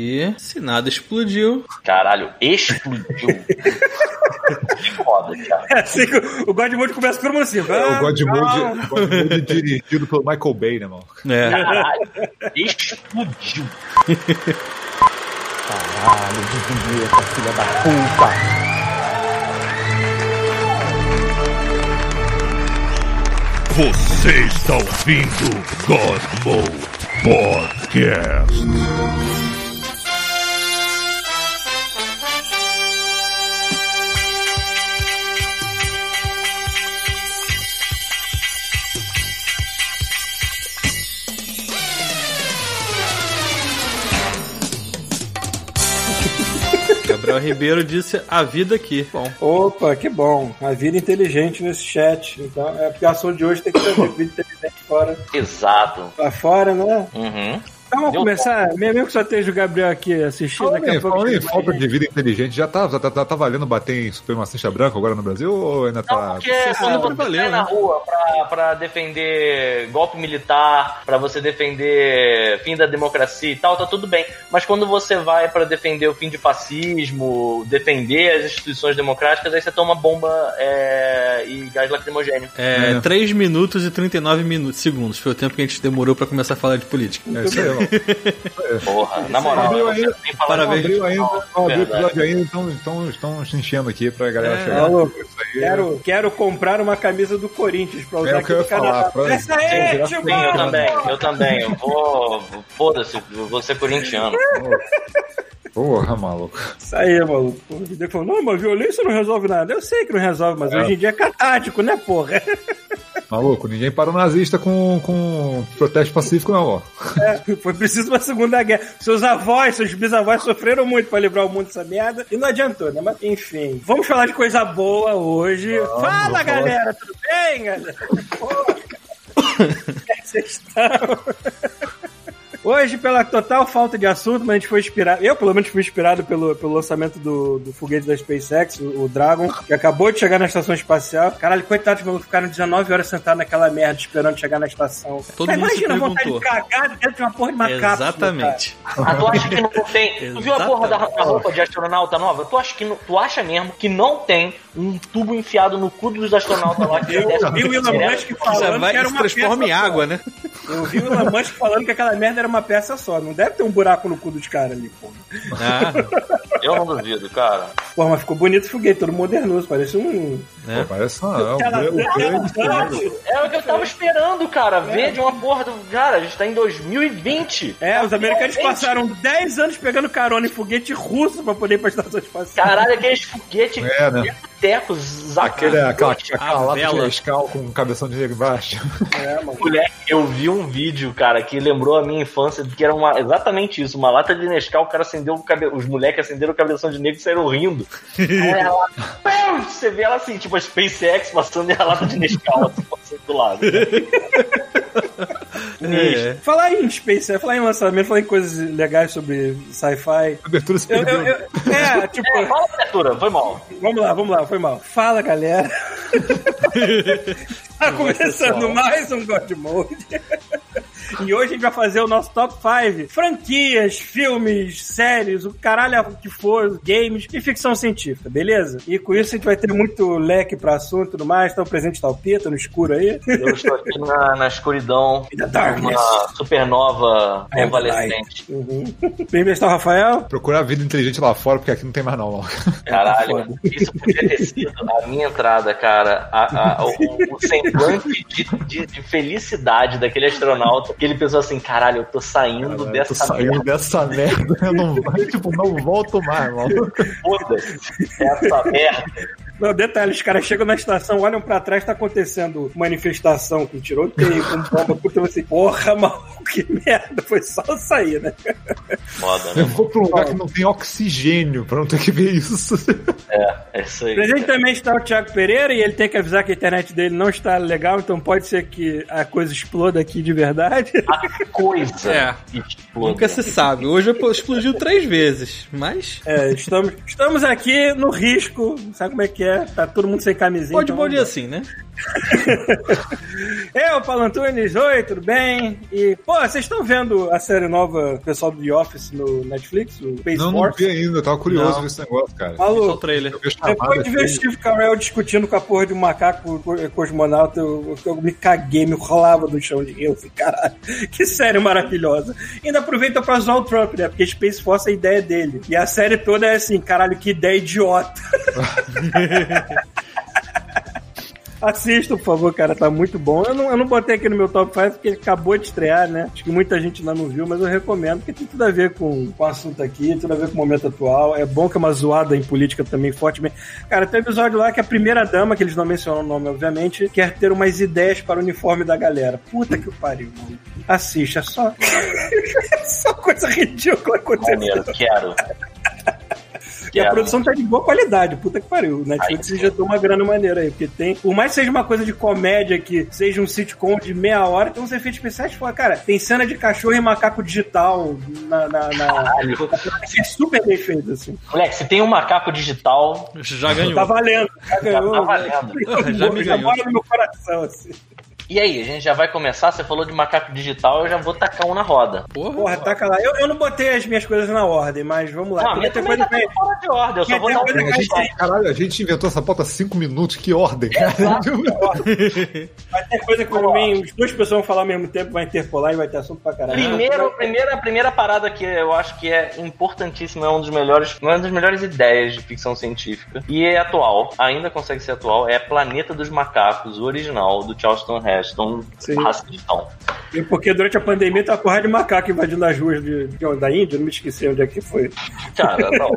E se nada explodiu. Caralho, explodiu. que foda, cara. É assim que o Godmode começa todo mundo assim. É, "Ah, o Godmode, calma." o Godmode dirigido pelo Michael Bay, né, mano? É. Caralho, explodiu. Caralho, desvinheta, filha da puta. Você está ouvindo God Mode Podcast. Gabriel Ribeiro disse a vida aqui. Bom, Opa, que bom. A vida inteligente nesse chat. Então, é porque a ação de hoje tem que ter vida inteligente fora. Exato. Pra fora, né? Uhum. Então vamos Deu começar. Mesmo que só esteja o Gabriel aqui assistindo, Falando daqui em, falando falta de vida inteligente, já tá, já tá, tá, tá valendo bater em supremacista branco agora no Brasil ou ainda Não, tá. porque quando você valeu, sai na né? rua pra, pra defender golpe militar, pra você defender fim da democracia e tal, tá tudo bem. Mas quando você vai pra defender o fim de fascismo, defender as instituições democráticas, aí você toma bomba é, e gás lacrimogêneo. é, É. 3 minutos e 39 minutos, segundos. Foi o tempo que a gente demorou pra começar a falar de política. É isso aí, Porra, na moral, Abriu ainda. Parabéns. Abriu ainda, não abriu o episódio ainda, então, então estão se enchendo aqui pra galera É. chegar. Alô, aí. Quero, quero comprar uma camisa do Corinthians pra usar É o aqui no Canadá. Essa aí, Sim, eu também, eu também. Eu vou. Foda-se, vou ser corintiano. Porra, maluco. Isso aí, maluco. O Hideki falou, não, mas violência não resolve nada. Eu sei que não resolve, mas É. hoje em dia é catártico, né, porra? Maluco, ninguém parou nazista com, com protesto pacífico, não, ó. É, foi preciso uma segunda guerra. Seus avós, seus bisavós sofreram muito pra livrar o mundo dessa merda e não adiantou, né? Mas, enfim, vamos falar de coisa boa hoje. Fala, vamos galera, tudo bem, galera? Porra. Vocês estão? Hoje, pela total falta de assunto, mas a gente foi inspirado. Eu, pelo menos, fui inspirado pelo, pelo lançamento do, do foguete da SpaceX, o, o Dragon, que acabou de chegar na estação espacial. Caralho, coitados, malucos, ficaram 19 horas sentados naquela merda esperando chegar na estação. Todo Mas mundo imagina a vontade de cagar dentro de uma porra de uma cápsula. Exatamente. Ah, tu acha que não tem. Tu viu a porra da, da roupa de astronauta nova? Tu acha, que não- tu acha mesmo que não tem um tubo enfiado no cu dos astronautas lá que Eu vi o Elon? Musk Já falando vai que era se uma transforma em água, né? Eu vi o Elon Musk falando que aquela merda era uma peça só. Não deve ter um buraco no cu dos caras ali, porra. Ah, Eu não duvido, cara. Porra, mas ficou bonito o foguete, todo modernoso. Parece um. né? Pô, parece uma, um, Ela- grande- um cenário. É o que eu tava esperando, cara. Ver de uma porra do. Cara, a gente tá em 2020. É, os americanos passaram 10 anos pegando carona em foguete russo pra poder ir pra estação espacial. Caralho, aqueles foguetes É, né? Tecos, Aquele, aquela, aquela a lata de vela. Nescau com um cabeção de negro embaixo. É, mano. Moleque, eu vi um vídeo, cara, que lembrou a minha infância, que era uma, exatamente isso, uma lata de Nescau, o cara acendeu o cabelo, os moleques acenderam o cabeção de negro e saíram rindo. Aí ela, você vê ela assim, tipo a SpaceX passando e a lata de Nescau assim, passando do lado. É. Falar em Space, falar em lançamento, falar em coisas legais sobre sci-fi. Abertura se Eu, eu, eu- é, tipo, É, fala a abertura, foi mal. vamos lá, vamos lá, foi mal. Fala, galera. tá começando mais um God Mode. E hoje a gente vai fazer o nosso top 5 franquias, filmes, séries, o caralho que for, games e ficção científica, beleza? E com isso a gente vai ter muito leque pra assunto e tudo mais. Tá o presente Talpita no escuro aí. Eu estou aqui na, na escuridão, In uma supernova convalescente. Uhum. Bem-vindo, está o Rafael. Procurar vida inteligente lá fora, porque aqui não tem mais não. Caralho, isso podia ter sido a minha entrada, cara. A- a- o, o semblante de, de- de felicidade daquele astronauta, que ele pensou assim: caralho, eu tô saindo Eu tô dessa saindo merda. dessa merda, eu não, tipo, não volto mais, mano. Foda-se. Essa merda. Não, detalhe, os caras chegam na estação, olham pra trás, tá acontecendo manifestação com tiroteio, com bomba, puta, assim, porra, maluco, que merda, foi só sair, né? Foda, Eu né? vou pra um lugar que não tem oxigênio pra não ter que ver isso. É isso aí. Presentemente está o Thiago Pereira e ele tem que avisar que a internet dele não está legal, então pode ser que a coisa exploda aqui de verdade. A coisa É. que explode. Nunca se sabe. Hoje explodiu três vezes, mas É, estamos, estamos aqui no risco, sabe como é que é? Tá todo mundo sem camisinha. pode então pode vamos assim, né? Eu, Paulo Antunes, oi, tudo bem? E, pô, vocês estão vendo a série nova, pessoal do The Office no Netflix, o Space Não, não Force? vi ainda, eu tava curioso Não. nesse negócio, cara. Só o Maluco, trailer. Depois de ver achei- Steve Carell discutindo com a porra de um macaco co- cosmonauta, eu, eu me caguei, me rolava do chão de. Eu falei, caralho, que série maravilhosa. E ainda aproveita pra zoar o Trump, né? Porque Space Force é a ideia dele. E a série toda é assim, caralho, que ideia idiota. Assista, por favor, cara, tá muito bom. Eu não, eu não botei aqui no meu top 5 porque ele acabou de estrear, né? Acho que muita gente ainda não viu, mas eu recomendo, porque tem tudo a ver com, com o assunto aqui, tudo a ver com o momento atual. É bom que é uma zoada em política também fortemente. Cara, tem um episódio lá que a primeira dama, que eles não mencionam o nome, obviamente, quer ter umas ideias para o uniforme da galera. Puta que pariu, mano. Assista, é só. é só coisa ridícula acontecendo. Maneiro, quero. E a produção tá de boa qualidade, puta que pariu. O Netflix Aí, injetou uma grana maneira aí, porque tem. Por mais que seja uma coisa de comédia, que seja um sitcom de meia hora, tem uns efeitos especiais. Fala, cara, tem cena de cachorro e macaco digital na. na, na... É super bem feito, assim. Moleque, se tem um macaco digital, Já ganhou. Tá valendo. Já ganhou. tá valendo. Já me já ganhou. mora no meu coração, assim. E aí, a gente já vai começar? Você falou de macaco digital, eu já vou tacar um na roda. Porra. Porra, taca lá. Eu, eu não botei as minhas coisas na ordem, mas vamos lá. Não, a Porque minha coisa tá que- fora de ordem, eu só vou dar um coisa gente, caralho, a gente inventou essa pauta há cinco minutos, que ordem, cara. Vai ter coisa que também as duas pessoas vão falar ao mesmo tempo, vai interpolar e vai ter assunto pra caralho. Primeiro, primeira, a primeira parada que eu acho que é importantíssima, é um dos melhores, uma das melhores ideias de ficção científica e é atual, ainda consegue ser atual, é Planeta dos Macacos, o original do Charleston Heston, Sim. racistão. E porque durante a pandemia tá uma porrada de macaco invadindo as ruas de, de, da Índia, não me esqueci onde é que foi. Cara, não,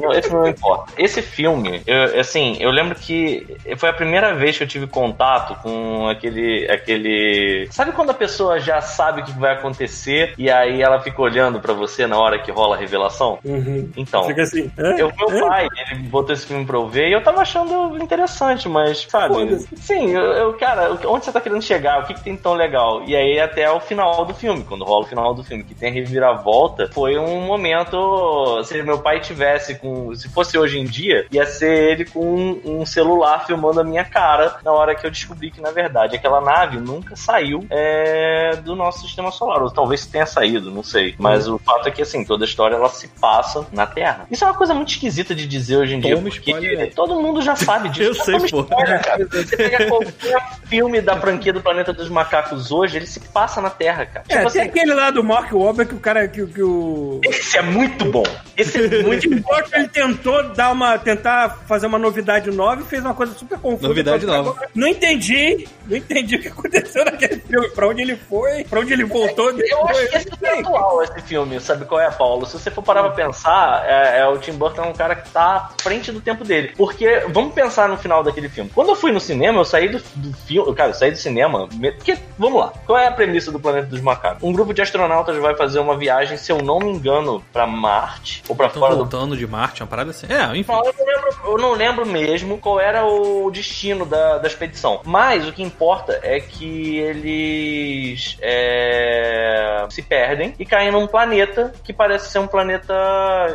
não, esse não importa. Esse filme, eu, assim, eu lembro que foi a primeira vez que eu tive contato com aquele, aquele. Sabe quando a pessoa já sabe o que vai acontecer e aí ela fica olhando pra você na hora que rola a revelação? Uhum. Então, Fica assim. hã? Eu, meu Hã? pai, ele botou esse filme pra eu ver e eu tava achando interessante, mas, sabe? Sim, eu, eu- cara, onde você tá querendo chegar? O que, que tem tão legal? E aí, até o final do filme, quando rola o final do filme, que tem a reviravolta, foi um momento. Se meu pai tivesse com. Se fosse hoje em dia, ia ser ele com um, um celular filmando a minha cara na hora que eu descobri que, na verdade, aquela nave nunca saiu é, do nosso sistema solar. Ou talvez tenha saído, não sei. Mas o fato é que, assim, toda a história ela se passa na Terra. Isso é uma coisa muito esquisita de dizer hoje em dia, Toma porque spoiler todo mundo já sabe disso. Eu sei, pô. spoiler, cara. Você pega qualquer filme da franquia do Planeta dos Macacos hoje, ele se passa na Terra, cara. É, Tipo tem assim, aquele lá do Mark Wahlberg que o cara que, que o esse é muito bom. Esse é muito Tim Burton ele tentou dar uma tentar fazer uma novidade nova e fez uma coisa super confusa. Novidade Então, nova. Não entendi, não entendi o que aconteceu naquele filme, pra onde ele foi, pra onde ele voltou Eu depois. acho que esse é atual, esse filme, sabe qual é, Paulo? Se você for parar pra pensar, é, é, o Tim Burton é um cara que tá à frente do tempo dele. Porque, vamos pensar no final daquele filme. Quando eu fui no cinema, eu saí do, do filme. Cara, eu saí do cinema. Me- Porque, vamos lá, qual é a premissa do Planeta dos Macacos? Um grupo de astronautas vai fazer uma viagem, se eu não me engano, pra Marte, ou pra Estão fora do voltando de Marte, uma parada assim. É, enfim. eu não lembro, eu não lembro mesmo qual era o destino da, da expedição. Mas o que importa é que eles é, se perdem e caem num planeta que parece ser um planeta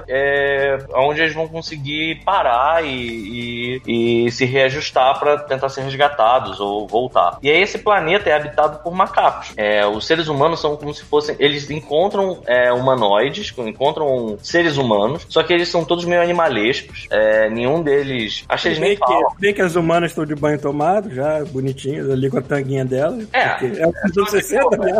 é, onde eles vão conseguir parar e, e- e se reajustar para tentar ser resgatados ou voltar. E aí esse planeta é habitado por macacos. É, os seres humanos são como se fossem. Eles encontram é, humanoides, encontram seres humanos, só que eles são todos meio animalescos. É, nenhum deles. Acho que eles nem falam. que, bem que as humanas estão de banho tomado, já bonitinhas, ali com a tanguinha dela. É. porque É o dos anos 60, né?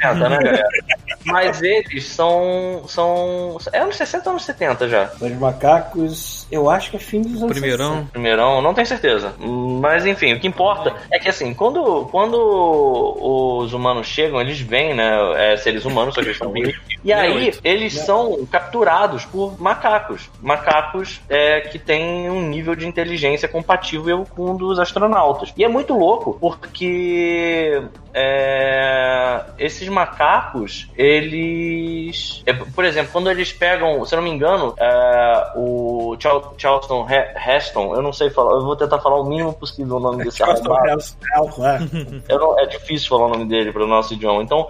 70, né, galera? Mas eles são. são. É anos 60 ou anos 70 já? Os macacos, eu acho que é fim dos anos Primeirão. Primeirão, não tenho certeza. Mas enfim, o que importa é que assim, quando, quando os humanos chegam, eles vêm, né? é, seres humanos, só que eles são bem. E aí, eles são capturados por macacos. Macacos é, que têm um nível de inteligência compatível com o dos astronautas. E é muito louco, porque é, esses macacos, eles. é, por exemplo, quando eles pegam, se eu não me engano, é, o o Char- Charleston He- Heston, eu não sei falar, eu vou tentar falar o mínimo possível o nome desse Charleston. Heston, Heston, é. Eu não- É difícil falar o nome dele para o nosso idioma. Então,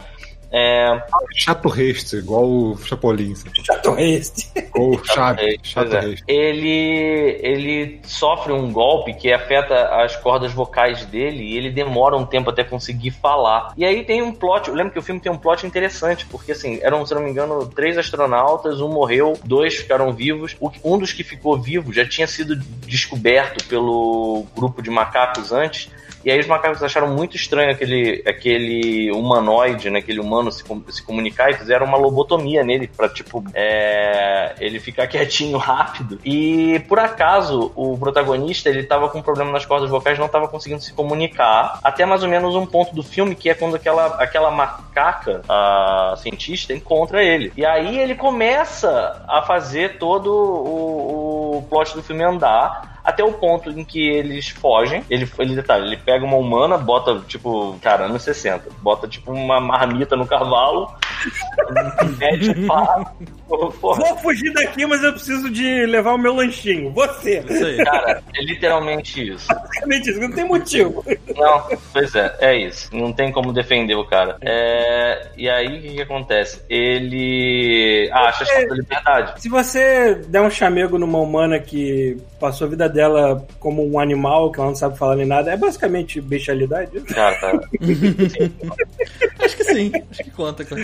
é, Chato resto, igual o Chapolin. Charleston Heston. Ou É, Chato, Chato é. Ele, ele sofre um golpe que afeta as cordas vocais dele e ele demora um tempo até conseguir falar. E aí tem um plot, eu lembro que o filme tem um plot interessante, porque assim, eram, se não me engano, três astronautas, um morreu, dois ficaram vivos. Um dos que ficou vivo já tinha sido descoberto pelo grupo de macacos antes. E aí os macacos acharam muito estranho aquele, aquele humanoide, né, aquele humano se, se comunicar e fizeram uma lobotomia nele pra, tipo, é, ele ficar quietinho rápido. E por acaso o protagonista ele tava com um problema nas cordas vocais, não tava conseguindo se comunicar. Até mais ou menos um ponto do filme que é quando aquela, aquela macaca, a cientista, encontra ele. E aí ele começa a fazer todo o, o plot do filme andar até o ponto em que eles fogem. Ele, ele, detalhe, ele pega uma humana, bota, tipo, cara, anos 60, bota, tipo, uma marmita no cavalo, mete pá. Porra, Vou fugir daqui, mas eu preciso de levar o meu lanchinho. Você. Isso aí. cara, é literalmente isso. Basicamente isso, não tem motivo. Não, pois é, é isso. Não tem como defender o cara. É, e aí, o que, que acontece? Ele acha a chave da liberdade. Se você der um chamego numa humana que passou a vida dela como um animal, que ela não sabe falar nem nada, é basicamente bestialidade. Cara, tá. Acho que sim. Acho que conta. conta.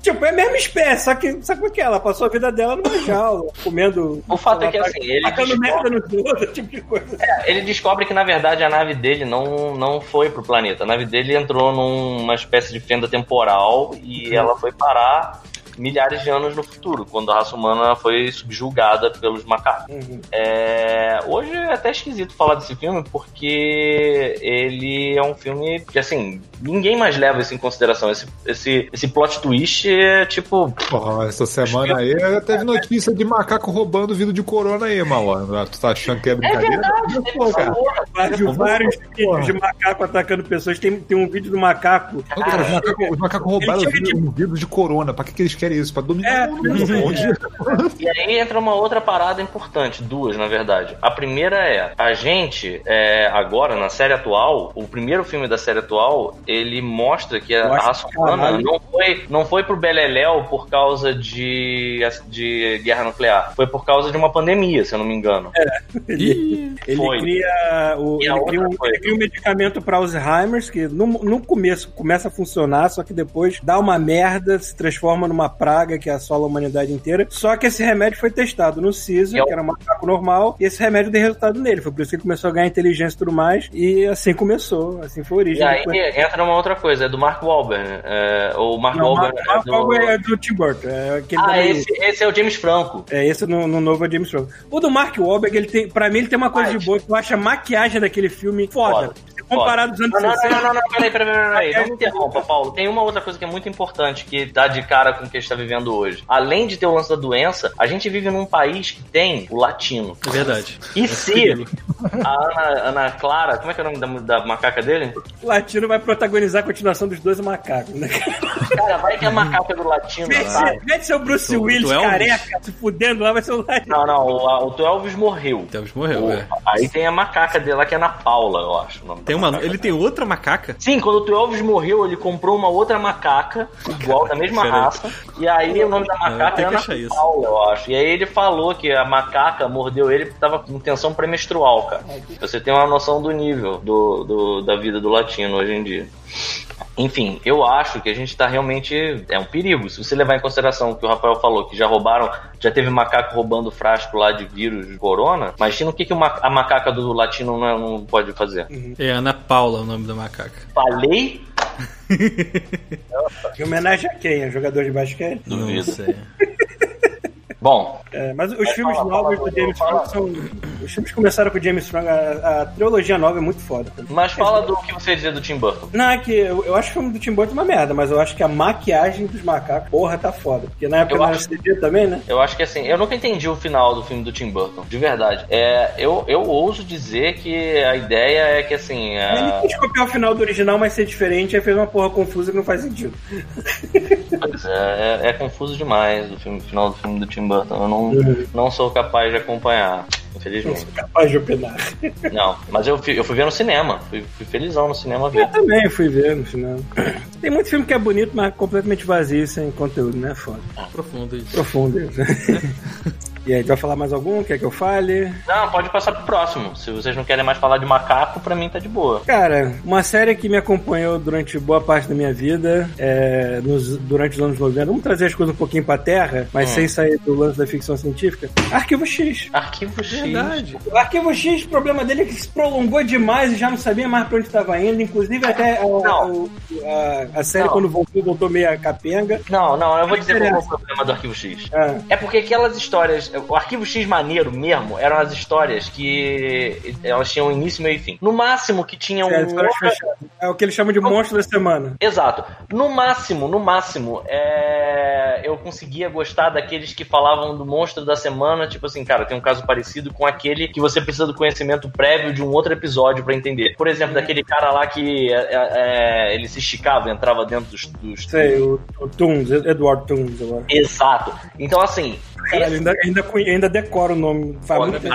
Tipo, é a mesma espécie, só que sabe como é que é? Ela passou a vida dela numa jaula, comendo. O fato é que, assim, ele Tacando descobre- tipo de coisa. Ele descobre que, na verdade, a nave dele não, não foi pro planeta. A nave dele entrou numa espécie de fenda temporal e ela foi parar milhares de anos no futuro, quando a raça humana foi subjugada pelos macacos. Uhum. É, hoje é até esquisito falar desse filme, porque ele é um filme que, assim, ninguém mais leva isso em consideração. Esse, esse, esse plot twist é tipo. Porra, essa semana aí teve notícia de macaco roubando vidro de corona aí, malandro. Tu tá achando que é brincadeira? Pô, cara. Vários, vários vídeos de macaco atacando pessoas. Tem, tem um vídeo do macaco. Os macacos os macacos roubaram Ele o chega vidro, um vidro de corona. Pra que, que eles querem isso? Pra dominar É, o mundo. é. E aí entra uma outra parada importante, duas na verdade. A primeira é, a gente, é, agora, na série atual, o primeiro filme da série atual, ele mostra que a, a Mostra, raça humana não foi, não foi pro Beleléu por causa de, de guerra nuclear. Foi por causa de uma pandemia, se eu não me engano. Ele, ele Foi. cria, o, E ele, cria um, ele cria um medicamento para Alzheimer que no, no começo começa a funcionar, só que depois dá uma merda, se transforma numa praga que assola a humanidade inteira. Só que esse remédio foi testado no Caesar, é que era um macaco normal, e esse remédio deu resultado nele. Foi por isso que ele começou a ganhar inteligência e tudo mais. E assim começou, assim foi a origem. E aí Depois- entra uma outra coisa, é do Mark Wahlberg. né? É, o Mark Não, Wahlberg Mark- é Mark do... Wahlberg é do Tim Burton. É aquele Ah, esse, esse é o James Franco. É, esse no, no novo é James Franco. O do Mark Wahlberg, ele tem, pra mim, ele tem uma coisa Mas- de boa, que eu acho a maquiagem daquele filme foda. Foda. Se comparar dos anos Não, não, 60. não, não, não, peraí, peraí, peraí, peraí. Não me interrompa, Paulo. Tem uma outra coisa que é muito importante que dá de cara com o que a gente tá vivendo hoje. Além de ter o lance da doença, a gente vive num país que tem o latino. É verdade. E se a Ana, Ana Clara, como é que é o nome da, da macaca dele? O latino vai protagonizar a continuação dos dois macacos, né? Cara, vai que a macaca do latino, Vê sabe? se- vê se é o Bruce Tu- Willis tu careca, se fudendo lá, vai ser o latino. Não, não, o, o Tu Elvis morreu. Elvis morreu, O- é. Aí tem a macaca dele lá que é Ana Paula, eu acho. o nome Tem uma, macaca ele tem outra macaca? Sim, quando o Tu Elvis morreu, ele comprou uma outra macaca, igual, da mesma raça. E aí o nome da eu macaca tenho era que Ana isso. Paula, eu acho. E aí ele falou que a macaca mordeu ele porque tava com tensão pré-menstrual, cara. Você tem uma noção do nível do, do- da vida do latino hoje em dia. Enfim, eu acho que a gente tá realmente. É um perigo. Se você levar em consideração o que o Rafael falou, que já roubaram, já teve macaco roubando frasco lá de vírus de corona, imagina o que, que uma- a macaca do latino não, não pode fazer. É Ana Paula o nome da macaca. Falei? Em homenagem a quem? A jogador de basquete? Não Duvido. sei. Bom, É, mas os filmes novos fala, do James. Franco são Os filmes começaram com o James Strong, a, a trilogia nova é muito foda. Mas fala do que você ia dizer do Tim Burton. Não, é que eu, eu acho o filme do Tim Burton uma merda, mas eu acho que a maquiagem dos macacos, porra, tá foda. Porque na época Eu não acho- CG também, né? Eu acho que assim, eu nunca entendi o final do filme do Tim Burton, de verdade. É, eu, eu ouso dizer que a ideia é que assim. é- Ele quis copiar o final do original, mas ser diferente, aí fez uma porra confusa que não faz sentido. Pois é, é, é confuso demais o filme- o final do filme do Tim Burton. Eu não, não sou capaz de acompanhar, Não infelizmente. sou capaz de opinar. Não, mas eu fui, eu fui ver no cinema. Fui, fui felizão no cinema ver. Eu também fui ver no final. Tem muito filme que é bonito, mas completamente vazio, sem conteúdo, né? Foda. Profundo isso. Profundo isso. E aí, tu vai falar mais algum? Quer que eu fale? Não, pode passar pro próximo. Se vocês não querem mais falar de macaco, pra mim tá de boa. Cara, uma série que me acompanhou durante boa parte da minha vida, é, nos- durante os anos 90. Vamos trazer as coisas um pouquinho pra terra, mas Hum. sem sair do lance da ficção científica. Arquivo X. Arquivo X. Verdade. O Arquivo X, o problema dele é que se prolongou demais e já não sabia mais pra onde estava indo. Inclusive, até a, Não. a- a série, Não. quando voltou, voltou meio capenga. Não, não, eu vou dizer qual é o problema do Arquivo X. Ah, É porque aquelas histórias, o Arquivo X maneiro mesmo, eram as histórias que elas tinham início, meio e fim. No máximo que tinha um sério, histórias outra- é o que eles chamam de monstro da semana. Exato. No máximo, no máximo, é... eu conseguia gostar daqueles que falavam do monstro da semana, tipo assim, cara, tem um caso parecido com aquele que você precisa do conhecimento prévio de um outro episódio pra entender. Por exemplo, daquele cara lá que é, é, ele se esticava, entrava dentro dos. dos... Sei, o, o Toons, Edward Toons agora. Exato. Então, assim. Caralho, esse- ainda, ainda, conhe- ainda decoro o nome. Parabéns,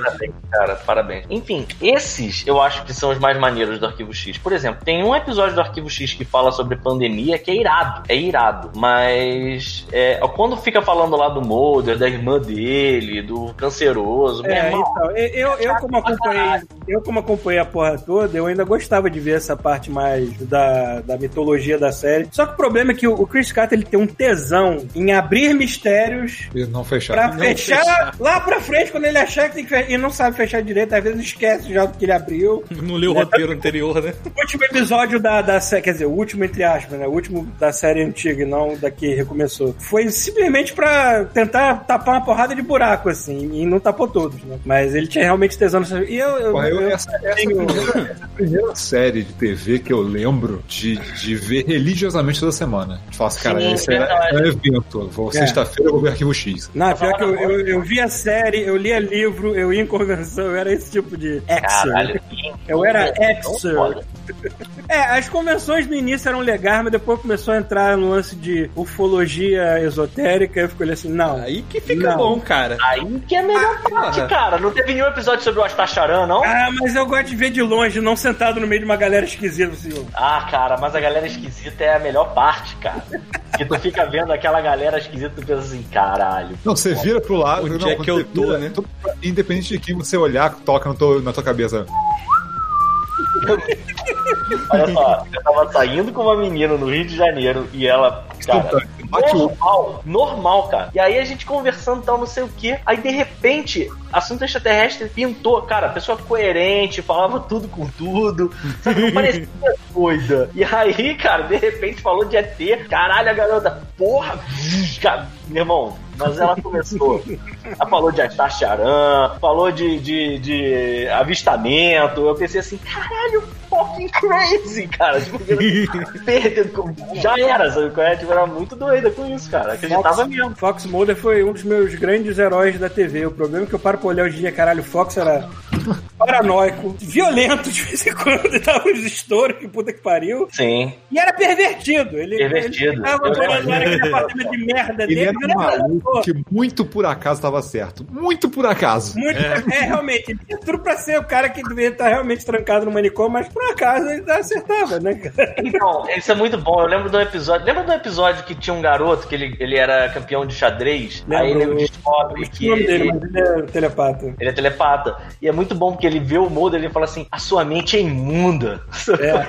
cara, parabéns. Enfim, esses eu acho que são os mais maneiros do Arquivo X. Por exemplo, tem um episódio do Arquivo X que fala sobre pandemia que é irado. É irado. Mas é, quando fica falando lá do Mulder, da irmã dele, do canceroso, meu É, irmão, então, eu, eu como acompanhei, eu como acompanhei a porra toda, eu ainda gostava de ver essa parte mais da, da mitologia da série. Só que o problema é que o, o Chris Carter ele tem um tesão em abrir mistérios E não fechar. pra Não fechar, fechar. Lá pra frente quando ele achar que tem que fechar, e não sabe fechar direito, às vezes esquece já do que ele abriu. Não leu o roteiro anterior, né? O último episódio da, da série, quer dizer, o último entre aspas, né? O último da série antiga e não da que recomeçou. Foi simplesmente pra tentar tapar uma porrada de buraco, assim, e não tapou todos, né? Mas ele tinha realmente tesão nessa. E eu. eu, Porra, eu- eu essa, essa é a tenho- primeira, essa é primeira série de TV que eu lembro de, de ver religiosamente toda semana. Eu falo assim, cara, Sim, esse é, é um evento. Vou, É. Sexta-feira eu vou ver Arquivo X. Não, pior que eu, na eu, eu via série, eu lia livro, eu ia em convenção, eu era esse tipo de exer. caralho. Eu era exer. É, as convenções no início eram legais, mas depois começou a entrar no lance de ufologia esotérica, eu fiquei assim, não. Aí que fica Não. bom, cara. Aí que é a melhor parte, cara. Não teve nenhum episódio sobre o Astacharan, não? Ah, mas eu gosto de ver de longe, não sentado no meio de uma galera esquisita, assim. Ah, cara, mas a galera esquisita é a melhor parte, cara. Que tu fica vendo aquela galera esquisita e tu pensa assim, caralho. Não, você vira pro lado. Onde não, é que eu tô, vira- né? Independente de quem você olhar, toca no teu- na tua cabeça. Olha só, eu tava saindo com uma menina no Rio de Janeiro e ela, cara, normal, normal, cara. E aí a gente conversando tal, não sei o que. Aí de repente, assunto extraterrestre pintou, cara, pessoa coerente, falava tudo com tudo, sabe? Não parecia doida. E aí, cara, de repente falou de ET, caralho, a garota, porra, cara, meu irmão. Mas ela começou. Ela falou de Astacharan, falou de, de, de avistamento. Eu pensei assim, caralho, fucking crazy, cara. Tipo, já era, sabe? qual é? Tipo, era muito doida com isso, cara. Acreditava mesmo. Fox Mulder foi um dos meus grandes heróis da TV. O problema é que eu paro pra olhar hoje em dia, caralho, o Fox era paranoico, violento de vez em quando, e dava uns estouros, que puta que pariu. Sim. E era pervertido. Ele, Pervertido. ele ficava Eu morando naquele apartamento de merda Ele dele. era um maluco que muito por acaso tava certo. Muito por acaso. Muito, é. realmente, ele tinha tudo pra ser o cara que deveria estar realmente trancado no manicômio, mas por acaso ele acertava, né, cara? Então, isso é muito bom. Eu lembro do episódio. Lembra do episódio que tinha um garoto que ele, ele era campeão de xadrez? Aí Lembro. ele descobre O que nome dele, ele, mas ele é telepata. ele é telepata. E é muito bom, porque ele vê o Mulder e ele fala assim: a sua mente é imunda. É,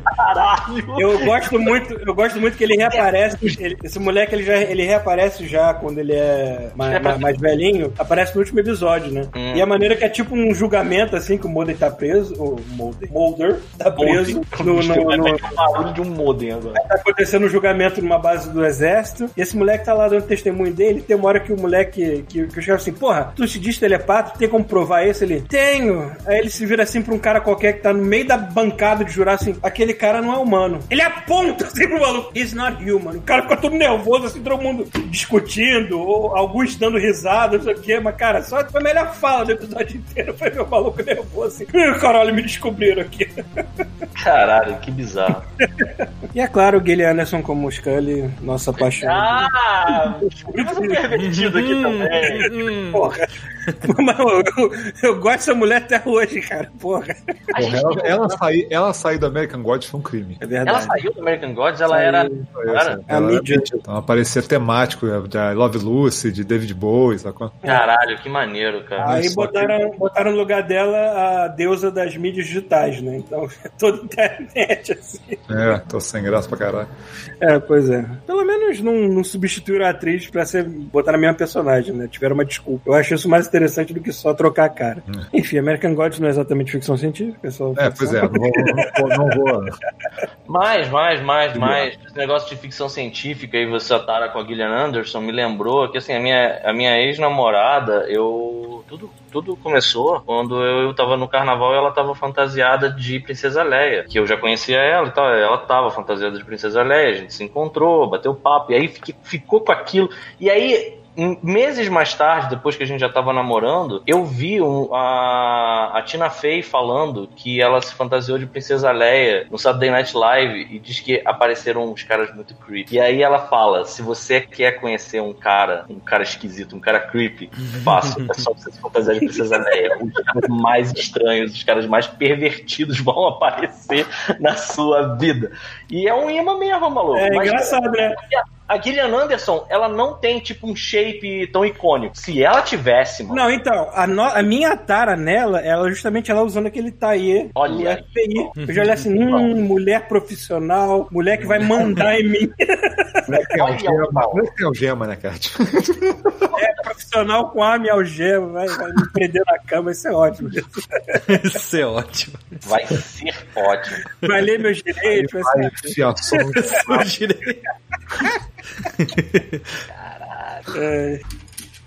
Caralho. eu gosto muito, eu gosto muito que ele reaparece. ele- esse moleque ele já ele reaparece já quando ele é mais, É mais- mais velhinho. Aparece no último episódio, né? Hum. E a maneira que é tipo um julgamento assim que o Mulder tá preso, o Mulder, Mulder tá preso no, no- no- ter um barulho de um modem agora. tá acontecendo um julgamento numa base do exército, e esse moleque tá lá dando testemunho dele, tem uma hora que o moleque, que, que os caras assim, porra, tu se diz telepata, tem como provar isso? Ele, tenho. Aí ele se vira assim pra um cara qualquer que tá no meio da bancada de jurar assim, aquele cara não é humano. Ele aponta assim pro maluco, he's not human. O cara fica todo nervoso, assim, todo mundo discutindo, ou alguns dando risada, não sei o quê, mas cara, só foi a melhor fala do episódio inteiro, foi meu maluco nervoso assim, "Ih, caralho, me descobriram aqui. Caralho, que bizarro. E é claro, o Gillian Anderson como Scully, nossa paixão. Ah, mas um pervertido aqui também. Porra. Mas eu, gosto dessa mulher até hoje, cara. Porra. A Porra, ela, ela, sair, ela sair do American Gods foi um crime. É Ela verdade. saiu do American Gods, ela Saiu. era. Foi Cara, a Ela- mídia. Então aparecia temático de Love Lucy, de David Bowie, sacou? Caralho, que maneiro, cara. Aí Só que- botaram, botaram no lugar dela a deusa das mídias digitais, né? Então, toda internet, assim. É, tô sem graça pra caralho. É, pois é. Pelo menos não, não substituíram a atriz pra ser, botar na mesma personagem, né? Tiveram uma desculpa. Eu acho isso mais interessante do que só trocar a cara. Enfim, American Gods não é exatamente ficção científica, é só. É, pois é, não vou. Não vou, não Mais, mais, mais, mais. Esse negócio de ficção científica e você atara com a Gillian Anderson me lembrou que assim, a minha, a minha ex-namorada, eu. Tudo, tudo começou quando eu tava no carnaval e ela tava fantasiada de Princesa Leia. Que eu já conhecia ela e tal. Ela tava fantasiada de Princesa Leia, a gente se encontrou, bateu papo, e aí fiquei- ficou com aquilo. E aí. Meses mais tarde, depois que a gente já tava namorando, eu vi um- a, a Tina Fey falando que ela se fantasiou de Princesa Leia no Saturday Night Live e diz que apareceram uns caras muito creepy. E aí ela fala: se você quer conhecer um cara, um cara esquisito, um cara creepy, fácil. É só você se fantasiar de Princesa Leia. Os caras mais estranhos, os caras mais pervertidos vão aparecer na sua vida. E é um imã mesmo, maluco. É Mas- engraçado, né? A Gillian Anderson, ela não tem, tipo, um shape tão icônico. Se ela tivesse, mano. Não, então, a, no- a minha tara nela, ela justamente ela usando aquele taie Olha do. FBI. Eu já olhei assim, hum, mulher profissional, mulher que vai mandar em mim. Não é que Paulo. não é que tem algema, né, cara? Tipo, É profissional com arma e algema, vai, vai me prender na cama, isso é ótimo. Isso é ótimo. Vai ser ótimo. Vai ler meus direitos, vai ser... Ai, fiação. Girei. É...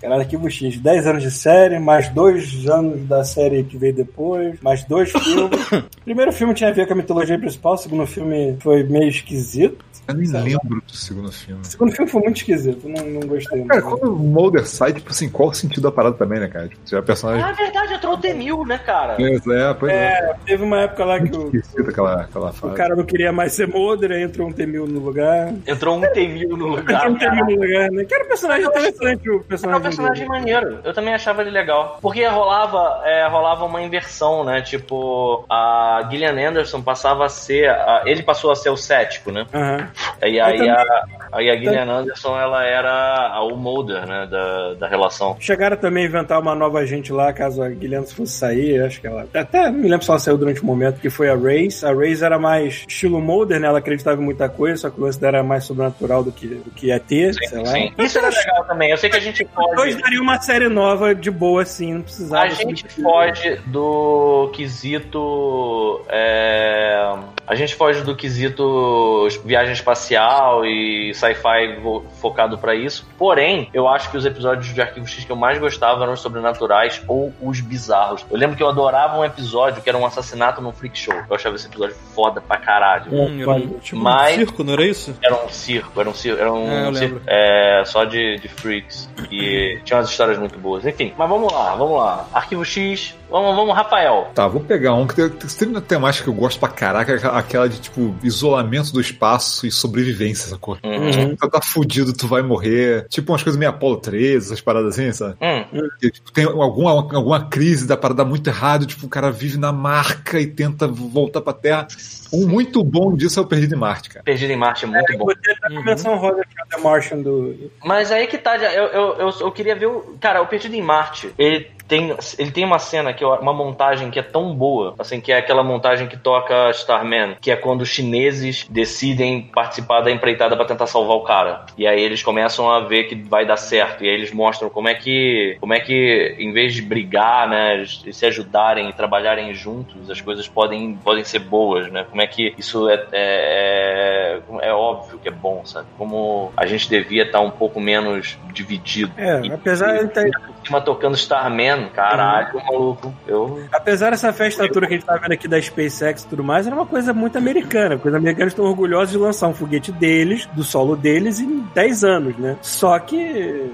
Caralho, que buchinho. 10 anos de série, mais dois anos da série que veio depois, mais dois filmes. O primeiro filme tinha a ver com a mitologia principal, o segundo filme foi meio esquisito. Eu nem lembro do segundo filme. O segundo filme foi muito esquisito, não, não gostei. Cara, muito. quando o Mulder sai, tipo assim, qual o sentido da parada também, né, cara? Tipo, já é personagem. Ah, é verdade, entrou o Temil, né, cara? É, pois é. É, teve uma época lá que o, Esquisita aquela, aquela o fase. cara não queria mais ser Mulder, aí entrou um Temil no lugar. Entrou um Temil no lugar. Entrou um Temil no lugar, né? Que era um personagem interessante, o Era um personagem. personagem dele. maneiro. Eu também achava ele legal. Porque rolava, é, rolava uma inversão, né? Tipo, a Gillian Anderson passava a ser. a- ele passou a ser o cético, né? Aham. E Eu aí a, aí a Gillian Anderson, ela era a o Mulder, né? Da, da relação. Chegaram também a inventar uma nova agente lá, caso a Guilherme fosse sair. Acho que ela. Até me lembro se ela saiu durante um momento, que foi a Race. A Race era mais estilo Mulder, né? Ela acreditava em muita coisa, só que o lance dela era mais sobrenatural do que, do que ET, sei lá. Sim. Isso era legal também. Eu sei que a gente Hoje pode. daria uma série nova de boa, assim, não precisava. A gente foge do quesito. é, A gente foge do quesito viagem espacial e sci-fi focado pra isso. Porém, eu acho que os episódios de Arquivo X que eu mais gostava eram os sobrenaturais ou os bizarros. Eu lembro que eu adorava um episódio que era um assassinato num freak show. Eu achava esse episódio foda pra caralho. Hum, era um, tipo Mas- um circo, não era isso? Era um circo, era um circo, era um É, circo é, só de, de freaks. E tinha umas histórias muito boas. Enfim, mas vamos lá, vamos lá. Arquivo X, vamos, vamos, Rafael. Tá, vou pegar um que tem, tem uma temática que eu gosto pra caraca, aquela de tipo isolamento do espaço e sobrevivência, sacou? Uhum. Tu tá fudido, tu vai morrer. Tipo umas coisas meio Apollo 13, essas paradas assim, sabe? Hum, Que, tipo, tem alguma, alguma crise da parada muito errado, tipo, o cara vive na marca e tenta voltar pra Terra. Um muito bom disso é o Perdido em Marte, cara. Perdido em Marte é muito bom. Botei até a menção rosa que é o The Martian do. Mas aí que tá, eu, eu, eu, eu queria ver o. Cara, o Perdido em Marte, ele tem, ele tem uma cena, que eu- uma montagem que é tão boa, assim, que é aquela montagem que toca Starman, que é quando os chineses decidem participar da empreitada pra tentar salvar o cara. E aí eles começam a ver que vai dar certo. E aí eles mostram como é que, como é que em vez de brigar, né, se ajudarem e trabalharem juntos, as coisas podem, podem ser boas, né? Como é que isso é, é, é óbvio que é bom, sabe? Como a gente devia estar um pouco menos dividido. É, E- apesar de ter- cima tocando Starman, caralho, maluco. Eu. Apesar dessa festa toda que a gente tá vendo aqui da SpaceX e tudo mais, era uma coisa muito americana. Porque os americanos estão orgulhosos de lançar um foguete deles, do solo deles, em 10 anos, né? Só que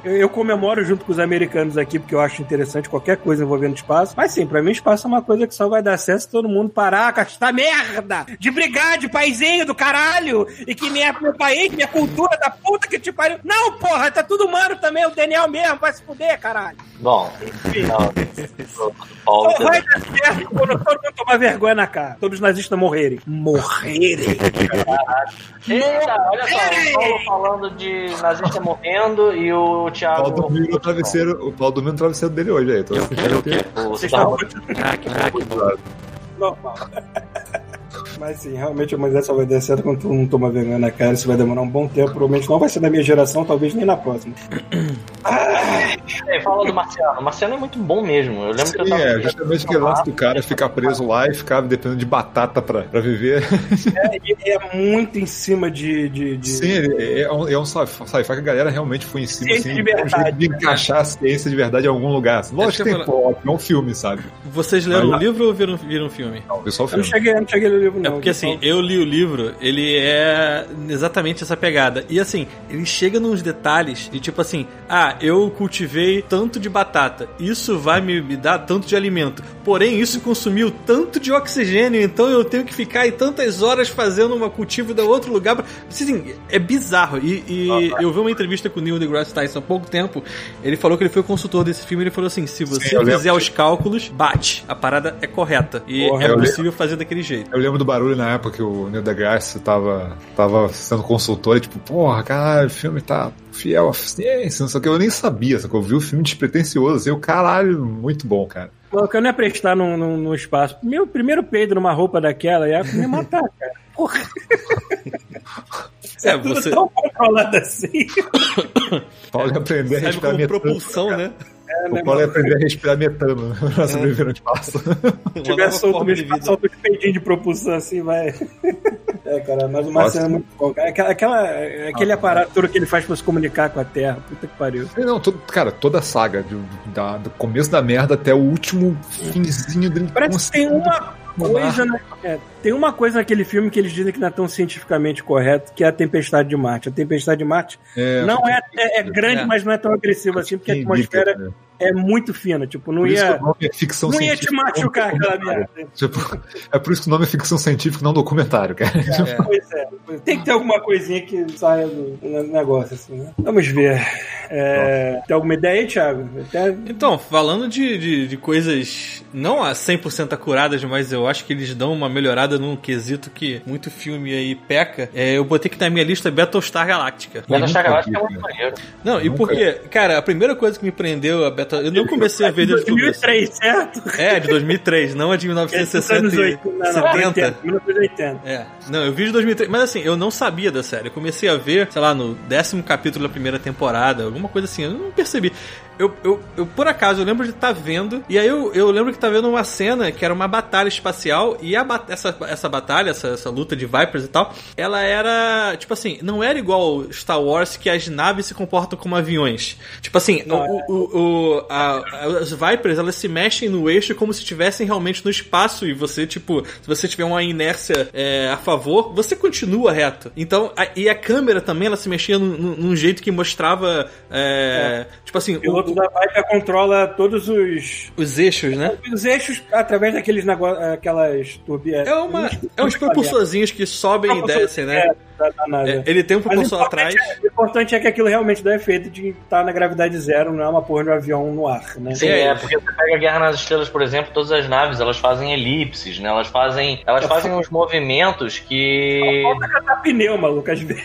eu, eu comemoro junto com os americanos aqui, porque eu acho interessante qualquer coisa envolvendo espaço. Mas sim, pra mim espaço é uma coisa que só vai dar certo se todo mundo parar com esta merda de brigar de paizinho do caralho e que minha, meu país, minha cultura da puta que te pariu. Não, porra, tá tudo humano também, o Daniel mesmo, vai se fuder, caralho. Bom, não. Paulo, Só vai dar certo quando todo mundo tomar vergonha na cara. Todos os nazistas morrerem. Morrerem. Eita, olha só, o Paulo falando de nazista morrendo e o Thiago. dormiu no travesseiro, o pau dormiu no travesseiro dele hoje aí. Tô... O Vocês Star estão Wars. Crack, crack, mano. normal. Mas sim, realmente a humanidade só vai dar certo quando todo mundo toma vergonha na cara. Isso vai demorar um bom tempo. Provavelmente não vai ser na minha geração, talvez nem na próxima. É, fala do Marciano. O Marciano é muito bom mesmo. Eu lembro que eu Sim, tava. é, justamente aquele lance do cara ficar preso lá e ficar dependendo de batata pra, pra viver. É, e é muito em cima de. de, de- Sim, ele é um, é um sci-fi que a galera realmente foi em cima, Ciência assim, de um jeito verdade, de né? encaixar a ciência de verdade em algum lugar. Lógico Acho que tem eu plot, é um filme, sabe? Vocês leram o lá. livro ou viram, viram o filme? Não, viu só o Eu não filme. cheguei, eu não cheguei no livro, não. É porque assim, eu li o livro, ele é exatamente essa pegada. E assim, ele chega nos detalhes de tipo assim: ah, eu cultivei tanto de batata, isso vai me, me dar tanto de alimento. Porém, isso consumiu tanto de oxigênio, então eu tenho que ficar aí tantas horas fazendo uma cultivo da outro lugar. pra- Assim, é bizarro. E, e eu vi uma entrevista com o Neil deGrasse Tyson há pouco tempo. Ele falou que ele foi o consultor desse filme. Ele falou assim: se você lembro fizer os cálculos, bate. A parada é correta. E Porra, é possível fazer daquele jeito. Eu lembro do barulho na época que o Neil deGrasse tava, tava sendo consultor e tipo, porra, caralho, o filme tá fiel à ciência, não sei o que. Eu nem sabia, só que eu vi o filme despretensioso, assim, o caralho, muito bom, cara. Mano, eu não ia prestar no, no, no espaço. Meu primeiro peido numa roupa daquela ia me matar, cara. Porra. É, tudo você tão controlado assim. Paulo ia aprender a respirar propulsão, né? O Paulo ia aprender a respirar metano pra sobreviver no espaço. Tiver nova solto no de espaço, vida. solta os peidinhos de propulsão assim, vai. É, cara, mas o Marcelo é muito bom. cara. Aquela, aquela- aquele aparato todo que ele faz pra se comunicar com a Terra. Puta que pariu. Não, todo, cara, toda a saga, do, da- do começo da merda até o último finzinho dele. Parece que tem uma coisa, na- é, tem uma coisa naquele filme que eles dizem que não é tão cientificamente correto, que é a Tempestade de Marte. A Tempestade de Marte É, não é, é, é grande, É. mas não é tão agressiva assim, porque a atmosfera né? É muito fina. Tipo, não Por isso que ia, o nome é ficção não ia te científica. machucar aquela merda. Tipo, é por isso que o nome é ficção científica, não documentário, cara. Pois é. Tem que ter alguma coisinha que saia do negócio, assim, né? Vamos ver. É, tem alguma ideia aí, Thiago? Até... Então, falando de, de, de coisas não a 100% acuradas, mas eu acho que eles dão uma melhorada num quesito que muito filme aí peca, é, eu botei que na minha lista Battlestar Galactica. Battlestar nunca Galactica é muito maneiro. Não, e porque, cara, a primeira coisa que me prendeu a Eu não comecei a ver desde o começo. 2003, certo? É, de 2003, não a de Esses anos 1960 80, não, não, 70. 80, 1980. É, não, eu vi de 2003, mas assim, eu não sabia da série. Eu comecei a ver, sei lá, no décimo capítulo da primeira temporada, alguma coisa assim, eu não percebi. Eu, eu, eu por acaso, eu lembro de estar vendo, e aí eu, eu lembro que tá vendo uma cena que era uma batalha espacial, e a, essa, essa batalha, essa, essa luta de Vipers e tal, ela era, tipo assim, não era igual Star Wars que as naves se comportam como aviões. Tipo assim, Não, o, o, o- a- as Vipers, elas se mexem no eixo como se estivessem realmente no espaço, e você, tipo, se você tiver uma inércia é, a favor, você continua reto. Então, a- e a câmera também, ela se mexia num, num- jeito que mostrava, é, tipo assim, O o- da Viper controla todos os, os eixos, né? os eixos através daqueles negócios, aquelas turbinas. É, uma, é uns propulsorzinhos que sobem e descem, né? nave. É, ele tem um propulsor atrás. importante, é, o importante é que aquilo realmente dá efeito de estar na gravidade zero, não é uma porra de um avião no ar, né? Sim, É é, porque você pega a Guerra nas Estrelas, por exemplo, todas as naves, elas fazem elipses, né? Elas fazem, elas fazem uns movimentos que... Falta catar pneu, maluco, às vezes.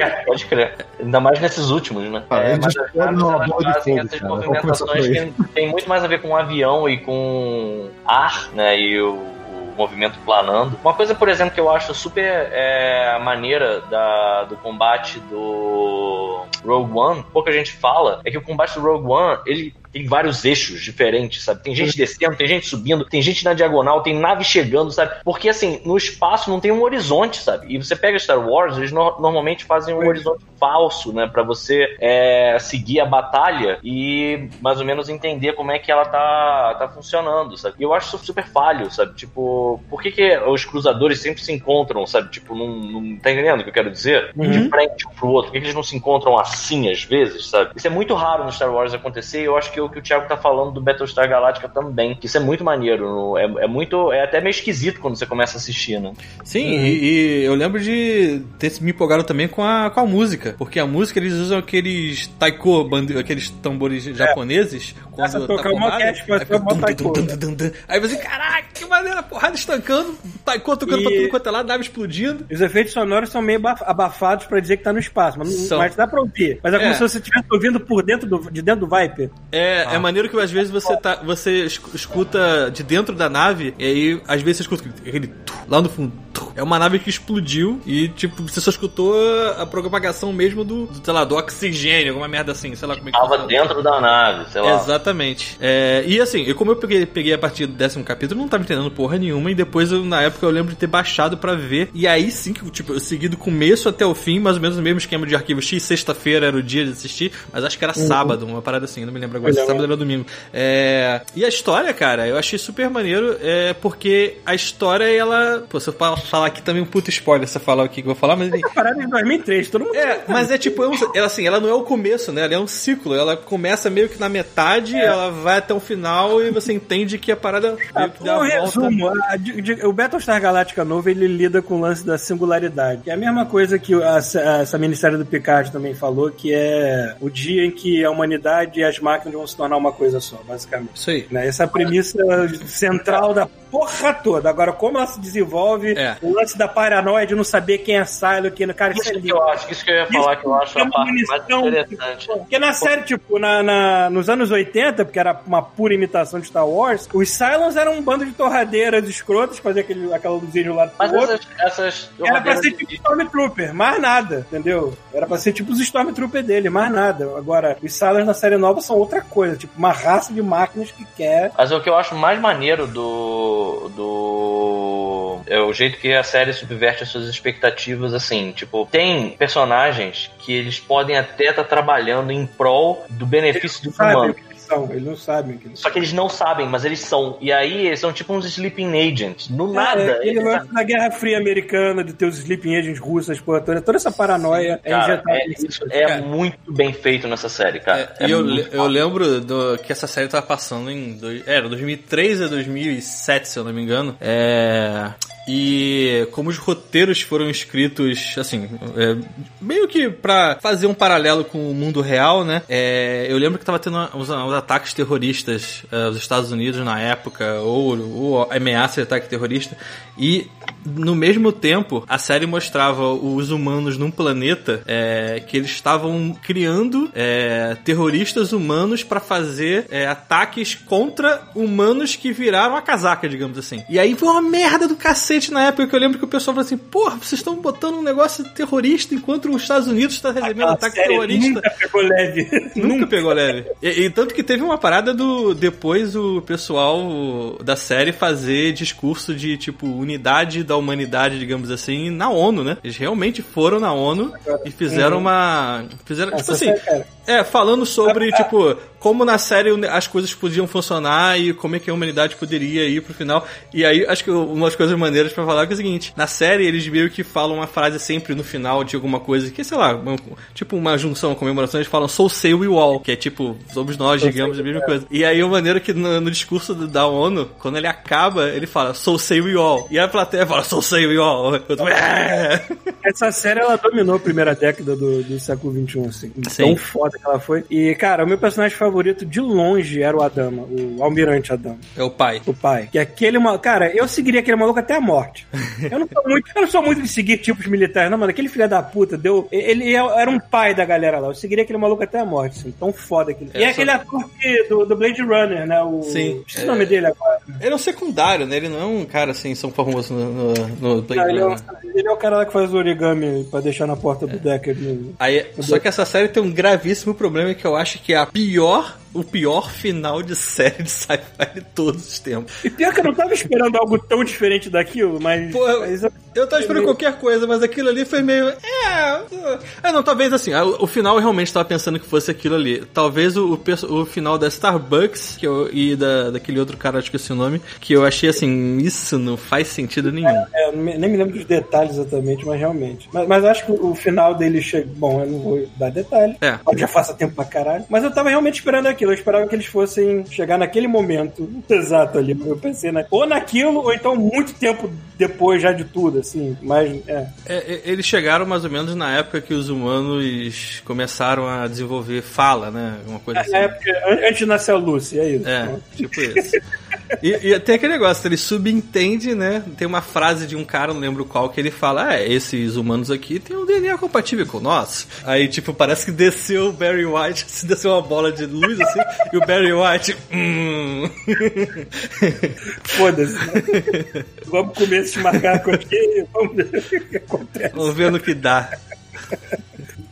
É, pode crer. Ainda mais nesses últimos, né? Ah, É, mas as explodem naves, elas fazem fogo, essas cara. Movimentações que tem muito mais a ver com avião e com ar, né? E o movimento planando. Uma coisa, por exemplo, que eu acho super é, maneira da, do combate do Rogue One, pouca gente fala, é que o combate do Rogue One, ele tem vários eixos diferentes, sabe? Tem gente descendo, tem gente subindo, tem gente na diagonal, tem nave chegando, sabe? Porque assim, no espaço não tem um horizonte, sabe? E você pega Star Wars, eles no- normalmente fazem um horizonte falso, né? Pra você é, seguir a batalha e mais ou menos entender como é que ela tá, tá funcionando, sabe? E eu acho isso super falho, sabe? Tipo, por que, que os cruzadores sempre se encontram, sabe? Tipo, num- tá entendendo o que eu quero dizer? De frente um pro outro. Por que, que eles não se encontram assim às vezes, sabe? Isso é muito raro no Star Wars acontecer e eu acho que é o que o Thiago tá falando do Battlestar Galactica também. Que isso é muito maneiro. É, é muito. É até meio esquisito quando você começa a assistir, né? Sim, e, e eu lembro de ter me empolgado também com a, com a música. Porque a música eles usam aqueles taiko, bande- aqueles tambores japoneses. Começa a Quando tocar tá uma orquestra, mas taiko. dum. Aí você, caraca, que maneira, porrada estancando, taiko tocando E- pra tudo quanto é lado, nave explodindo. Os efeitos sonoros são meio abaf- abafados pra dizer que tá no espaço, mas, São. mas dá pra ouvir. Mas é como É. se você estivesse ouvindo por dentro do, de dentro do Viper. É, é maneiro que às vezes você tá, você esc- escuta de dentro da nave, e aí às vezes você escuta aquele lá no fundo. É uma nave que explodiu e, tipo, você só escutou a propagação mesmo do, do, sei lá, do oxigênio, alguma merda assim, sei lá como é que Tava funciona. dentro da nave, sei lá. Exatamente. É, e assim, eu, como eu peguei, peguei a partir do décimo capítulo, não tava entendendo porra nenhuma. E depois, eu, na época, eu lembro de ter baixado pra ver. E aí sim, que, tipo, eu segui do começo até o fim, mais ou menos no mesmo esquema de arquivo X. Sexta-feira era o dia de assistir, mas acho que era sábado, uma parada assim, não me lembro agora. sábado era domingo. É, e a história, cara, eu achei super maneiro, é, porque a história, ela. Pô, se eu fa- falar aqui também um puto spoiler, se eu falar o que eu vou falar, mas. Essa parada é de 2003, todo mundo. é, mas é tipo, é ela assim, ela não é o começo, né? Ela é um ciclo. Ela começa meio que na metade, ela vai até o final e você entende que a parada Ah, meio que dá um resumo, a- de- de- o Battlestar Galactica novo ele lida com o lance da singularidade. Que é a mesma coisa que a, a- essa ministério do Picard também falou, que é o dia em que a humanidade e as máquinas vão se tornar uma coisa só, basicamente. Isso aí. Né? Essa é a premissa central da porra toda. Agora, como ela se desenvolve, É. o lance da paranoia de não saber quem é Silo, quem não. Cara, isso, Isso é que lindo. eu acho, isso que eu ia falar, que eu acho é a parte mais interessante. Porque na série, tipo, na, na- nos anos 80, porque era uma pura imitação de Star Wars, os Cylons eram um bando de torradeiras escrotas, fazer aquele, aquela luzinha de um lado pro Mas outro. essas, essas Era pra ser tipo Stormtrooper, mais nada, entendeu? Era pra ser tipo os Stormtrooper dele, mais nada. Agora, os Cylons na série nova são outra coisa, tipo uma raça de máquinas que quer. Mas o que eu acho mais maneiro do. Do. É o jeito que a série subverte as suas expectativas, assim. Tipo, tem personagens que eles podem até estar trabalhando em prol do benefício do humano. São, eles não sabem que eles Só que eles não sabem, mas eles são. E aí eles são tipo uns sleeping agents. No nada. É, aquele eles- lance da Guerra Fria Americana, de ter os sleeping agents russos, porra, toda, toda essa paranoia é Cara, injetada é, isso é Cara. muito bem feito nessa série, cara. É, É e eu, eu lembro do- que essa série tava passando em. dois- Era 2003 a 2007, se eu não me engano. É. E como os roteiros foram escritos, assim, é, meio que pra fazer um paralelo com o mundo real, né? É, eu lembro que tava tendo uns, uns ataques terroristas é, nos Estados Unidos na época, ou, ou ameaça de ataque terrorista, e no mesmo tempo, a série mostrava os humanos num planeta é, que eles estavam criando é, terroristas humanos pra fazer é, ataques contra humanos que viraram a casaca, digamos assim. E aí foi uma merda do cacete na época que eu lembro que o pessoal falou assim: porra, vocês estão botando um negócio terrorista enquanto os Estados Unidos está recebendo A ataque terrorista. Nunca pegou leve. Nunca pegou leve. E, e tanto que teve uma parada do. Depois o pessoal da série fazer discurso de, tipo, unidade da humanidade, digamos assim, na ONU, né? Eles realmente foram na ONU e fizeram uma. Fizeram, tipo Essa assim. série, cara. É, falando sobre, tipo, como na série as coisas podiam funcionar e como é que a humanidade poderia ir pro final. E aí, acho que uma das coisas maneiras pra falar que é o seguinte: na série eles meio que falam uma frase sempre no final de alguma coisa que, sei lá, tipo uma junção, uma comemoração, eles falam So say we all, que é tipo, somos nós, digamos, a mesma coisa. E aí o maneiro é que no, no discurso da ONU, quando ele acaba, ele fala So say we all. E a plateia fala So say we all. Eu tô, "É." Essa série, ela dominou a primeira década do, do século XXI, assim. Sim. Tão foda que ela foi. E, cara, o meu personagem favorito de longe era o Adama, o Almirante Adama. É o pai. O pai. Que aquele Cara, eu seguiria aquele maluco até a morte. Eu não sou muito, eu não sou muito de seguir tipos militares, não, mano. Aquele filho da puta deu. Ele era um pai da galera lá. Eu seguiria aquele maluco até a morte, assim. Tão foda aquele. e É, é aquele ator do, do Blade Runner, né? O... Sim. Esqueci o nome dele agora. Ele é um secundário, né? Ele não é um cara assim, São famoso no, no, no Blade ele, é Runner. ele é o cara lá que faz o origami pra deixar na porta do Decker. no- Aí, só que essa série tem um gravíssimo problema que eu acho que é a pior, Ja. O pior final de série de sci-fi de todos os tempos. E pior que eu não tava esperando algo tão diferente daquilo, mas. Pô, eu- mas Eu tava esperando qualquer coisa, mas aquilo ali foi meio. É. É, não, talvez assim. O, final eu realmente tava pensando que fosse aquilo ali. Talvez o, o, o final da Starbucks que eu, e da, daquele outro cara, acho que esse o nome, que eu achei assim, isso não faz sentido nenhum. É, eu me- nem me lembro dos detalhes exatamente, mas realmente. Mas, mas acho que o final dele chega. Bom, eu não vou dar detalhe. É. Já faça tempo pra caralho. Mas eu tava realmente esperando aquilo. Eu esperava que eles fossem chegar naquele momento exato ali. Eu pensei na... ou naquilo, ou então muito tempo depois já de tudo, assim. Mas, é. É, é, eles chegaram mais ou menos na época que os humanos começaram a desenvolver fala, né? Uma coisa assim. Na época, an- antes de nascer a Lucy, é isso. É, tipo isso. E, e tem aquele negócio, ele subentende, né? Tem uma frase de um cara, não lembro qual, que ele fala: É, esses humanos aqui têm um DNA compatível com nosso. Aí, tipo, parece que desceu o Barry White, se desceu uma bola de luz assim, e o Barry White. Hum. Foda-se. né? Vamos comer esse macaco aqui. Vamos ver o que acontece. Vamos ver no que dá.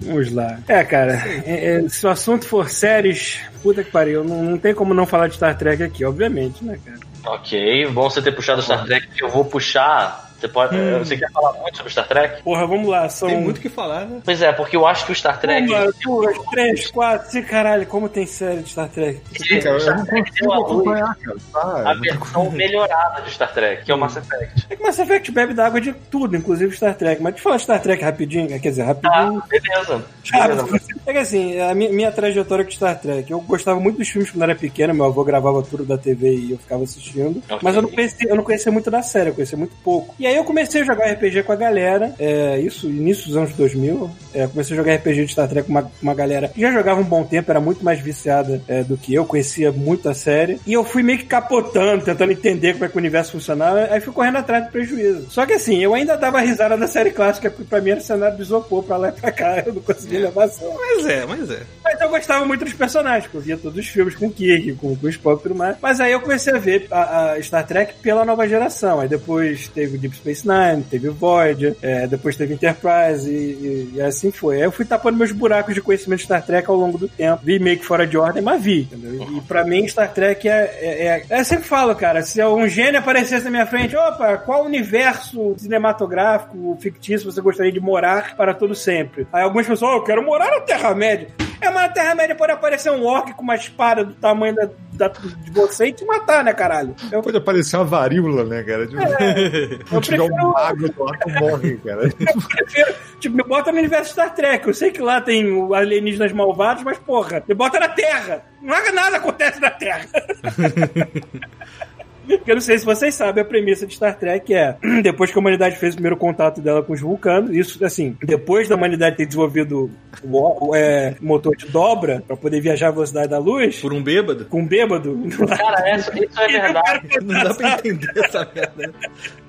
Vamos lá. É, cara, é, é, se o assunto for séries, puta que pariu, não, não tem como não falar de Star Trek aqui, obviamente, né, cara? Ok, bom você ter puxado Star Trek, eu vou puxar. Você pode. Hum. Você quer falar muito sobre Star Trek? Porra, vamos lá, são. Tem muito o que falar, né? Pois é, porque eu acho que o Star Trek. Uma, duas, três, quatro, cinco, caralho, como tem série de Star Trek? Cara, eu Star não Trek consigo a luz acompanhar, cara. Tá, a versão melhorada de Star Trek, que é o Mass Effect. É que Mass Effect bebe da água de tudo, inclusive Star Trek. Mas deixa eu falar de Star Trek rapidinho, quer dizer, rapidinho. Ah, beleza. Rápido. beleza. É que assim, a minha, minha trajetória com Star Trek, eu gostava muito dos filmes quando era pequeno, meu avô gravava tudo da TV e eu ficava assistindo. Ok. Mas eu não, conhecia, eu não conhecia muito da série, eu conhecia muito pouco. E aí eu comecei a jogar RPG com a galera, é, isso, início dos anos 2000. É, comecei a jogar RPG de Star Trek com uma, uma galera que já jogava um bom tempo, era muito mais viciada é, do que eu, conhecia muito a série. E eu fui meio que capotando, tentando entender como é que o universo funcionava, aí fui correndo atrás do prejuízo. Só que assim, eu ainda dava risada da série clássica, porque pra mim era cenário de isopor pra lá e pra cá, eu não conseguia levar a sério. Mas é, mas é. Mas eu gostava muito dos personagens, eu via todos os filmes com o Kirk, com, com o Spock e tudo mais. Mas aí eu comecei a ver a, a Star Trek pela nova geração. Aí depois teve Deep Space Nine, teve Voyager, é, depois teve Enterprise e, e- e assim foi. Aí eu fui tapando meus buracos de conhecimento de Star Trek ao longo do tempo. Vi meio que fora de ordem, mas vi, entendeu? E, e pra mim Star Trek é, é, é... Eu sempre falo, cara, se um gênio aparecesse na minha frente, opa, qual universo cinematográfico, fictício você gostaria de morar para todo sempre? Aí algumas pessoas, oh, eu quero morar na Terra-média. É, mas na Terra-média pode aparecer um orc com uma espada do tamanho da, da- de você e te matar, né, caralho? Eu, Pode aparecer uma varíola, né, cara? Tipo, eu Se tiver um prefiro, mago lá, tu morre, cara. eu prefiro, tipo, me bota no universo Star Trek. Eu sei que lá tem alienígenas malvados, mas porra, me bota na Terra. Haga nada acontece na Terra. Porque eu não sei se vocês sabem, a premissa de Star Trek é: depois que a humanidade fez o primeiro contato dela com os vulcanos, isso assim, depois da humanidade ter desenvolvido o, o, é, motor de dobra pra poder viajar à velocidade da luz, Por um bêbado? com um bêbado, Cara, isso, isso é verdade. Não dá pra entender essa merda.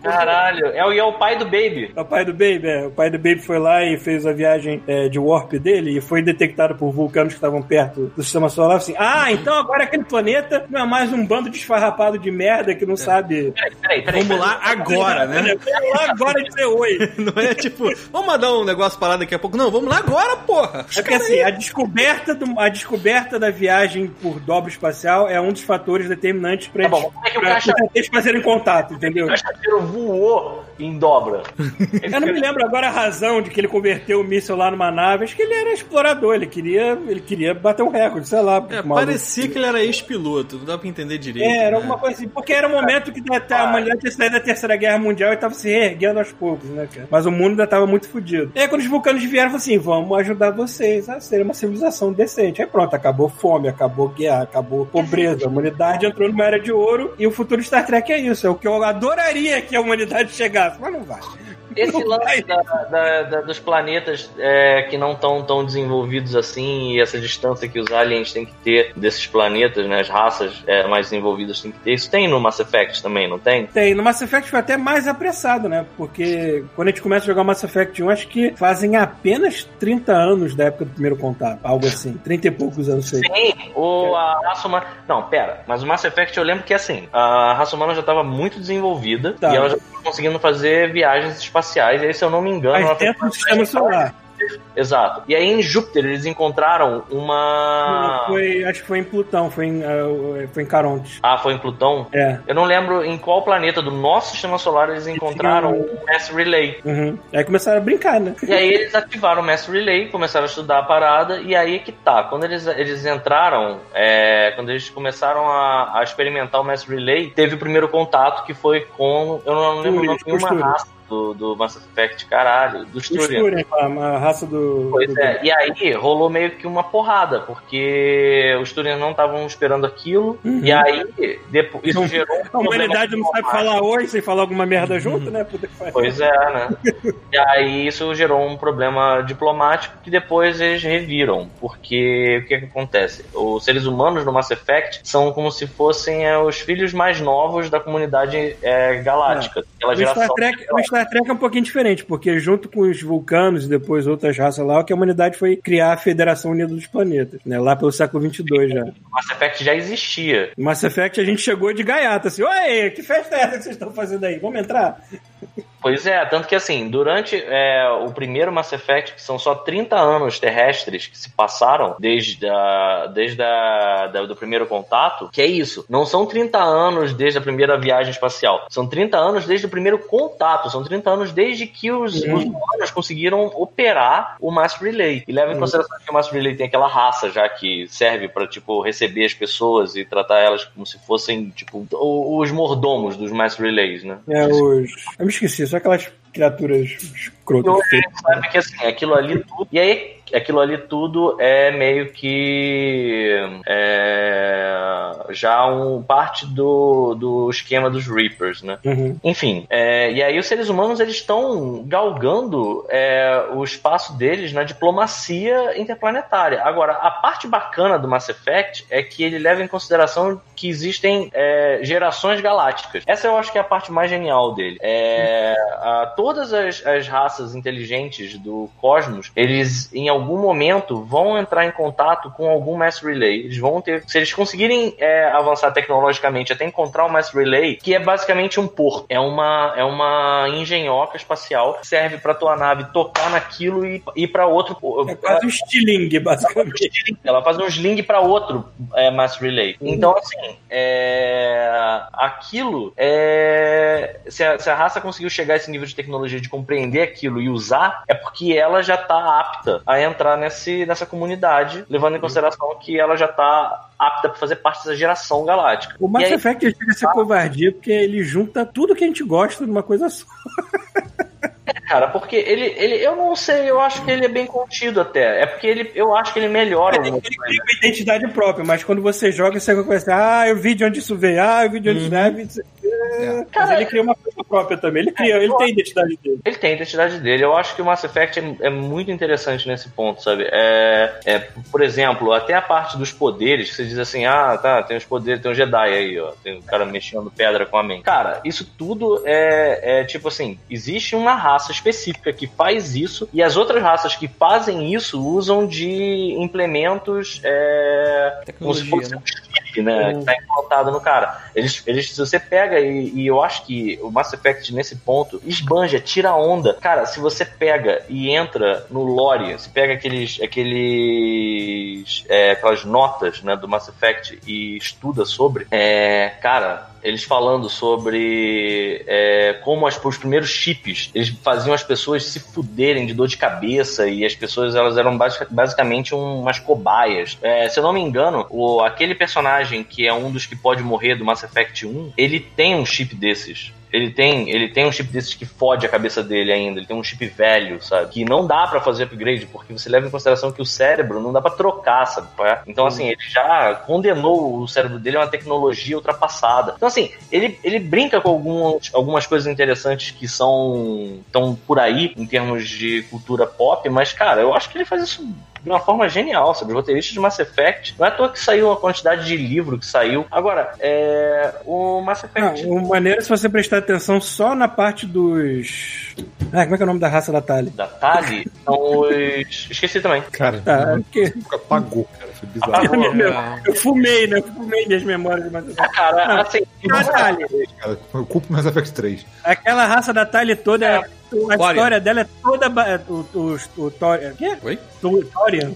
Caralho. É o, e é o pai do Baby. O pai do Baby, é. O pai do Baby foi lá e fez a viagem é, de warp dele e foi detectado por vulcanos que estavam perto do sistema solar. Assim, ah, então agora aquele planeta não é mais um bando de esfarrapado de merda que não sabe. Peraí, peraí, peraí. Vamos lá agora, né? Vamos lá agora dizer oi. Não é tipo, vamos mandar um negócio pra lá daqui a pouco. Não, vamos lá agora, porra. É que assim, a descoberta, do- a descoberta da viagem por dobra espacial é um dos fatores determinantes pra, Tá bom, eles, é que o pra, caixa- eles fazerem contato, entendeu? O cachaceiro voou em dobra. Eu não me lembro agora a razão de que ele converteu o míssil lá numa nave. Acho que ele era explorador, ele queria, ele queria bater um recorde, sei lá. É, parecia que ele era ex-piloto, não dá pra entender direito. É, era né? alguma coisa assim. Porque era o momento que até a humanidade tinha saído da Terceira Guerra Mundial e tava se reerguendo aos poucos, né, cara? Mas o mundo ainda tava muito fodido. E aí, quando os vulcanos vieram, assim: vamos ajudar vocês a serem uma civilização decente. Aí pronto, acabou fome, acabou guerra, acabou pobreza. A humanidade entrou numa era de ouro e o futuro de Star Trek é isso. É o que eu adoraria que a humanidade chegasse, mas não vai. Esse lance da, da- da- dos planetas é, que não estão tão desenvolvidos assim, e essa distância que os aliens têm que ter desses planetas, né? As raças é, mais desenvolvidas têm que ter. Isso tem no Mass Effect também, não tem? Tem, no Mass Effect foi até mais apressado, né? Porque quando a gente começa a jogar o Mass Effect 1, acho que fazem apenas 30 anos da época do primeiro contato. Algo assim. 30 e poucos anos, sei. Sim, o, a raça humana. Não, pera, mas o Mass Effect eu lembro que assim, a raça humana já estava muito desenvolvida Tá. e ela já estava conseguindo fazer viagens espaciais. E aí, se eu não me engano, fez dentro do sistema solar. Exato. E aí em Júpiter eles encontraram uma. Foi, acho que foi em Plutão, foi em, ah, foi em Caronte. Ah, foi em Plutão? É. Eu não lembro em qual planeta do nosso sistema solar eles encontraram tinha o Mass Relay. Uhum. Aí começaram a brincar, né? E aí eles ativaram o Mass Relay, começaram a estudar a parada, e aí é que tá. Quando eles, eles entraram, é, quando eles começaram a, a experimentar o Mass Relay, teve o primeiro contato que foi com. Eu não lembro o nome de nenhuma Costurian. raça do, do Mass Effect, caralho, do Os Sturian. Turing, a, raça do. Pois do- é, e aí rolou meio que uma porrada, porque os Turians não estavam esperando aquilo, Uhum. e aí depois, isso gerou um A humanidade não sabe falar oi sem falar alguma merda junto, né? Pois é, né? e aí isso gerou um problema diplomático que depois eles reviram, porque o que, que acontece? Os seres humanos no Mass Effect são como se fossem é, os filhos mais novos da comunidade é, galáctica. Aquela O Star, geração. Trek, Star Trek é um pouquinho diferente, porque junto com os vulcanos e depois outras raças lá, o que a humanidade foi criar a Federação Unida dos Planetas, né? Lá pelo século 22 já. O Mass Effect já existia. Mass Effect a gente chegou de gaiata, assim, oi, que festa é essa que vocês estão fazendo aí? Vamos entrar? Pois é, tanto que assim, durante é, o primeiro Mass Effect, que são só 30 anos terrestres que se passaram desde, a, desde a, da- do primeiro contato, que é isso, não são 30 anos desde a primeira viagem espacial, são 30 anos desde o primeiro contato, são 30 anos desde que os, os humanos conseguiram operar o Mass Relay. E leva em consideração que o Mass Relay tem aquela raça já que serve pra, tipo, receber as pessoas e tratar elas como se fossem, tipo, os mordomos dos Mass Relays, né? É, os... Eu me esqueci, só aquelas criaturas escrotas. A gente sabe que assim, aquilo ali tudo. E aí, aquilo ali tudo é meio que. é, já um parte do, do esquema dos Reapers, né? Uhum. Enfim, é, e aí os seres humanos eles estão galgando é, o espaço deles na diplomacia interplanetária. Agora, a parte bacana do Mass Effect é que ele leva em consideração que existem é, gerações galácticas. Essa eu acho que é a parte mais genial dele. É, a- todas as, as raças inteligentes do cosmos, eles em algum momento vão entrar em contato com algum Mass Relay. Eles vão ter, se eles conseguirem é, avançar tecnologicamente até encontrar o Mass Relay, que é basicamente um porto, é uma é uma engenhoca espacial que serve para tua nave tocar naquilo e ir para outro. É quase um estilingue, basicamente. Ela faz um sling para outro é, Mass Relay. Então, assim, é, aquilo é. Se a, se a raça conseguiu chegar a esse nível de tecnologia de compreender aquilo e usar, é porque ela já tá apta a entrar nesse, nessa comunidade, levando em consideração que ela já tá apta para fazer parte dessa geração galáctica. O Mass E Effect chega a ser covardia porque ele junta tudo que a gente gosta numa coisa só. Cara, porque ele, ele, eu não sei, eu acho que ele é bem contido até. É porque ele, eu acho que ele melhora Ele alguma cria coisa. uma identidade própria, mas quando você joga, você começa, ah, eu vi de onde isso veio, ah, eu vi de onde isso veio. Mas Cara, ele cria uma coisa própria também. Ele cria, ele tem a identidade dele. Ele tem a identidade dele. Eu acho que o Mass Effect é, é muito interessante nesse ponto, sabe? É, é, por exemplo, até a parte dos poderes, que você diz assim, ah, tá, tem os poderes, tem um Jedi aí, ó, tem o cara mexendo pedra com a mente. Cara, isso tudo é, é tipo assim, existe uma raça específica que faz isso e as outras raças que fazem isso usam de implementos é, como se fosse né? um chip, né? Que tá implantado no cara. Eles, eles, se você pega e, e eu acho que o Mass Effect nesse ponto esbanja, tira a onda. Cara, se você pega e entra no lore, se pega aqueles, aqueles, é, aquelas notas, né, do Mass Effect e estuda sobre, é, cara, eles falando sobre é, como as, os primeiros chips eles faziam as pessoas se fuderem de dor de cabeça e as pessoas elas eram basic, basicamente um, umas cobaias. É, se eu não me engano, o, aquele personagem que é um dos que pode morrer do Mass Effect 1, ele tem um chip desses. Ele tem, ele tem um chip desses que fode a cabeça dele ainda. Ele tem um chip velho, sabe? Que não dá para fazer upgrade, porque você leva em consideração que o cérebro não dá para trocar, sabe? Então, assim, ele já condenou o cérebro dele a uma tecnologia ultrapassada. Então, assim, ele, ele brinca com algumas, algumas coisas interessantes que são tão por aí, em termos de cultura pop, mas, cara, eu acho que ele faz isso de uma forma genial, sabe? Os roteiristas de Mass Effect, não é à toa que saiu a quantidade de livro que saiu. Agora, é, o Mass Effect. Não, o maneiro é se você prestar atenção só na parte dos. Ah, como é que é o nome da raça da Tali? Da Tali são os. Esqueci também. Cara, Ah, nunca que- apagou, cara. Foi bizarro. Apagou. Eu fumei, né? Eu fumei minhas memórias de Mass Effect. Ah, cara, assim. A Tali, Cara, eu culpo Mass Effect 3. aquela raça da Tali toda. É. A Quarian. história dela é toda. ba- O, o, o, Tor- o quê? Oi? Torian?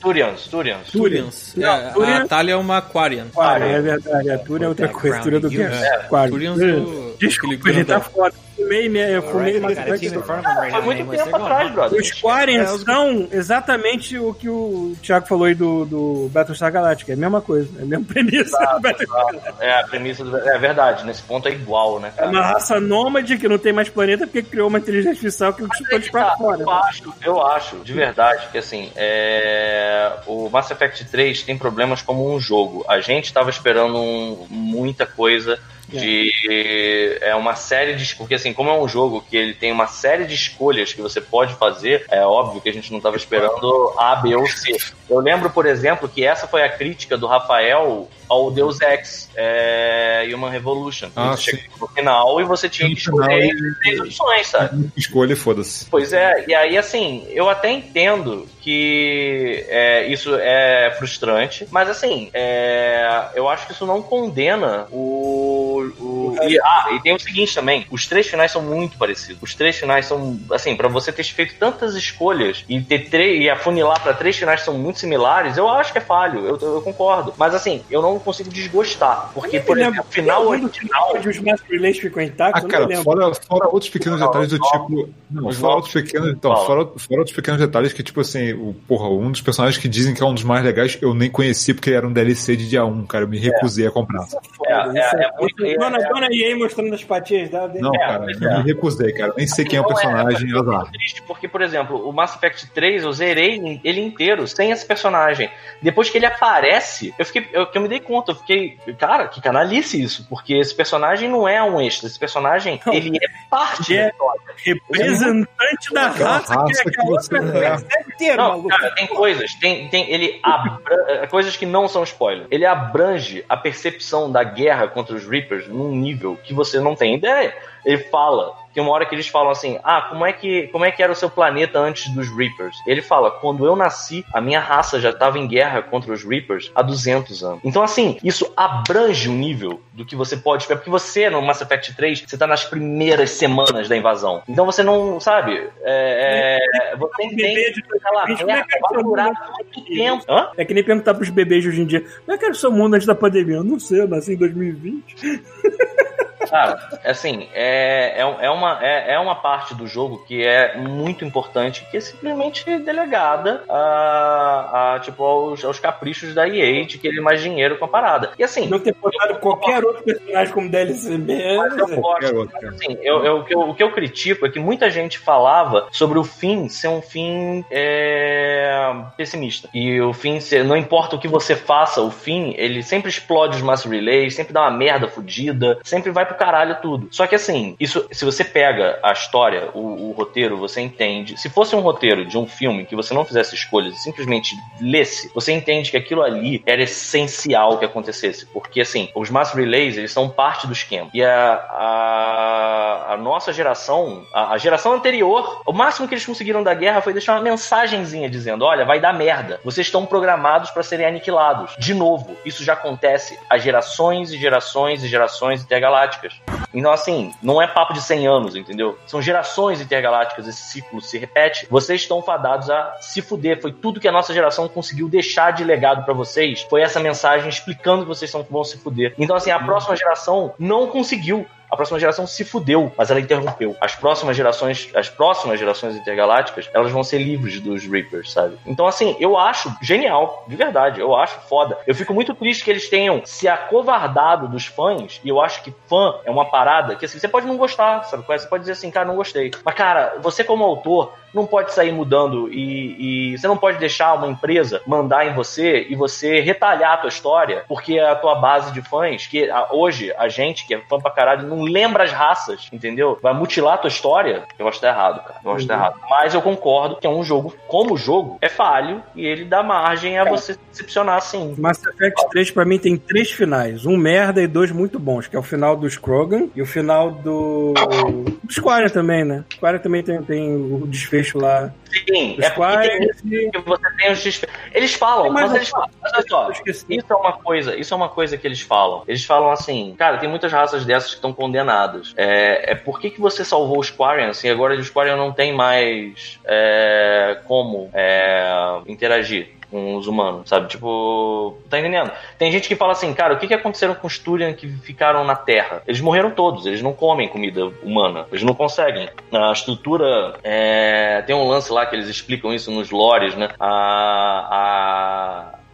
Turians, Turians. Turians. É, Turian- A Thalia é uma Quarian. Quarian, é verdade. A Túria é outra coisa. Túria do que? É, Quarian. Turians do- Desculpa, gente, tá foda. Fumei, eu fumei Mass Effect. Foi muito tempo atrás, brother. Os Quarians são exatamente o que o Thiago falou aí do, do Battlestar Galactica. É a mesma coisa, é a mesma premissa do Battlestar Galactica. É, a premissa do... É verdade, nesse ponto é igual, né? É uma raça nômade que não tem mais planeta porque criou uma inteligência artificial que chutou eles pra Tá, fora. Eu acho, eu acho, de verdade, que assim, é... o Mass Effect 3 tem problemas como um jogo. A gente tava esperando um- muita coisa de é uma série de porque assim como é um jogo que ele tem uma série de escolhas que você pode fazer é óbvio que a gente não estava esperando A B ou C. Eu lembro por exemplo que essa foi a crítica do Rafael ao Deus Ex é, Human Revolution Ah, você chega no final e você tinha que escolher três opções sabe Escolha e foda-se. Pois é, e aí assim, eu até entendo que é, isso é frustrante, mas assim, é, eu acho que isso não condena o. o e, ah, e tem o seguinte também: os três finais são muito parecidos. Os três finais são, assim, pra você ter feito tantas escolhas e ter três e afunilar pra três finais que são muito similares, eu acho que é falho, eu, eu concordo. Mas assim, eu não consigo desgostar, porque, por exemplo, o final original. Os Master Relays ficam intactos, Ah, eu cara, não lembro. fora, fora outros pequenos Não, detalhes do não. tipo. Não, Os fora outros pequenos. Então, fora, fora outros pequenos detalhes que, tipo assim, o, porra, um dos personagens que dizem que é um dos mais legais, eu nem conheci porque ele era um DLC de dia 1, cara. Eu me recusei a comprar. Foda, É, isso é, é muito- Dona, é- dona EA mostrando as patinhas dela. Não, É, cara, eu é. me recusei, cara. Nem sei quem é o Não personagem, fico triste porque, por exemplo, o Mass Effect 3 eu zerei ele inteiro sem esse personagem. Depois que ele aparece, eu fiquei, eu, que eu me dei conta, eu fiquei, cara, que canalice isso, porque esse personagem não é um extra, esse personagem, Não. ele é parte É. da história. Representante da Aquela raça, raça que é que você é. Não, cara, tem coisas, tem, tem, ele abra, coisas que não são spoiler. Ele abrange a percepção da guerra contra os Reapers num nível que você não tem ideia. Ele fala, tem uma hora que eles falam assim: "Ah, como é que como é que era o seu planeta antes dos Reapers?". Ele fala: "Quando eu nasci, a minha raça já estava em guerra contra os Reapers há 200 anos". Então assim, isso abrange o nível do que você pode esperar, porque você no Mass Effect 3, você tá nas primeiras semanas da invasão. Então você não, sabe, é, é, você entende de que aquela 2020, como é que vai seu durar mundo? muito tempo. Hã? É que nem perguntar pros bebês hoje em dia, como é que era o seu mundo antes da pandemia? Eu não sei, eu nasci em 2020. Cara, assim, é, é, é uma, é, é uma parte do jogo que é muito importante, que é simplesmente delegada a, a, tipo, aos, aos caprichos da EA de querer mais dinheiro com a parada. E assim, Não ter botado qualquer outro personagem como DLC Mas eu mesmo. gosto. Cara. Assim, eu, eu- o, que eu, o que eu critico é que muita gente falava sobre o fim ser um fim é, pessimista. E o fim ser, não importa o que você faça, o fim, ele sempre explode os mass relays, sempre dá uma merda fodida, sempre vai pro caralho tudo. Só que assim, isso, se você pega a história, o, o roteiro, você entende. Se fosse um roteiro de um filme que você não fizesse escolhas e simplesmente lesse, você entende que aquilo ali era essencial que acontecesse. Porque assim, os mass relays, eles são parte do esquema. E a, a, a nossa geração, a, a geração anterior, o máximo que eles conseguiram da guerra foi deixar uma mensagenzinha dizendo: olha, vai dar merda. Vocês estão programados para serem aniquilados. De novo, isso já acontece há gerações e gerações e gerações intergalácticas. Então, assim, não é papo de 100 anos, entendeu? São gerações intergalácticas, esse ciclo se repete. Vocês estão fadados a se fuder. Foi tudo que a nossa geração conseguiu deixar de legado pra vocês. Foi essa mensagem explicando que vocês são- vão se fuder. Então, assim, a próxima geração não conseguiu. A próxima geração se fudeu, mas ela interrompeu. As próximas gerações, as próximas gerações intergalácticas, elas vão ser livres dos Reapers, sabe? Então, assim, eu acho genial, de verdade, eu acho foda. Eu fico muito triste que eles tenham se acovardado dos fãs, e eu acho que fã é uma parada que, assim, você pode não gostar, sabe? é? Você pode dizer assim, cara, não gostei. Mas, cara, você como autor, não pode sair mudando e, e você não pode deixar uma empresa mandar em você e você retalhar a tua história, porque a tua base de fãs, que hoje a gente, que é fã pra caralho, não lembra as raças, entendeu? Vai mutilar a tua história. Eu acho que tá errado, cara. Eu acho que tá errado. Mas eu concordo que é um jogo, como jogo, é falho e ele dá margem a você se decepcionar sim. Mass Effect 3 pra mim tem três finais. Um merda e dois muito bons, que é o final do Scrogan e o final do. do Squire também, né? Squire também tem, tem o desfecho lá. Sim, é porque tem você tem os desfe... Eles falam, mas eles falam. Mas olha só, isso é uma coisa, isso é uma coisa que eles falam. Eles falam assim, cara, tem muitas raças dessas que estão condenadas. É, é por que, que você salvou os Quarians e agora os Quarians não tem mais é, como é, interagir? Com os humanos, sabe? Tipo, tá entendendo? Tem gente que fala assim, cara, o que, que aconteceram com os Turian que ficaram na Terra? Eles morreram todos, eles não comem comida humana, eles não conseguem. A estrutura. é, tem um lance lá que eles explicam isso nos lores, né? A.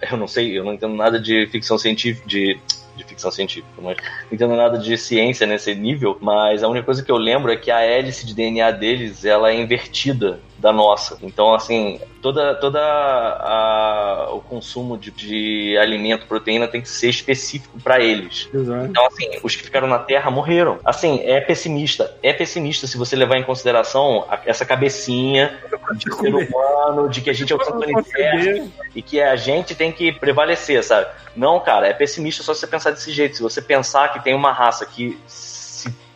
a eu não sei, eu não entendo nada de ficção científica, de, de ficção científica, mas não entendo nada de ciência nesse nível, mas a única coisa que eu lembro é que a hélice de DNA deles, ela é invertida da nossa. Então, assim, toda, toda a- o consumo de, de alimento, proteína, tem que ser específico para eles. Exato. Então, assim, os que ficaram na Terra morreram. Assim, é pessimista. É pessimista se você levar em consideração a- essa cabecinha de ser humano, de que a gente é o santo universo e que a gente tem que prevalecer, sabe? Não, cara, é pessimista só você pensar desse jeito. Se você pensar que tem uma raça que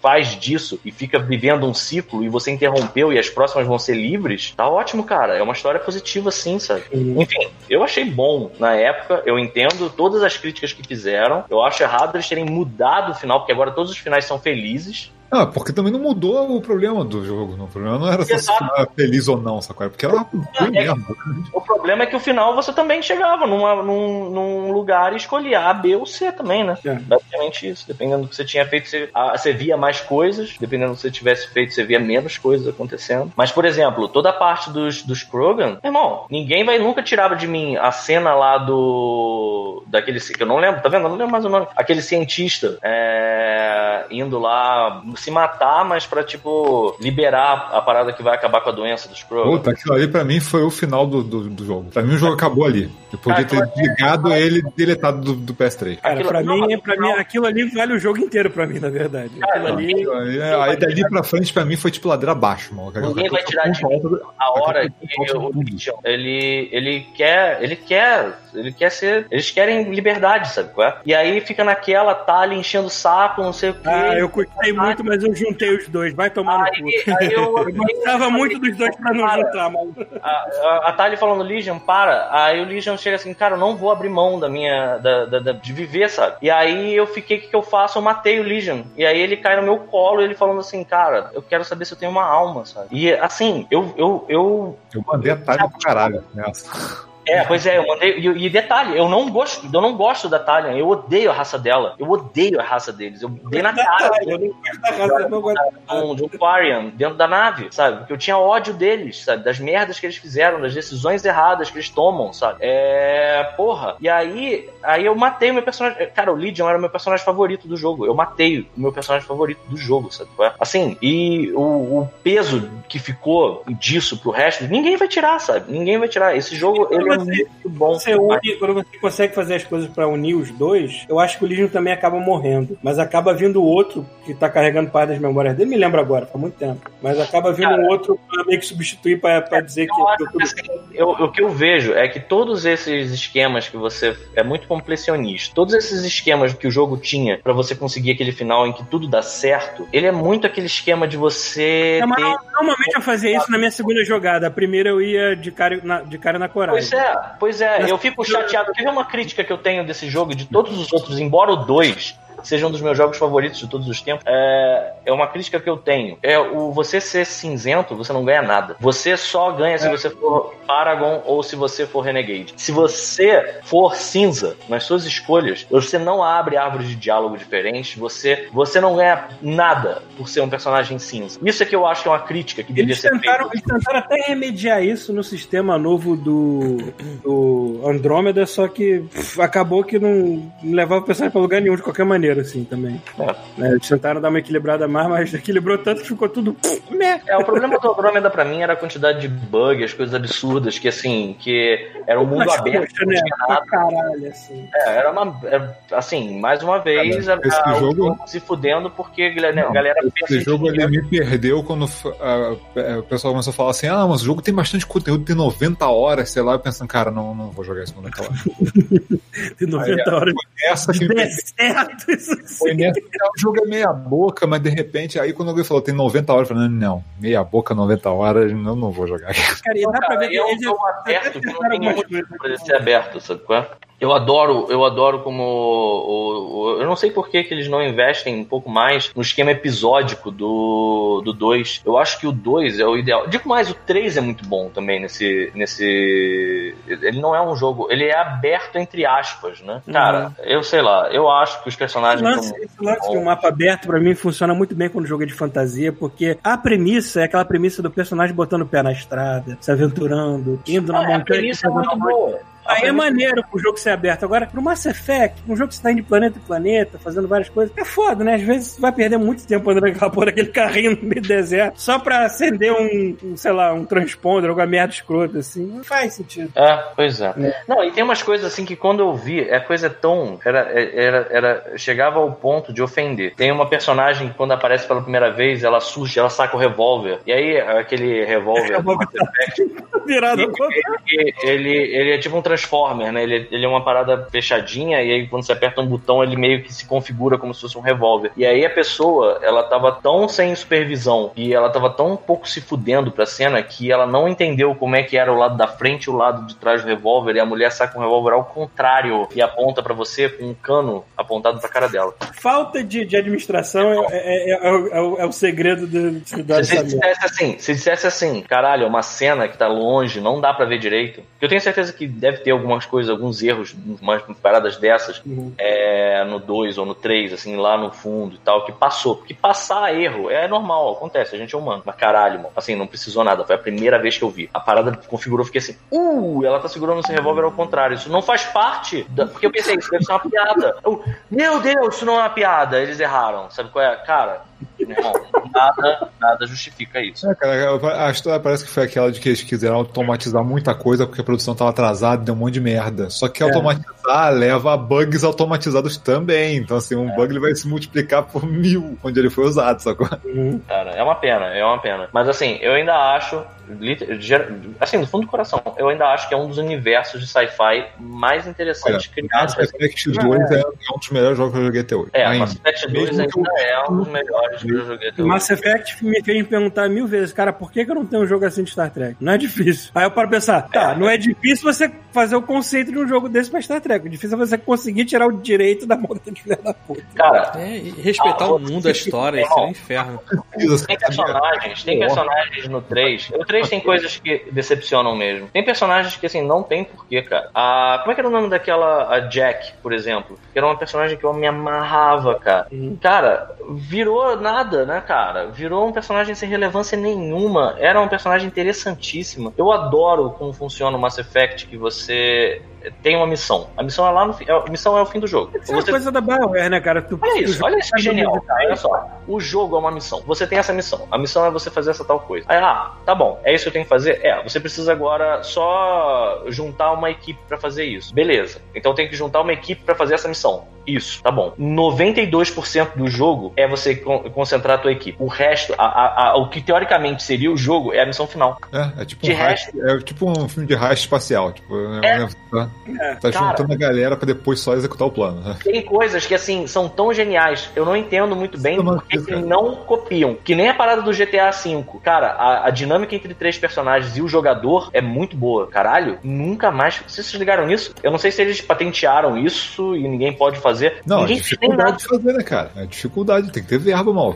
faz disso e fica vivendo um ciclo e você interrompeu e as próximas vão ser livres, tá ótimo, cara. É uma história positiva, sim, sabe? Enfim, eu achei bom na época, eu entendo todas as críticas que fizeram. Eu acho errado eles terem mudado o final, porque agora todos os finais são felizes. Ah, porque também não mudou o problema do jogo. Não. O problema não era se Exato. você era feliz ou não, sacou? Porque ela foi É, mesmo. O problema é que o final você também chegava numa, num, num lugar e escolhia A, B ou C também, né? É. Basicamente isso. Dependendo do que você tinha feito, você, ah, você via mais coisas. Dependendo do que você tivesse feito, você via menos coisas acontecendo. Mas, por exemplo, toda a parte dos, dos Krogan, irmão, ninguém vai nunca tirar de mim a cena lá do. daquele. que eu não lembro, tá vendo? Eu não lembro mais o nome. Aquele cientista é, indo lá se matar, mas pra, tipo, liberar a parada que vai acabar com a doença dos Krogan. Puta, aquilo ali pra mim foi o final do, do, do jogo. Pra mim o jogo acabou ali. Eu podia ter desligado ele e deletado do, do PS3. Cara, Aquilo- pra, não, mim, mas pra não. mim, aquilo ali vale o jogo inteiro pra mim, na verdade. Aquilo ali. Aí, aí dali pra frente pra mim foi tipo ladeira abaixo, mano. Ninguém vai tirar de mim a hora que o Legion, ele, ele quer, ele quer, ele quer ser, eles querem liberdade, sabe qual é? E aí fica naquela talha enchendo o saco, não sei o quê. Ah, eu curtei muito, mas eu juntei os dois. Vai tomar no cu. Aí, aí eu, Eu gostava muito dos dois pra não Cara, juntar, mas. A, a, a Tali falando, Legion, para. Aí o Legion chega assim, cara, eu não vou abrir mão da minha. Da, da- da- de viver, sabe? E aí eu fiquei, o que, que eu faço? Eu matei o Legion. E aí ele cai no meu colo, ele falando assim, cara, eu quero saber se eu tenho uma alma, sabe? E assim, eu. eu, eu Eu mandei a tarde pro caralho nessa. É, pois é, eu mandei. E, e detalhe, eu não gosto, eu não gosto da Talion, eu odeio a raça dela. Eu odeio a raça deles. Eu dei na cara. Eu não gosto da raça, eu não gosto da um, de um Quarian dentro da nave, sabe? Porque eu tinha ódio deles, sabe? Das merdas que eles fizeram, das decisões erradas que eles tomam, sabe? É. Porra. E aí, aí eu matei o meu personagem. Cara, o Legion era o meu personagem favorito do jogo. Eu matei o meu personagem favorito do jogo, sabe? é? Assim, e o, o peso que ficou disso pro resto, ninguém vai tirar, sabe? Ninguém vai tirar. Esse jogo, ele é muito bom. Você une, quando você consegue fazer as coisas pra unir os dois, eu acho que o Legion também acaba morrendo. Mas acaba vindo outro que tá carregando parte das memórias dele, me lembro agora, faz muito tempo. Mas acaba vindo Cara, um outro pra meio que substituir pra, pra dizer que. Eu assim, eu- o que eu vejo é que todos esses esquemas que você. É muito completionista. Todos esses esquemas que o jogo tinha pra você conseguir aquele final em que tudo dá certo, ele é muito aquele esquema de você. É, mas ter- normalmente eu fazia isso na minha segunda jogada. A primeira eu ia de cara na, de cara na coragem. Pois é, pois é, eu fico chateado. Quer ver uma crítica que eu tenho desse jogo de todos os outros, embora o 2 seja um dos meus jogos favoritos de todos os tempos, é, é uma crítica que eu tenho. É o você ser cinzento, você não ganha nada. Você só ganha se você for Paragon ou se você for Renegade. Se você for cinza nas suas escolhas, você não abre árvores de diálogo diferentes, você, você não ganha nada por ser um personagem cinza. Isso é que eu acho que é uma crítica que deveria ser feita. eles tentaram até remediar isso no sistema novo do, do Andrômeda, só que pff, acabou que não não levava o personagem pra lugar nenhum de qualquer maneira, assim, também. É. Né, Eles tentaram dar uma equilibrada mais, mas equilibrou tanto que ficou tudo. meh. É, o problema do Andrômeda pra mim era a quantidade de bugs, as coisas absurdas, que assim, que era um mundo Mas, aberto, poxa, não né? tinha Pra nada. caralho, assim. É, era uma. é, assim, mais uma vez, a, esse a- o jogo- se fudendo porque a galera, a galera pensa Esse jogo ele me perdeu quando ah, o pessoal começou a falar assim: ah, mas o jogo tem bastante conteúdo, tem 90 horas, sei lá. Eu pensando, cara, não, não vou jogar isso com 90 horas. Tem 90 horas Essa que de deserto, Foi nessa que o jogo é meia boca, mas de repente, aí quando alguém falou tem 90 horas, eu falei, não, meia boca, 90 horas, eu não vou jogar. Cara, e dá pra ver que eles aberto que não tem motivo pra ele ser aberto, sabe qual é? Eu adoro, eu adoro como. o- o- eu não sei por que, que eles não investem um pouco mais no esquema episódico do 2. Do dois. eu acho que o 2 é o ideal. Digo mais, o 3 é muito bom também nesse. nesse. Ele não é um jogo. Ele é aberto entre aspas, né? Cara, eu sei lá, eu acho que os Esse personagens. lance, são- esse lance de um mapa aberto, pra mim, funciona muito bem quando o jogo é de fantasia, porque a premissa é aquela premissa do personagem botando o pé na estrada, se aventurando, indo na Ah, a montanha. premissa é muito boa. A Aí é maneiro pro jogo ser aberto. Agora, pro Mass Effect, um jogo que você tá indo de planeta em planeta, fazendo várias coisas, é foda, né? Às vezes você vai perder muito tempo andando naquela porra daquele carrinho no meio do deserto, só pra acender um, um, sei lá, um transponder, alguma merda escrota, assim. Não faz sentido. É, pois é. Não, e tem umas coisas assim que quando eu vi, é coisa tão. Era, era, era, chegava ao ponto de ofender. Tem uma personagem que quando aparece pela primeira vez, ela surge, ela saca o revólver. E aí, aquele revólver. Revólver Virado ao contrário. ele, ele, ele é tipo um Transformer, né? Ele, ele é uma parada fechadinha, e aí quando você aperta um botão, ele meio que se configura como se fosse um revólver. E aí a pessoa, ela tava tão sem supervisão e ela tava tão pouco se fudendo pra cena que ela não entendeu como é que era o lado da frente e o lado de trás do revólver, e a mulher saca um revólver ao contrário e aponta pra você com um cano apontado pra cara dela. Falta de, de administração é, é, é, é o- é é segredo de se dar Se merda. dissesse assim, se dissesse assim, caralho, é uma cena que tá longe, não dá pra ver direito. Eu tenho certeza que deve ter algumas coisas, alguns erros, umas paradas dessas Uhum. é, no 2 ou no 3, assim, lá no fundo e tal, que passou. Porque passar erro é normal, acontece, a gente é humano. Mas caralho, mano, assim, não precisou nada. Foi a primeira vez que eu vi. A parada configurou, fiquei assim, uh, ela tá segurando esse revólver ao contrário. Isso não faz parte. Da... Porque eu pensei, isso deve ser uma piada. Eu, Meu Deus, isso não é uma piada. Eles erraram. Sabe qual é? Cara, não, nada, nada justifica isso. É, cara, a história parece que foi aquela de que eles quiseram automatizar muita coisa porque a produção tava atrasada e deu um monte de merda. Só que automatizar leva a bugs automatizados também. Então, assim, um bug ele vai se multiplicar por mil onde ele foi usado, sacou? Cara, é uma pena, é uma pena. Mas assim, eu ainda acho, assim, do fundo do coração, eu ainda acho que é um dos universos de sci-fi mais interessantes criados. Mass Effect 2 é, é um dos melhores jogos que eu joguei até hoje. É. Mass Effect 2 Mesmo que ainda é um dos melhores que eu joguei até. Mass Effect me fez me perguntar mil vezes, cara, por que, que eu não tenho um jogo assim de Star Trek? Não é difícil. Aí eu paro pra pensar, tá, não é difícil você fazer o conceito de um jogo desse pra Star Trek. O difícil é você conseguir tirar o direito da mão daquele filho da puta. Cara, É, respeitar Ah, o mundo, a história, isso é um inferno. Tem personagens, tem personagens no 3. O 3 tem coisas que decepcionam mesmo. Tem personagens que, assim, não tem porquê, cara. A, como é que era o nome daquela a Jack, por exemplo? Que era uma personagem que eu me amarrava, cara. Cara, virou nada, né, cara? Virou um personagem sem relevância nenhuma. Era um personagem interessantíssima. Eu adoro como funciona o Mass Effect, que você tem uma missão. A missão é lá no fim. A missão é o fim do jogo. Isso é uma coisa da BioWare, né, cara? Tu, Olha isso, olha isso que genial. Olha só, o jogo é uma missão. Você tem essa missão. A missão é você fazer essa tal coisa. Aí, ah, tá bom. É isso que eu tenho que fazer? É, você precisa agora só juntar uma equipe pra fazer isso. Beleza. Então tem que juntar uma equipe pra fazer essa missão. Isso, tá bom. 92% do jogo é você con- concentrar a tua equipe. O resto, a- a- a- o que teoricamente seria o jogo, é a missão final. É, é tipo De um heist, é tipo um filme de heist espacial. Tipo, É. né, tá, tá cara. juntando a galera pra depois só executar o plano. né? Tem coisas que, assim, são tão geniais. Eu não entendo muito bem é porque que não copiam. Que nem a parada do GTA V. Cara, a, a dinâmica entre três personagens e o jogador é muito boa. Caralho, nunca mais. Vocês ligaram nisso? Eu não sei se eles patentearam isso e ninguém pode fazer. Não, a Ninguém fez nem nada. dificuldade de fazer, né, cara? É dificuldade, tem que ter verba, mal.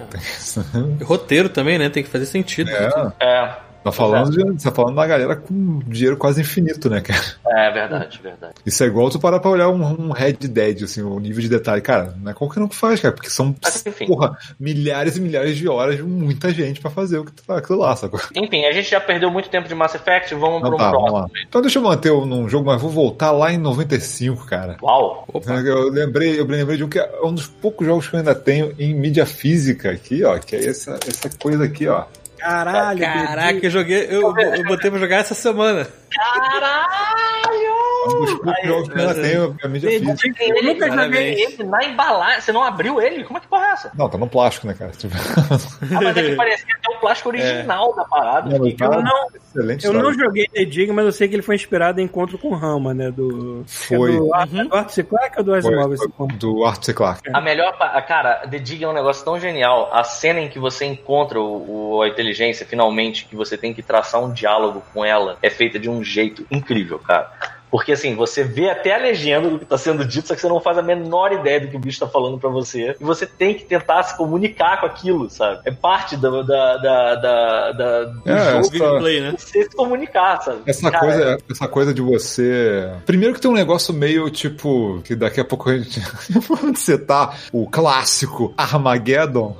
Roteiro também, né? Tem que fazer sentido. É, É, tá falando, de, tá falando da galera com dinheiro quase infinito, né, cara? é verdade, verdade. Isso é igual tu parar pra olhar um, um Red Dead, assim, o nível de detalhe. Cara, não é qualquer um que faz, cara, porque são, Mas, porra, milhares e milhares de horas de muita gente pra fazer o que tu aquilo lá, sacou? Enfim, a gente já perdeu muito tempo de Mass Effect, vamos para um tá, vamos lá. próximo. Então deixa eu manter um num jogo, mas vou voltar lá em 95, cara. Uau! Opa. Eu lembrei, eu lembrei de um que é um dos poucos jogos que eu ainda tenho em mídia física aqui, ó, que é essa, essa coisa aqui, ó. Caralho, Caraca, eu joguei. Eu, eu botei pra jogar essa semana. Caralho! É um dos que eu física. Tem ele, nunca cara, joguei. ele na embalagem. Você não abriu ele? Como é que porra é essa? Não, tá no plástico, né, cara? Tipo, Ah, mas é que parecia até o plástico original da parada. não, Fiquei- tá- Eu não- excelente Eu não joguei The Dig, mas eu sei que ele foi inspirado em Encontro com Rama, né? Do. Foi. É do, Uhum. do Arthur C. Clarke ou do Asimov? Do Arthur C. Clarke. A melhor. Cara, The Dig é um negócio tão genial. A cena em que você encontra o, o- a inteligência, finalmente, que você tem que traçar um diálogo com ela, é feita de um jeito incrível, cara. Porque assim, você vê até a legenda do que tá sendo dito, só que você não faz a menor ideia do que o bicho tá falando pra você. E você tem que tentar se comunicar com aquilo, sabe? É parte da, da, da, da, da- do É, jogo essa- Gameplay, né? você se comunicar, sabe? Essa Cara, coisa, essa coisa de você. Primeiro que tem um negócio meio tipo. Que daqui a pouco a gente. Onde você tá? O clássico Armageddon.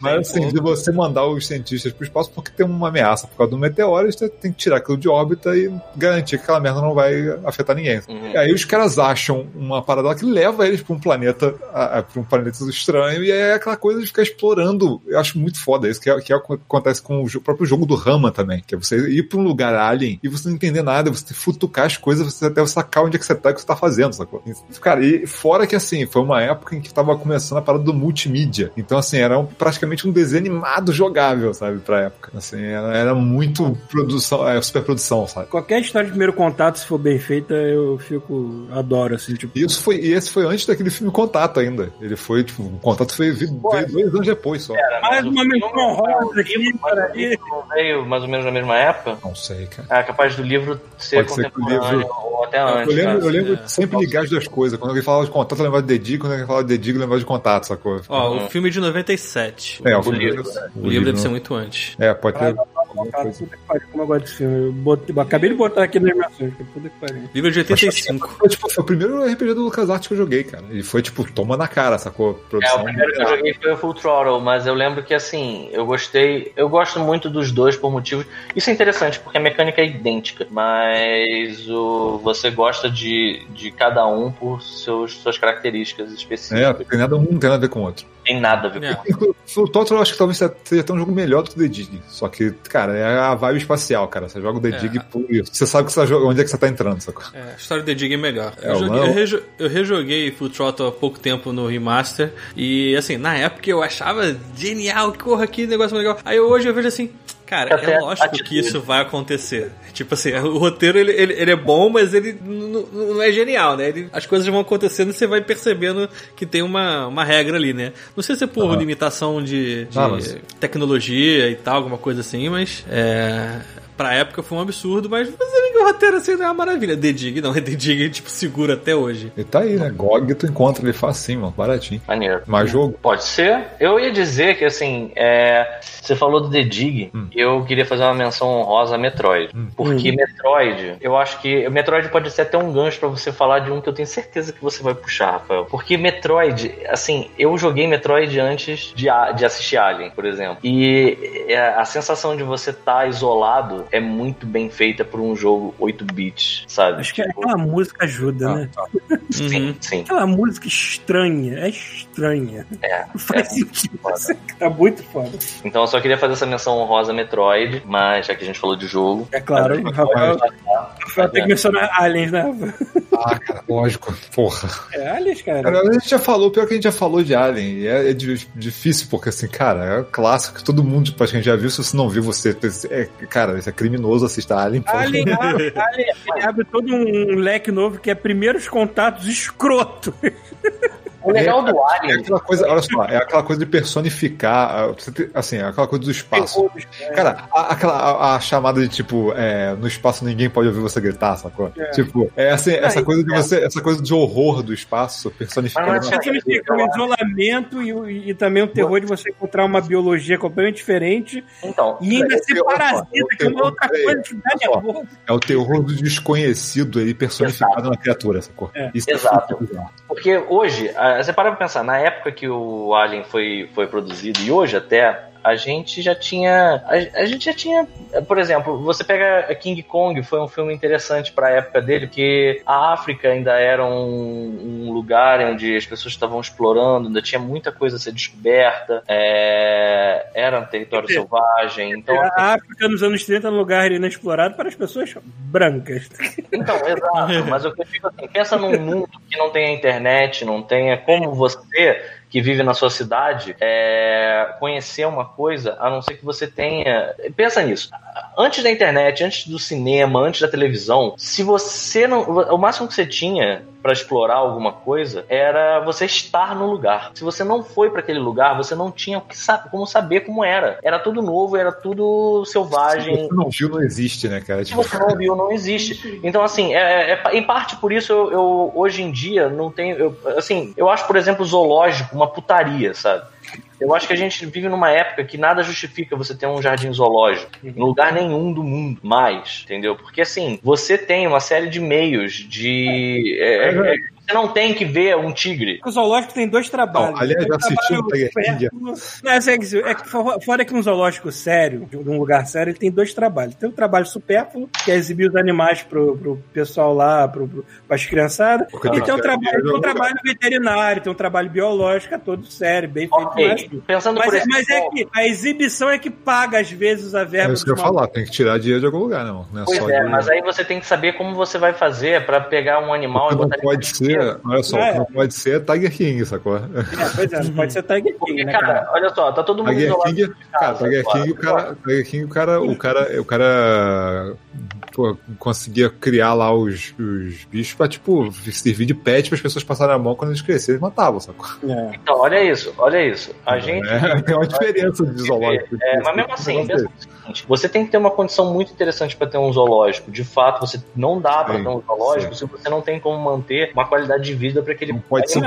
Mas assim, de você mandar os cientistas pro espaço porque tem uma ameaça por causa do meteoro, eles tem que tirar aquilo de órbita e garantir que aquela merda não vai afetar ninguém. Uhum. E aí os caras acham uma parada que leva eles pra um planeta, para um planeta estranho, e é aquela coisa de ficar explorando. Eu acho muito foda isso, que é, que é o que acontece com o próprio jogo do Rama também, que é você ir pra um lugar alien e você não entender nada, você futucar as coisas, você até sacar onde é que você tá e o que você tá fazendo, sacou? Cara, e fora que assim, foi uma época em que tava começando a parada do multimídia. Então, assim, era um- praticamente um desenho animado jogável, sabe, pra época. Assim, era, era muito produção, é, superprodução, sabe? Qualquer história de primeiro contato, se for bem feita, eu fico. Adoro, assim, tipo. E Isso foi, e esse foi antes daquele filme Contato ainda. Ele foi, tipo, o Contato foi, veio dois anos depois só. Cara, Mais mas o uma menção honrosa o aqui, o não veio mais ou menos na mesma época? Não sei, cara. É capaz do livro ser Pode ser o contemporâneo livro- ou até antes. Eu lembro, cara. eu lembro é. de sempre ligar as duas coisas. Quando alguém falava de contato, eu lembrava de Dedico. Quando alguém falava de Dedico, eu lembrava de contato, sacou? Ó, Uhum. o filme de 97. é, o filme- livro. O livro deve ser muito antes. É, pode ter. Cara, pariu, como eu gosto desse filme. Eu botei- acabei de botar aqui nas menções, cara. Puta que pariu. Livro de 85. Foi, tipo, foi o primeiro RPG do LucasArts que eu joguei, cara. E foi, tipo, toma na cara, sacou? É, Produção. o primeiro que eu joguei foi o Full Throttle, mas eu lembro que assim, eu gostei. Eu gosto muito dos dois por motivos. Isso é interessante, porque a mecânica é idêntica, mas o, você gosta de, de cada um por seus, suas características É, específicas. não tem nada um, não tem nada a ver com o outro. Tem nada a ver É. com O Total eu acho que talvez seja até um jogo melhor do que o The Dig. Só que, cara, é a vibe espacial, cara. Você joga o The É. Dig por isso. Você sabe que você tá onde é que você tá entrando, sacou? É, a história do The Dig é melhor. É, eu, joguei- eu rejo- eu rejoguei Full Throttle há pouco tempo no Remaster. E assim, na época eu achava genial, que porra, que negócio legal. Aí hoje eu vejo assim. Cara, Até é lógico atitude. que isso vai acontecer. Tipo assim, o roteiro ele, ele, ele é bom, mas ele não é genial, né? Ele- as coisas vão acontecendo e você vai percebendo que tem uma, uma regra ali, né? Não sei se é por Ah. limitação de, de Ah, mas- tecnologia e tal, alguma coisa assim, mas é, pra época foi um absurdo, mas você que o roteiro assim não é uma maravilha. The Dig não, é The Dig tipo segura até hoje. Ele tá aí, né? GOG tu encontra ele facinho, mano. Baratinho. maneiro. Mais jogo? Pode ser. Eu ia dizer que, assim, é, você falou do The Dig, Hum. eu queria fazer uma menção honrosa a Metroid. Porque Metroid, eu acho que. Metroid pode ser até um gancho pra você falar de um que eu tenho certeza que você vai puxar, Rafael. Porque Metroid, assim, eu joguei Metroid antes de, de assistir Alien, por exemplo. E é, a sensação de você estar isolado é muito bem feita por um jogo 8-bit, sabe? Acho que Tipo, aquela música ajuda, Ah, né? Sim, Uhum. sim. Aquela música estranha, é estranha. É, Não faz é sentido. Tá muito foda. Então eu só queria fazer essa menção honrosa Metroid, mas já que a gente falou de jogo. É claro, Rafael, Rafael tem que mencionar aliens, né? Ah, cara, lógico. Porra. É aliens, cara. Cara, a gente já falou, pior que a gente já falou de Alien. E é, é di- difícil, porque assim, cara, é um clássico que todo mundo praticamente já viu. Se você não viu, você. É, cara, isso é criminoso assistir Alien. porra. Alien, Alien ele abre todo um leque novo que é primeiros contatos escroto. O legal do É Alien. aquela coisa, olha só, é aquela coisa de personificar, ah, assim, é aquela coisa do espaço. Cara, a, aquela, a, a chamada de tipo, é, no espaço ninguém pode ouvir você gritar, sacou? Tipo, é assim, essa coisa de é. você, essa coisa de horror do espaço personificada. Mas é significa o isolamento e, e também o terror de você encontrar uma biologia completamente diferente Então, e ainda É, ser parasita, que é uma outra coisa que dá nervoso. É o terror do desconhecido ele personificado na criatura, sacou? É. Isso Exato. Porque hoje, ah, você para pra pensar, na época que o Alien foi, foi produzido, e hoje até, a gente já tinha. A, a gente já tinha. Por exemplo, você pega King Kong, foi um filme interessante pra época dele, porque a África ainda era um, um lugar onde as pessoas estavam explorando, ainda tinha muita coisa a ser descoberta, é, era um território dizer, selvagem. Então, assim, A África nos anos 30 é um lugar inexplorado para as pessoas brancas. Então, exato. Mas o que eu digo assim, pensa num mundo que não tenha internet, não tenha como você que vive na sua cidade é, conhecer uma coisa, a não ser que você tenha. Pensa nisso. Antes da internet, antes do cinema, antes da televisão, se você não. O máximo que você tinha para explorar alguma coisa era você estar no lugar. Se você não foi para aquele lugar, você não tinha como saber como era. Era tudo novo, era tudo Se selvagem. você não viu, não existe, né, cara? Se você não viu, não existe. Então, assim, é, é- em parte por isso eu, eu, hoje em dia não tenho. eu- assim, eu acho, por exemplo, zoológico uma putaria, sabe? Eu acho que a gente vive numa época que nada justifica você ter um jardim zoológico em lugar nenhum do mundo mais, entendeu? Porque assim, você tem uma série de meios de. é, é, você não tem que ver um tigre. O zoológico tem dois trabalhos. Não, aliás, já assistiu o Tiger King? Não, é, é fora que um zoológico sério, de um lugar sério, ele tem dois trabalhos. Tem o trabalho supérfluo, que é exibir os animais pro, pro pessoal lá, pro, pro, pras criançadas. Porque E tem um trabalho, tem um trabalho veterinário, tem um trabalho biológico, é todo sério, bem feito. Ok, mas- pensando Mas, por é, esse mas é que a exibição é que paga, às vezes, a é verba isso que eu ia falar, tem que tirar dinheiro de algum lugar, não. Não é Pois só é, de- mas aí você tem que saber como você vai fazer pra pegar um animal O e não botar ele pode no ser, olha só, o É. não pode ser Tiger King, sacou? É, pois é, não pode ser Tiger King, Porque, né, cara, cara? olha só, tá todo mundo Tiger King, cara, casa, Tiger. King, o cara, Tiger King, o cara, o cara, o cara pô, conseguia criar lá os, os bichos pra, tipo, servir de pet para as pessoas passarem a mão quando eles crescerem, eles matavam, sacou? É. Então, olha isso, olha isso. A gente. É, tem uma diferença de zoológico. É, mas mesmo assim, pensa no seguinte, você tem que ter uma condição muito interessante para ter um zoológico. De fato, você não dá para ter um zoológico sim. se você não tem como manter uma qualidade de vida para aquele Não pode ser.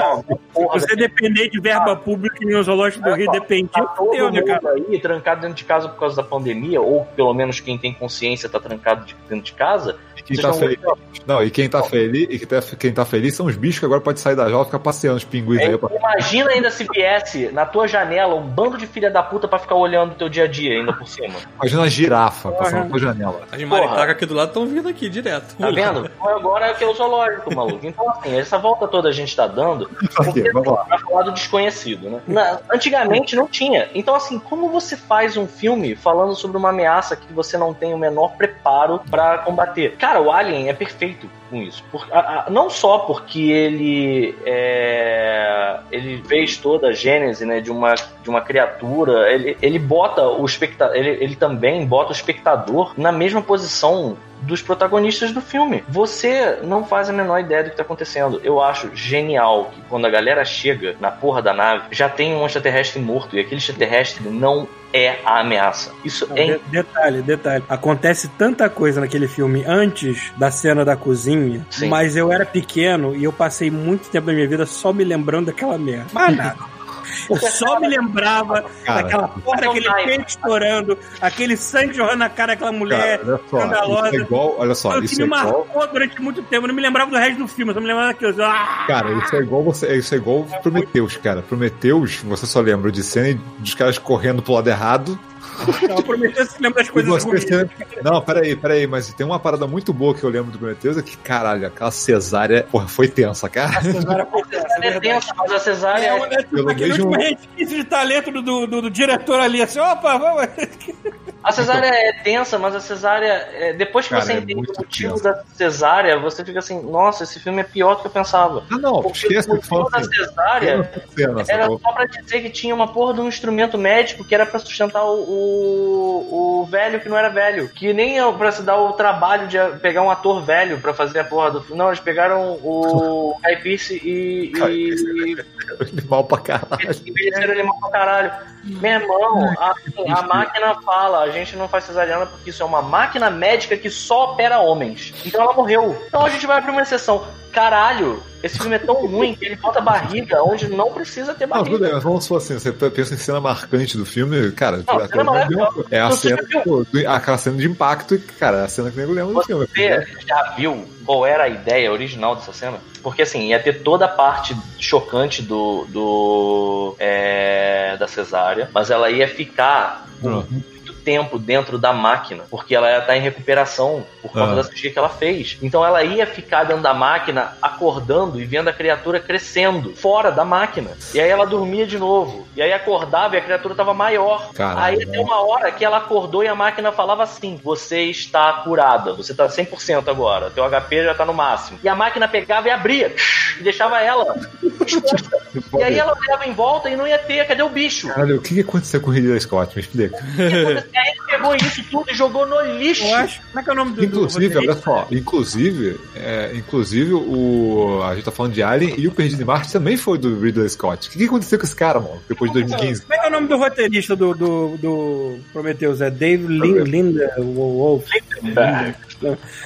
Porra, Se você depender de verba pública em um zoológico do Rio, depende. Tá todo Fudeu, né, mundo cara? aí trancado dentro de casa por causa da pandemia, ou pelo menos quem tem consciência tá trancado de- dentro de casa. Quem tá não- feliz, não, e quem tá feliz, e quem tá, quem tá feliz são os bichos que agora pode sair da jaula e ficar passeando os pinguins É, aí. pra- imagina ainda se viesse na tua janela um bando de filha da puta pra ficar olhando o teu dia a dia ainda por cima. Imagina uma girafa passando pela janela. As Porra. maritacas aqui do lado estão vindo aqui direto. Tá vendo? Então agora é que é o zoológico, maluco. Então, assim, essa volta toda a gente tá dando Ok, vamos lá. pra falar do desconhecido, né? Na- antigamente não tinha. Então, assim, como você faz um filme falando sobre uma ameaça que você não tem o menor preparo pra combater? Cara, o Alien é perfeito com isso. Por- a- a- não só porque ele é, ele fez toda a gênese né, de, uma, de uma criatura, ele, ele bota o espectador, ele, ele também bota o espectador na mesma posição dos protagonistas do filme. Você não faz a menor ideia do que tá acontecendo. Eu acho genial que quando a galera chega na porra da nave, já tem um extraterrestre morto e aquele extraterrestre não é a ameaça. Isso Não, é de- detalhe, detalhe. Acontece tanta coisa naquele filme antes da cena da cozinha, Sim. mas eu era pequeno e eu passei muito tempo da minha vida só me lembrando daquela merda. Mais nada. Eu só me lembrava Cara, daquela porra, daquele Ai. peito estourando, aquele sangue jorrando na cara daquela mulher. Cara, olha só, escandalosa. isso é igual, olha só, Foi o que isso me é igual, marcou durante muito tempo. Eu não me lembrava do resto do filme, eu só me lembrava daquilo. Ah! cara, isso é igual você, isso é igual Prometeus, cara. Prometeus, você só lembra de cena e dos caras correndo pro lado errado. Não, eu prometi que você lembra das coisas ruins. sendo- Não, peraí, peraí, mas tem uma parada muito boa que eu lembro do Prometeus, é que, caralho, aquela cesárea, porra, foi tensa, cara. Agora, pô, é É verdade. tensa, mas a cesárea É, é, né, tipo, aquele mesmo- último resquício de talento do, do, do diretor ali, assim, opa, vamos. A cesárea é tensa, mas a cesárea, é, depois que Cara, você é entende o motivo tensa. da cesárea, você fica assim, nossa, esse filme é pior do que eu pensava. Ah, não, Porque esquece o motivo da cesárea cena, era só pra dizer que tinha uma porra de um instrumento médico que era pra sustentar o, o, o velho que não era velho. Que nem é pra se dar o trabalho de pegar um ator velho pra fazer a porra do filme. Não, eles pegaram o Guy Pearce e, e, Mal pra caralho. envelheceram ele mal pra caralho. Meu irmão, a, a máquina fala, a gente não faz cesariana porque isso é uma máquina médica que só opera homens. Então ela morreu. Então a gente vai pra uma exceção. Caralho, esse filme é tão ruim que ele bota barriga onde não precisa ter Não, tudo barriga. bem, mas vamos supor assim, você pensa em cena marcante do filme, cara, Não, até cena é a cena, pô, aquela cena de impacto, cara, é a cena que nego lembra do filme. Você já viu qual era a ideia original dessa cena? Porque assim, ia ter toda a parte chocante do. do é, da cesárea, mas ela ia ficar muito tempo dentro da máquina, porque ela ia estar em recuperação por causa Ah. da cirurgia que ela fez. Então ela ia ficar dentro da máquina, acordando e vendo a criatura crescendo fora da máquina. E aí ela dormia de novo. E aí acordava e a criatura estava maior. Caralho. Aí tem uma hora que ela acordou e a máquina falava assim: Você está curada, você está 100% agora, teu HP já está no máximo. E a máquina pegava e abria, e deixava ela. e aí ela olhava em volta e não ia ter, cadê o bicho? Caralho, o que, que aconteceu com o Ridley Scott? Me explica. E aí ele pegou isso tudo e jogou no lixo. Eu acho. Como é que é o nome do. do Inclusive, olha roteirista? só, inclusive, é, inclusive o. A gente tá falando de Alien e o Perdido em Marte também foi do Ridley Scott. O que, que aconteceu com esse cara, mano? Depois de 2015? Como é que é o nome do roteirista do, do, do Prometheus? É Dave Lin, Linda Wolf.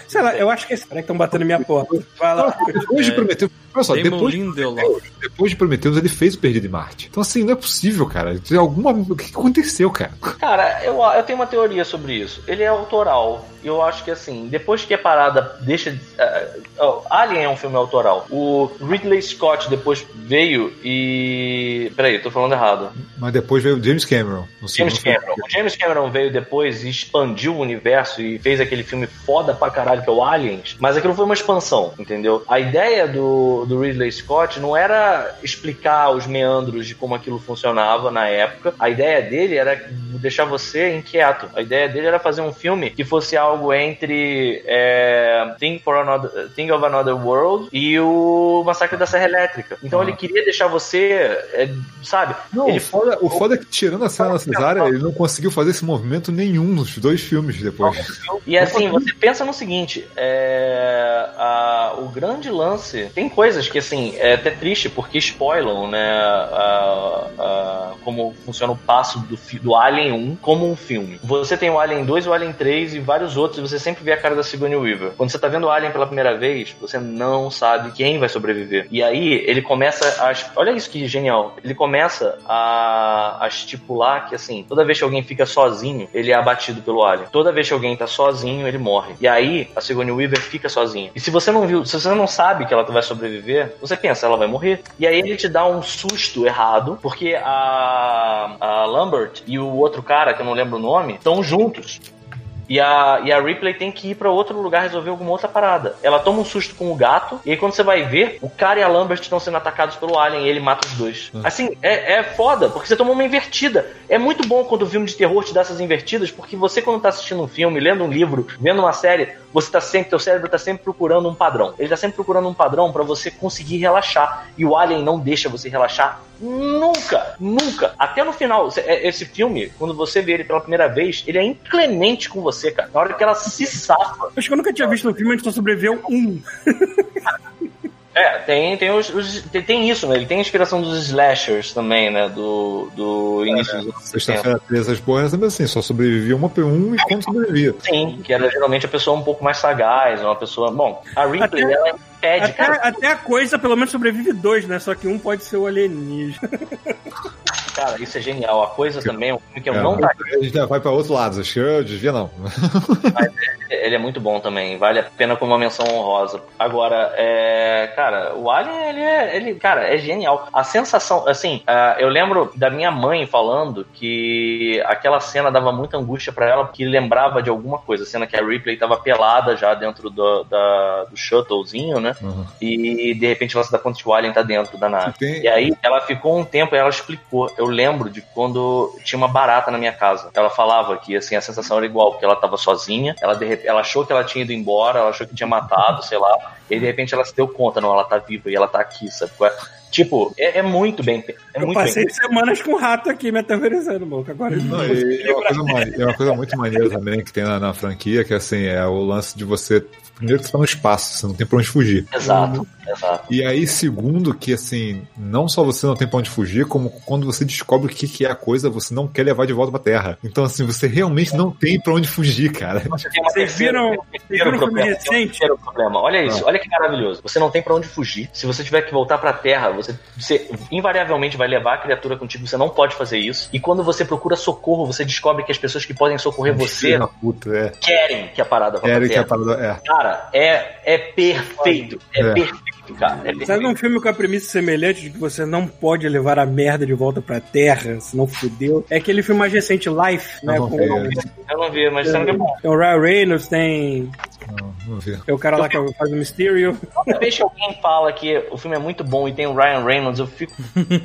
Sei lá, eu acho que esse. Peraí que estão batendo minha porta. Vai lá. Depois de Prometheus. Olha só, Damon depois, Lindelof. depois de Prometheus ele fez o Perdido em Marte. Então, assim, não é possível, cara. Tem alguma. O que, aconteceu, cara? Cara, eu, eu tenho uma teoria sobre isso. Ele é autoral. E eu acho que assim, depois que a parada deixa de. Uh, oh, Alien é um filme autoral. O Ridley Scott depois veio e. Peraí, tô falando errado. Mas depois veio o James Cameron. James. Cameron. O James Cameron veio depois e expandiu o universo e fez aquele filme foda pra caralho que é o Aliens, mas aquilo foi uma expansão, entendeu? A ideia do, do Ridley Scott não era explicar os meandros de como aquilo funcionava na época. A ideia dele era deixar você inquieto. A ideia dele era fazer um filme que fosse algo entre é, Think, for Another, Think of Another World e o Massacre da Serra Elétrica. Então Ah. ele queria deixar você, é, sabe? Não, ele o foda, o foda é que tirando a cena cesárea, ele não conseguiu fazer esse movimento nenhum nos dois filmes depois. E assim, você pensa no seguinte, é, a- o grande lance, tem coisas que assim, é até triste porque spoilam, né, a- a- como funciona o passo do, do Alien 1 como um filme. Você tem o Alien 2, o Alien 3 e vários outros, e você sempre vê a cara da Sigourney Weaver. Quando você tá vendo o Alien pela primeira vez, você não sabe quem vai sobreviver. E aí, ele começa a... Olha isso que genial. Ele começa a, a estipular que, assim, toda vez que alguém fica sozinho, ele é abatido pelo Alien. Toda vez que alguém tá sozinho, ele morre. E aí, a Sigourney Weaver fica sozinha. E se você não viu, se você não sabe que ela vai sobreviver, você pensa, ela vai morrer. E aí ele te dá um susto errado, porque a, a Lambert e o outro cara, que eu não lembro o nome, estão juntos. E a, e a Ripley tem que ir pra outro lugar resolver alguma outra parada. Ela toma um susto com o gato, e aí quando você vai ver, o cara e a Lambert estão sendo atacados pelo Alien e ele mata os dois. Assim, é, é foda, porque você tomou uma invertida. É muito bom quando o filme de terror te dá essas invertidas, porque você, quando tá assistindo um filme, lendo um livro, vendo uma série, você tá sempre, teu cérebro tá sempre procurando um padrão. Ele tá sempre procurando um padrão pra você conseguir relaxar. E o Alien não deixa você relaxar Nunca, nunca. Até no final, é- esse filme, quando você vê ele pela primeira vez, ele é inclemente com você, cara. Na hora que ela se safa. Acho que eu nunca tinha visto no filme onde só sobreviveu um. É, tem, tem, os, os- tem, tem isso, né? Ele tem a inspiração dos slashers também, né? Do, do início dos anos 60. Sexta-feira 13, as porras, mas assim, só sobrevivia uma por um e quando sobrevivia. Sim, que era geralmente a pessoa um pouco mais sagaz, uma pessoa. Bom, a Ripley, Até- ela impede, Até, cara. até a coisa, pelo menos, sobrevive dois, né? Só que um pode ser o alienígena. Cara, isso é genial. A coisa também é um filme que eu É, não A gente vai pra outro lado, acho que eu devia não. Ele é muito bom também, vale a pena como uma menção honrosa. Agora, é, cara, o Alien, ele é, ele, cara, é genial. A sensação, assim, ah, eu lembro da minha mãe falando que aquela cena dava muita angústia pra ela, porque lembrava de alguma coisa. A cena que a Ripley tava pelada já dentro do, da, do shuttlezinho, né? Uhum. E de repente ela se dá conta que o Alien tá dentro da nave. Tem- E aí ela ficou um tempo e ela explicou. Eu lembro de quando tinha uma barata na minha casa. Ela falava que assim a sensação era igual, porque ela tava sozinha, ela, de ela achou que ela tinha ido embora, ela achou que tinha matado, sei lá, e de repente ela se deu conta, não, ela tá viva e ela tá aqui, sabe? É? Tipo, é, é muito bem. É Eu muito passei bem. semanas com o rato aqui me aterrorizando, maluco. Agora não e é, uma coisa, é uma coisa muito maneira também que tem na, na franquia, que assim, é o lance de você. Primeiro que você tá no espaço, você não tem pra onde fugir. Exato, exato. E aí, segundo, que assim, não só você não tem pra onde fugir, como quando você descobre o que, que é a coisa, você não quer levar de volta pra Terra. Então, assim, você realmente não tem pra onde fugir, cara. Uma Vocês viram- um terceiro viram problema, um recente? terceiro problema. Olha isso, olha que maravilhoso. Você não tem pra onde fugir. Se você tiver que voltar pra Terra, você, você invariavelmente vai levar a criatura contigo. Você não pode fazer isso. E quando você procura socorro, você descobre que as pessoas que podem socorrer você puta, é. querem que a parada vá que a Terra. parada. É. Cara, é, é perfeito. É, É. perfeito, cara. É perfeito. Sabe um filme com a premissa semelhante de que você não pode levar a merda de volta pra terra, senão fudeu? É aquele filme mais recente, Life, né? Não, com, é, Eu não vi, mas disseram que é bom. tem o Ryan Reynolds, tem, não, vi. tem o cara lá que faz o Mysterio. Toda vez que alguém fala que o filme é muito bom e tem o Ryan Reynolds, eu fico.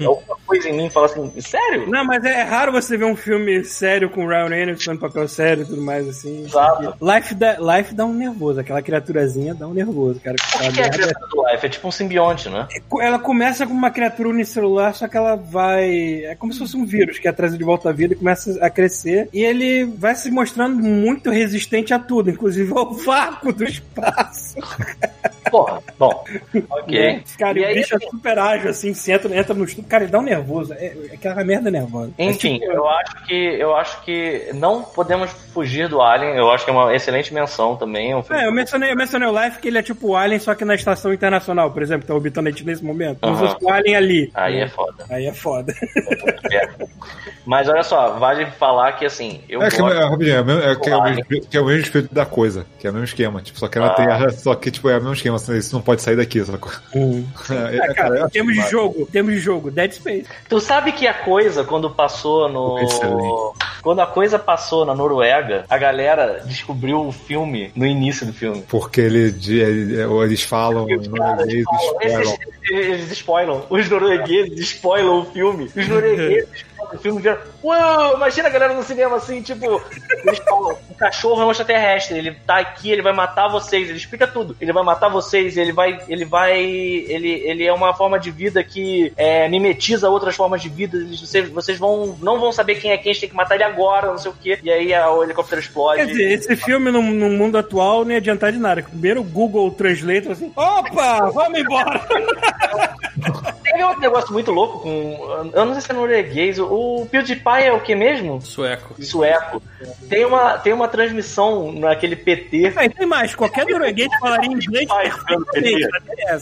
alguma coisa em mim fala assim, sério? Não, mas é, é raro você ver um filme sério com o Ryan Reynolds fazendo papel sério e tudo mais, assim. Exato. Life dá, Life dá um nervoso, aquela criaturazinha dá um nervoso, cara. O que, que é a criatura do Life? É tipo um simbionte, né? Ela começa como uma criatura unicelular, só que ela vai. É como se fosse um vírus que é trazido de volta à vida e começa a crescer. E ele vai se mostrando muito resistente a tudo, inclusive ao vácuo do espaço. Porra, bom. Ok. Né? Cara, e o aí, bicho assim, é super ágil, assim, se entra, entra no estudo. Cara, ele dá um nervoso. É, é aquela merda nervosa. É Enfim, tipo- eu acho que eu acho que não podemos fugir do Alien. Eu acho que é uma excelente menção também. É um filme É, eu mencionei, eu mencionei o Life que ele é tipo o Alien, só que na estação internacional, por exemplo, que tá orbitando a gente nesse momento. Aham. fosse o Alien ali. Aí é foda. Aí é foda. É. Mas olha só, vale falar que assim, eu É, que, gosto. é, rapidinho, é, o mesmo- é que é o mesmo que é o mesmo espírito da coisa, que é o mesmo esquema. Tipo, só que é na Ah. Terra, só que tipo, é o mesmo esquema, assim, isso não pode sair daqui, sacou? É, Ah, é, cara, eu em termos de jogo, em termos de jogo, Dead Space. Tu sabe que a coisa, quando passou no. Excelente. Quando a coisa passou na Noruega, a galera descobriu o filme no início do filme. Porque ele, ele- ou eles falam E norueguês, esses- eles spoilam. Os noruegueses spoilam o filme. Os noruegueses spoilam o filme viram. Uau! Imagina a galera no cinema assim, tipo. Eles falam: o cachorro é um extraterrestre. Ele tá aqui, ele vai matar vocês. Ele explica tudo. Ele vai matar vocês. Ele vai. Ele vai. Ele, ele é uma forma de vida que é, mimetiza outras formas de vida. Eles- Vocês, vocês vão, não vão saber quem é quem. A gente tem que matar ele agora, não sei o quê. E aí a- o helicóptero explode. Quer dizer, esse filme no, no mundo atual não ia adiantar de nada. Primeiro o Google Translate assim, opa, vamos embora. Tem outro negócio muito louco com. Eu não sei se é norueguês. O PewDiePie é o que mesmo? Sueco. Sueco. Tem uma, tem uma transmissão naquele PT. Aí tem mais, qualquer norueguês falaria inglês PT.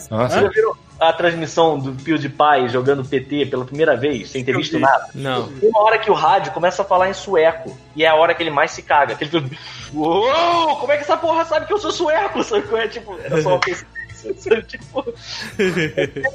Nossa. Vocês já viram a transmissão do PewDiePie jogando PT pela primeira vez, sem ter Eu visto vi. nada? Não. Tem uma hora que o rádio começa a falar em sueco. E é a hora que ele mais se caga. Que ele fica. Uou! Como é que essa porra sabe que eu sou sueco? Sabe? É, tipo, era só uma coincidência. Sabe? Tipo.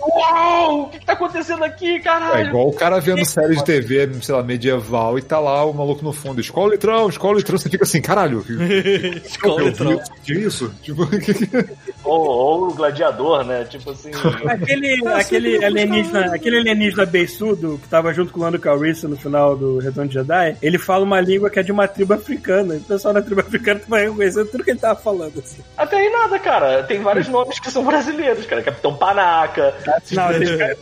Uau! O que, que tá acontecendo aqui, É caralho? igual o cara vendo série de TV, sei lá, medieval, e tá lá o maluco no fundo, escola litrão, escola litrão, você fica assim, caralho, que, Escola eu litrão. vi, que isso? Tipo, Ou, ou o gladiador, né? Tipo assim. Aquele, aquele, alienígena, aquele alienígena beiçudo que tava junto com o Lando Calrissian no final do Retorno de Jedi, ele fala uma língua que é de uma tribo africana. E o pessoal da tribo africana vai reconhecer tudo que ele tava falando. Assim. Até aí nada, cara. Tem vários nomes que são brasileiros, cara. Capitão Panaca. Não, deixa...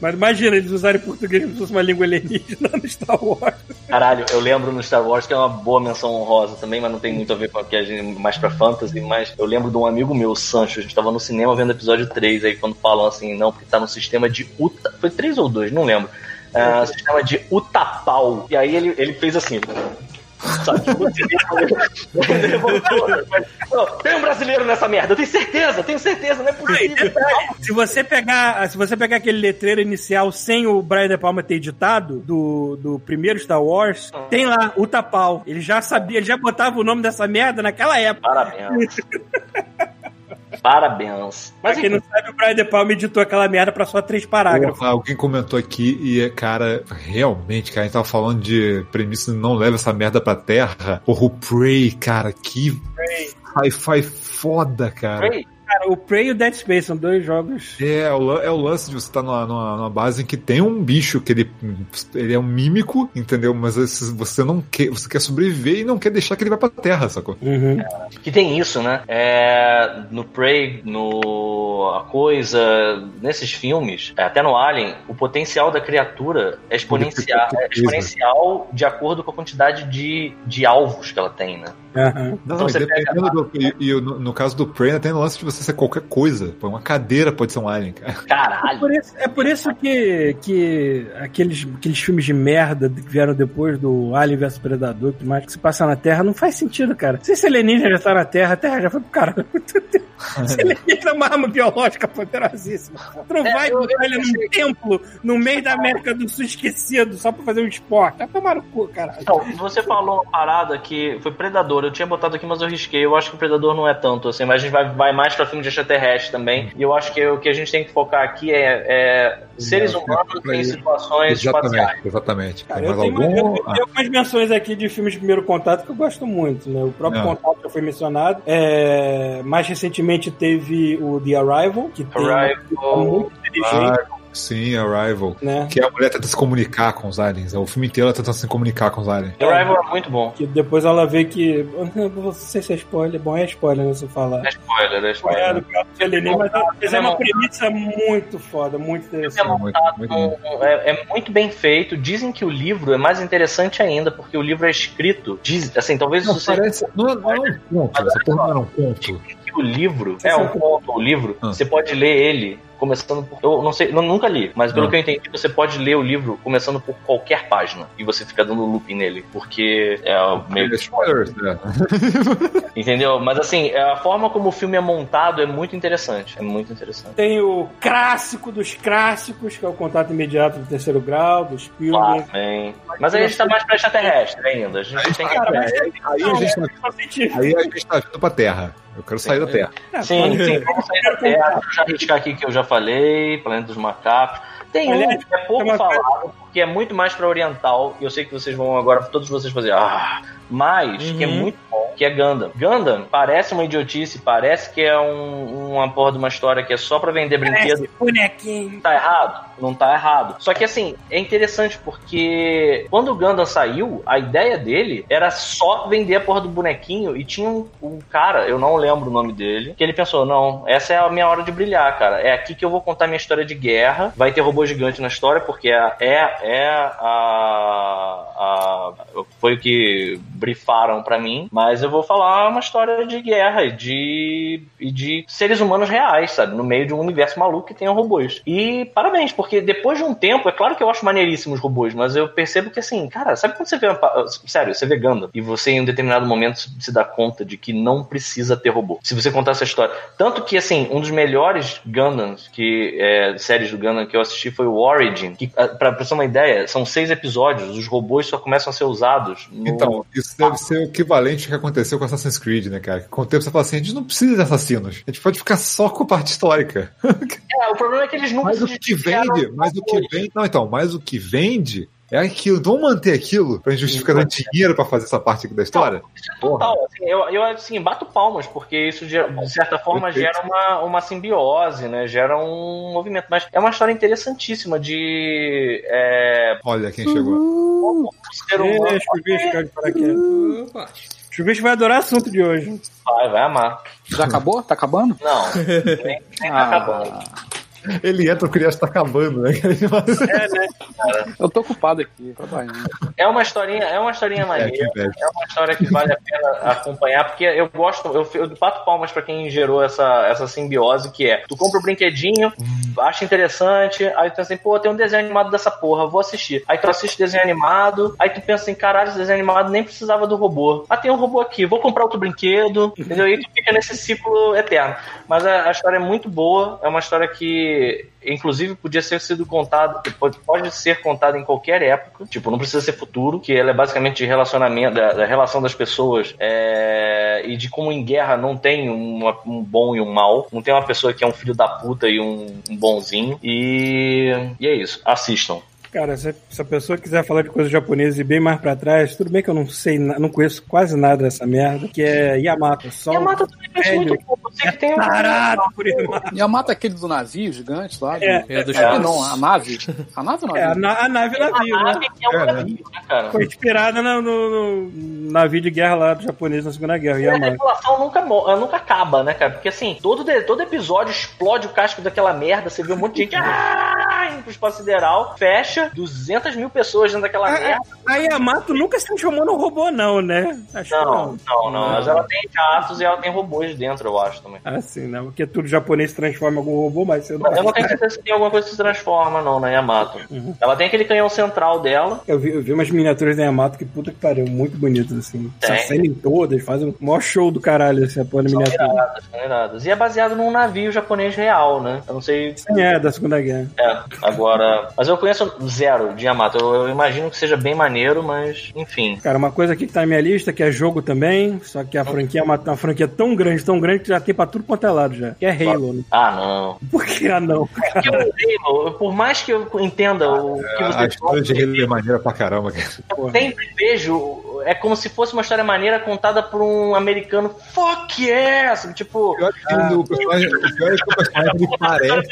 Mas imagina eles usarem português como se fosse uma língua alienígena no Star Wars. Caralho, eu lembro no Star Wars que é uma boa menção honrosa também, mas não tem muito a ver com a que a gente mais pra fantasy, mas eu lembro de um amigo meu, o Sancho, a gente tava no cinema vendo o episódio 3, aí quando falam assim, não, porque tá no sistema de Uta. Foi 3 ou 2, não lembro. Ah, sistema de Utapau. E aí ele, ele fez assim. Sabe? Tipo, ele levantou, mas, "Não, Tem um brasileiro nessa merda, eu tenho certeza, tenho certeza, não é possível. se você pegar, se você pegar aquele letreiro inicial sem o Brian De Palma ter editado do, do primeiro Star Wars, tem lá o Tapau. Ele já sabia, ele já botava o nome dessa merda naquela época. Parabéns. Parabéns. Pra Mas quem não sabe, o Brian De Palma editou aquela merda pra só três parágrafos. Porra, alguém comentou aqui e, cara, realmente, cara, a gente tava falando de premissa não leva essa merda pra terra. Porra, o Prey, cara, que sci-fi foda, cara. Prey, Cara, o Prey e o Dead Space são dois jogos. É, o, lan- é o lance de você estar numa, numa, numa base em que tem um bicho que ele, ele é um mímico, entendeu? Mas você não quer, você quer sobreviver e não quer deixar que ele vá pra terra, sacou? Uhum. Que tem isso, né? É, no Prey, no A Coisa, nesses filmes, é, até no Alien, o potencial da criatura é exponencial, é exponencial de acordo com a quantidade de, de alvos que ela tem, né? Aham. Não, Então e você dependendo do. E, e no, no caso do Prey, tem o lance de você ser qualquer coisa. Pô, uma cadeira pode ser um alien, cara. É Caralho! por isso, é por isso que, que aqueles, aqueles filmes de merda que vieram depois do Alien vs Predador, que mais que se passa na Terra, não faz sentido, cara. Se esse alienígena já tá na Terra, a Terra já foi pro caralho. Esse alienígena é uma arma biológica poderosíssima. Tu não É, vai eu- eu ele num templo no meio da América do Sul esquecido só pra fazer um esporte. Vai tomar no cu, caralho. Então, você falou uma parada que foi Predador. Eu tinha botado aqui, mas eu risquei. Eu acho que o Predador não é tanto, assim, mas a gente vai, vai mais pra filme de extraterrestre também. E eu acho que o que a gente tem que focar aqui é, é seres humanos em situações espaciais. Exatamente, exatamente. Cara, Tem eu tenho, algum? eu tenho algumas menções aqui de filmes de primeiro contato que eu gosto muito, né? O próprio Ah. Contato já foi mencionado. É, mais recentemente teve o The Arrival, que tem Arrival. uma muito inteligente, Ah, sim, Arrival. né? Que a mulher tenta se comunicar com os aliens. O filme inteiro ela tenta se comunicar com os aliens. Arrival é muito bom. Que depois ela vê que. Não sei se é spoiler, bom, é spoiler, né? Se falar. É spoiler, é É, spoiler. do de alienígena, mas ela- mas é uma premissa muito foda, muito interessante. Muito, muito bom. É, é muito bem feito. Dizem que o livro é mais interessante ainda, porque o livro é escrito. Diz, assim, talvez Não, isso seja parece, não, não é um conto, essa porra não era um conto. Que o livro é um conto, o livro, Ah. você pode ler ele começando por. Eu não sei, eu nunca li, mas pelo Ah. que eu entendi, você pode ler o livro começando por qualquer página e você fica dando loop nele, porque é meio. Spoilers, né? Entendeu? Mas assim, a forma como o filme é montado é muito interessante. É muito interessante. Tem o clássico dos clássicos, que é o contato imediato do terceiro grau, do Claro, Spielberg. bem. Mas a gente tá mais pra extraterrestre ainda. A gente tem que. Cara, é, Aí a gente tá, aí a gente tá vindo pra Terra. Eu quero sair da Terra. É, Sim, sim, vamos sair da Terra. Deixa eu já aqui que eu já falei, Planeta dos Macacos. Tem um que é pouco tem uma falado, porque é muito mais pra oriental, e eu sei que vocês vão agora, todos vocês fazer, ah, mas que é Uhum. muito bom, que é Gundam. Gundam parece uma idiotice, parece que é um- uma porra de uma história que é só pra vender brinquedo. Parece bonequinho. Tá errado? Não tá errado. Só que assim, é interessante porque quando o Gundam saiu, a ideia dele era só vender a porra do bonequinho e tinha um, um cara, eu não lembro o nome dele, que ele pensou: não, essa é a minha hora de brilhar, cara. É aqui que eu vou contar minha história de guerra. Vai ter robô gigante na história, porque é, é, é a, a. Foi o que brifaram pra mim, mas eu vou falar uma história de guerra e de, e de seres humanos reais, sabe? No meio de um universo maluco que tem robôs. E parabéns, porque depois de um tempo, é claro que eu acho maneiríssimo os robôs, mas eu percebo que assim, cara, sabe quando você vê. uma Sério, você vê Gundam e você em um determinado momento se dá conta de que não precisa ter robô. Se você contar essa história. Tanto que, assim, um dos melhores Gundams, que é, séries do Gundam que eu assisti foi o Origin, que, ah, pra, pra você ter uma ideia, são seis episódios, os robôs só começam a ser usados no, Então, isso deve ser o equivalente que aconteceu com Assassin's Creed, né, cara? Com o tempo você fala assim, a gente não precisa de assassinos. A gente pode ficar só com a parte histórica. É, o problema é que eles nunca Mas o que vende, mas o que vende. Não, então, mas o que vende é aquilo. Vamos manter aquilo pra gente justificar dando dinheiro pra fazer essa parte aqui da história? Total, assim, eu, eu assim, bato palmas, porque isso de, de certa forma gera uma, uma simbiose, né? Gera um movimento. Mas é uma história interessantíssima de é, Olha quem chegou. ser humano. É, Chuvisco, caiu de paraquedas. Opa. Chuvisco vai adorar o assunto de hoje. Vai, vai amar. Já acabou? Tá acabando? Não, nem, nem tá acabando. Ele entra, o criança tá acabando, né? É, né? Eu tô ocupado aqui, trabalhando. É uma historinha, é uma historinha maneira. que inveja. É uma história que vale a pena acompanhar, porque eu gosto, eu, eu bato palmas pra quem gerou essa, essa simbiose, que é, tu compra o brinquedinho, acha interessante, aí tu pensa assim, pô, tem um desenho animado dessa porra, vou assistir. Aí tu assiste desenho animado, aí tu pensa assim, caralho, esse desenho animado nem precisava do robô. Ah, tem um robô aqui, vou comprar outro brinquedo, entendeu? E aí tu fica nesse ciclo eterno. Mas a, a história é muito boa, é uma história que inclusive podia ser sido contada, pode, ser contada em qualquer época, tipo, não precisa ser futuro, que ela é basicamente de relacionamento, da, da relação das pessoas é, e de como em guerra não tem uma- um bom e um mal, não tem uma pessoa que é um filho da puta e um, um bonzinho, e, e é isso, assistam. Cara, se, se a pessoa quiser falar de coisa japonesa e bem mais pra trás, tudo bem que eu não sei, não conheço quase nada dessa merda, que é Yamato. Só Yamato também fez velho. muito. Você que tem um. Tarado por Yamato. Yamato é aquele do navio gigante lá? É, É do É, não, a nave. A nave ou É, a, na- a nave A navio, né? nave que é um É, né? navio, né, cara? Foi inspirada no, no, no navio de guerra lá do japonês na Segunda Guerra, A Yamato. tripulação nunca, nunca acaba, né, cara? Porque assim, todo, todo episódio explode o casco daquela merda, você vê um monte de gente ah, indo pro espaço sideral, fecha, 200 mil pessoas dentro daquela A, merda. a, Yamato nunca se transformou num robô, não, né? Acho que Não, não, não, Mas ela tem jatos e ela tem robôs dentro, eu acho também. Ah, sim, né? Porque tudo japonês se transforma em algum robô, mas você não. Eu não tenho certeza se tem alguma coisa que se transforma, não, na Yamato. Ela tem aquele canhão central dela. Eu vi, eu vi umas miniaturas da Yamato que puta que pariu, muito bonitas, assim. Acendem todas, fazem um maior show do caralho, assim, a porra da miniatura. iradas, são iradas. E é baseado num navio japonês real, né? Eu não sei. Sim, é, da Segunda Guerra. É, agora. Mas eu conheço zero de Yamato. Eu, eu imagino que seja bem maneiro, mas enfim. Cara, uma coisa aqui que tá na minha lista, que é jogo também, só que a franquia é uma, uma franquia tão grande, tão grande, que já tem pra tudo quanto é lado já. Que é Halo, né? Ah, não. Por que ah, não? Porque o Halo, por mais que eu entenda o que A você história de Halo é maneira pra caramba, cara. eu sempre vejo. É como se fosse uma história maneira contada por um americano. Fuck! Assim, tipo. O pior é que o personagem, o pior é que o personagem ele parece.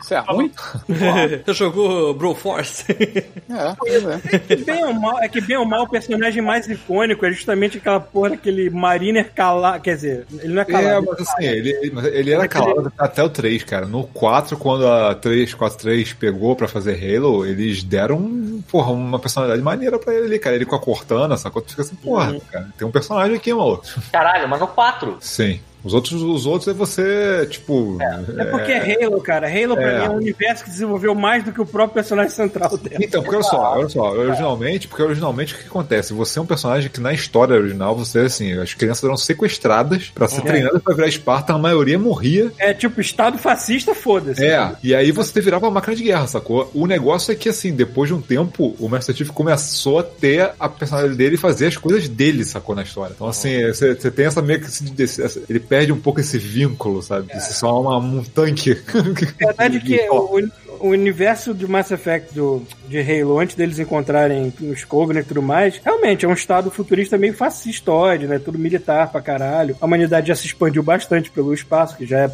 Isso é ruim, é? Você jogou Broforce? É, pois é. Que bem ou mal, é que bem ou mal o personagem mais icônico é justamente aquela porra daquele Mariner calado. Quer dizer, ele não é É, calado. mas assim, ele, ele era calado até o 3, cara. No 4, quando a 343 pegou pra fazer Halo, eles deram, porra, uma personalidade maneira pra ele ali, cara. Ele com a Cortana, sacou? Tu fica assim, porra, cara, tem um personagem aqui, maluco. Caralho, mas no 4. Sim. Os outros, os outros é você, tipo. É porque é Halo, cara. Halo pra É. mim é um universo que desenvolveu mais do que o próprio personagem central dela. Então, porque olha só, olha só, originalmente, porque originalmente o que acontece? Você é um personagem que na história original, você, assim, as crianças eram sequestradas pra ser treinadas pra virar Esparta, a maioria morria. É tipo, Estado fascista, foda-se. É, e aí você virava uma máquina de guerra, sacou? O negócio é que, assim, depois de um tempo, o Master Chief começou a ter a personalidade dele e fazer as coisas dele, sacou, na história. Então, assim, você você tem essa meio que. esse- esse- Ele perde um pouco esse vínculo, sabe? De ser só uma- um tanque. A verdade é que o, o universo do Mass Effect do, de Halo, antes deles encontrarem os Covenant e tudo mais, realmente é um estado futurista meio fascistoide, né? Tudo militar pra caralho. A humanidade já se expandiu bastante pelo espaço, que já é.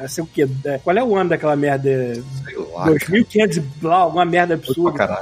É sei o quê? É, qual é o ano daquela merda? É Sei lá, 2500 e blá, alguma merda absurda.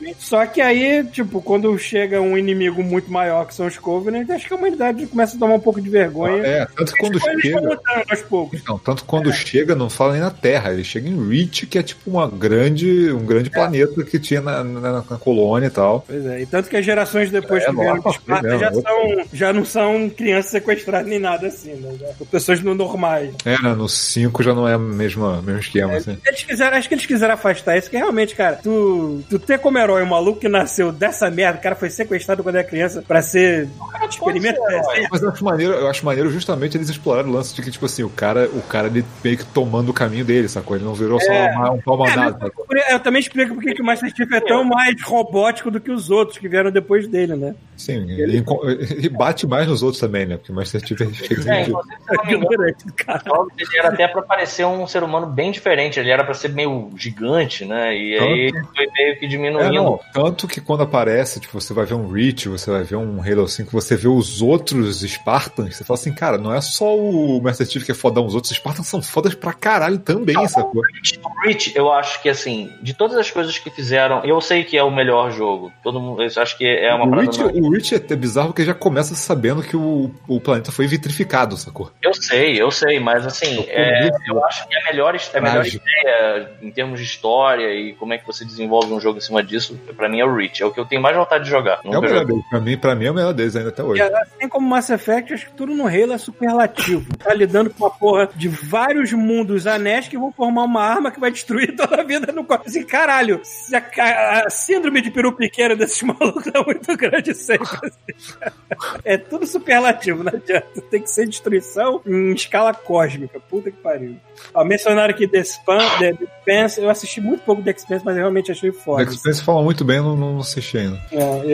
Né? Só que aí, tipo, quando chega um inimigo muito maior que são os Covenant, acho que a humanidade começa a tomar um pouco de vergonha. É, tanto quando chega. aos poucos. Não, tanto quando chega, não fala nem na Terra, ele chega em Reach, que é tipo uma grande, um grande planeta que tinha na, na- na colônia e tal. Pois é, e tanto que as gerações depois É, que vieram de Esparta frente já, são, já não são crianças sequestradas nem nada assim, né? Pessoas no normais. É, né, no 5 já não é o mesmo, mesmo esquema, assim. Eles quiseram, acho que eles quiseram afastar isso, que realmente, cara, tu, tu ter como herói um maluco que nasceu dessa merda, o cara foi sequestrado quando era criança pra ser experimento. É, Mas eu acho maneiro, eu acho maneiro justamente eles exploraram o lance de que, tipo assim, o cara, o cara ele meio que tomando o caminho dele, sacou? Ele não virou só É. uma- um pau mandado, sacou? Por- Eu também explico porque que o Master Chief é tão mais robótico do que os outros que vieram depois dele, né? Sim, ele, ele bate mais nos outros também, né? Porque o Master Chief é É, não cara. Jogos, ele era até pra parecer um ser humano bem diferente. Ele era pra ser meio gigante, né? E aí ele foi meio que É, diminuindo. não, tanto que quando aparece, tipo, você vai ver um Reach, você vai ver um Halo 5, você vê os outros Spartans, você fala assim, cara, não é só o Master Chief que é fodão, os outros Spartans são fodas pra caralho também, sacou? O Reach, eu acho que assim, de todas as coisas que fizeram, eu sei que é o melhor jogo. Todo mundo, eu acho que é uma O parada Reach. O Reach é até bizarro porque já começa sabendo que o, o planeta foi vitrificado, sacou? Eu sei, eu sei, mas assim, é, eu acho que a melhor, a melhor Mágico. ideia em termos de história e como é que você desenvolve um jogo em cima disso, pra mim é o Reach. É o que eu tenho mais vontade de jogar. É o melhor deles. Pra mim, pra mim é o melhor deles ainda até hoje. E assim como Mass Effect, acho que tudo no Halo é superlativo. Tá lidando com a porra de vários mundos anéis que vão formar uma arma que vai destruir toda a vida no corpo. Assim, caralho, a, a- a síndrome de peru pequeno desses malucos é muito grande sempre. É tudo superlativo, não adianta. Tem que ser destruição em escala cósmica. Puta que pariu. Ó, mencionaram aqui The, Span, The, Expanse. Eu assisti muito pouco The Expanse, mas eu realmente achei foda. The Expanse fala muito bem, não, não assisti ainda. É, eu,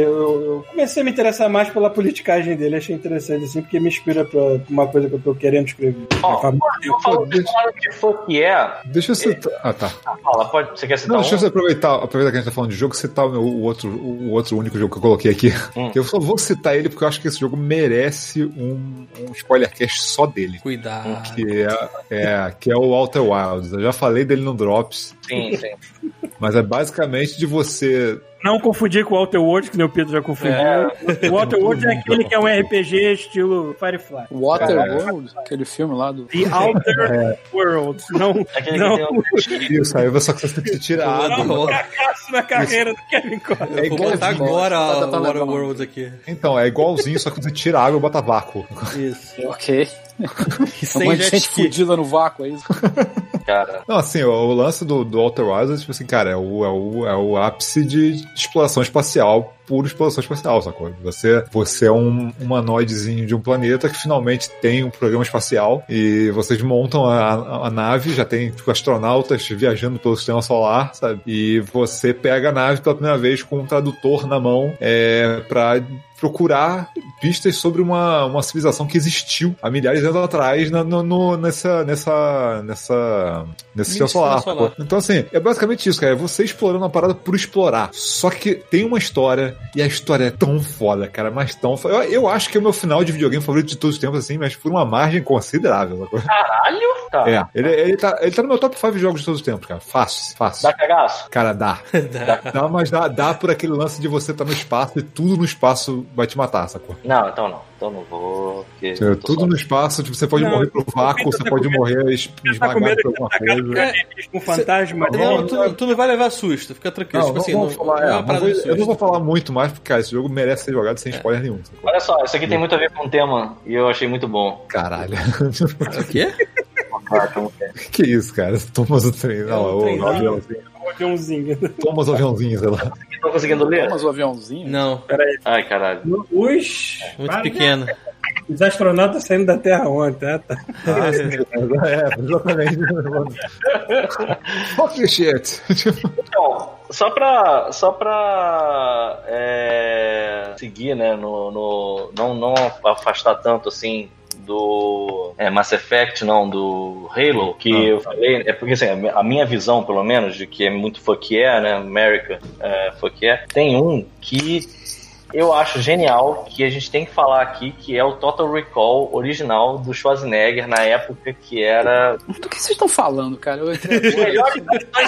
eu- comecei a me interessar mais pela politicagem dele, achei interessante, assim, porque me inspira pra uma coisa que eu tô querendo escrever. Ó, Fala, Eu falo que que foi que é. Deixa eu citar. Ah, tá. Fala, pode, você quer citar Não, um? deixa eu aproveitar, aproveitar que a gente tá falando de jogo, citar o, meu- o outro, o outro único jogo que eu coloquei aqui. Hum. Eu só vou citar ele porque eu acho que esse jogo merece um, um spoilercast só dele. Cuidado. Que é, é, que é o Outer Wilds. Eu já falei dele no Drops, Sim, sim. mas é basicamente de você. Não confundir com o Outer Worlds, que nem o Pedro já confundiu. O Outer Worlds é aquele que é um RPG estilo Firefly. Waterworld, aquele filme lá do. The Outer Worlds. Não, Aquele não que tem um... Isso, aí você só tem que tirar não água. um fracasso na carreira do Kevin Costner. É Eu vou botar igualzinho. agora Tá a tentando Water aqui. Então, é igualzinho, só que você tira água e bota vácuo. Isso. Ok. E Um sem jet gente fudida no vácuo, é isso? Cara, Não, assim, o, o lance do, do Outer Wilds é tipo assim, cara, é o, é o, é o ápice de exploração espacial, pura exploração espacial, sacou? Você, você é um humanoidezinho de um planeta que finalmente tem um programa espacial e vocês montam a, a- a nave, já tem tipo, astronautas viajando pelo sistema solar, sabe? E você pega a nave pela primeira vez com um tradutor na mão é, pra procurar pistas sobre uma, uma civilização que existiu há milhares de anos atrás na, no, no- nessa, nessa, nessa, nesse sistema solar. solar. Então, assim, é basicamente isso, cara. É você explorando uma parada por explorar. Só que tem uma história, e a história é tão foda, cara, mas tão foda. Eu, eu acho que é o meu final de videogame favorito de todos os tempos, assim, mas por uma margem considerável. caralho? Tá. É, ele, ele, tá, ele tá no meu top 5 jogos de todos os tempos, cara. Fácil, fácil. Dá cagaço? Cara, dá. dá. mas dá, dá por aquele lance de você estar no espaço e tudo no espaço vai te matar, sacou? Não, então não. Então não vou. Porque tô tudo só- no espaço, tipo, você pode Não, morrer pro vácuo, você pode medo- morrer es- esmagado por alguma coisa. alienígenas com fantasma? Não, Não, tu, tu não vai levar susto, fica tranquilo. Não, tipo assim, não falar, é é, não parada vou- eu não vou falar muito mais, porque, cara, esse jogo merece ser jogado sem spoiler nenhum. sacou? Olha só, isso aqui tem muito a ver com o tema e eu achei muito bom. Caralho. O quê? Ah, é. que isso, cara? Thomas o trem. Não, um o trenzinho. aviãozinho. um aviãozinho. Thomas o aviãozinho, sei lá. Tô conseguindo ler? Mas o aviãozinho. Não, Ai, caralho. Os, muito pequeno. os astronautas saindo da Terra ontem, ah, tá? É, exatamente. Fuck shit. Então, só pra, só pra é, seguir, né, no, no- não, não afastar tanto assim do é, Mass Effect, não, do Halo, que Ah. eu falei, é porque assim, a mi- a minha visão, pelo menos, de que é muito fuck yeah, né, America é, fuck yeah, tem um que eu acho genial, que a gente tem que falar aqui, que é o Total Recall original do Schwarzenegger, na época que era Do que vocês estão falando, cara? Eu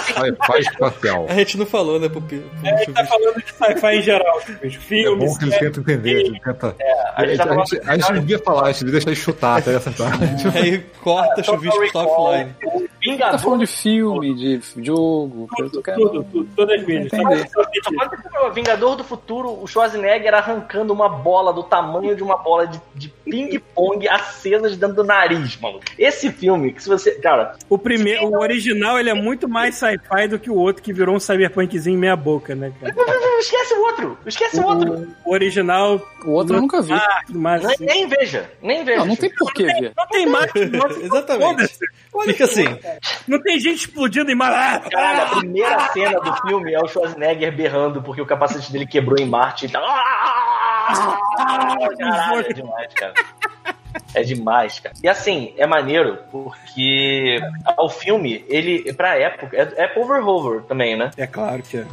Sci-fi espacial. A gente não falou, né, pro, pro, pro A gente tá falando de sci-fi em geral, tipo, É filmes, bom que ele tenta entender. Ele tenta... a gente tá a, gente, a gente não devia falar, a gente devia deixar ele chutar até essa parte. Aí corta, chuvisco offline. O Tá Vingador falando de filme, de jogo. Tudo, tudo, todas as mídias. Entendi. O Vingador do Futuro, o Schwarzenegger arrancando uma bola do tamanho de uma bola de, de ping-pong acesa de dentro do nariz, mano. Esse filme, que se você. Cara, O primeiro, o original, ele é muito mais sci-fi do que o outro que virou um cyberpunkzinho meia boca, né, cara? esquece o outro! Esquece o outro! O original. O outro eu nunca vi. Ah, tudo mais. Nem, nem veja, nem veja. Não, não tem por que ver. Não tem mais. Exatamente. Fica assim. Não tem gente explodindo em mar. Caralho, a primeira cena do filme é o Schwarzenegger berrando porque o capacete dele quebrou em Marte e tal. Caralho, é demais, cara. É demais, cara. E assim, é maneiro porque o filme, ele, pra época, é, é Over Hover também, né? É claro que é.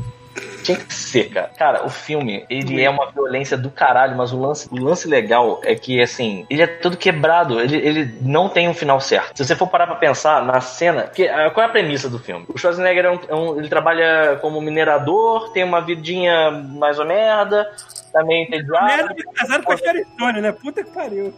Tinha que ser, cara. Cara, o filme, ele é uma violência do caralho, mas o lance, o lance legal é que, assim, ele é todo quebrado. Ele, ele não tem um final certo. Se você for parar pra pensar na cena. Que, ah, qual é a premissa do filme? O Schwarzenegger é um, é um- ele trabalha como minerador, tem uma vidinha mais ou merda, tá meio entediado. Merda, casado com a Sharon Stone, né? Puta que pariu.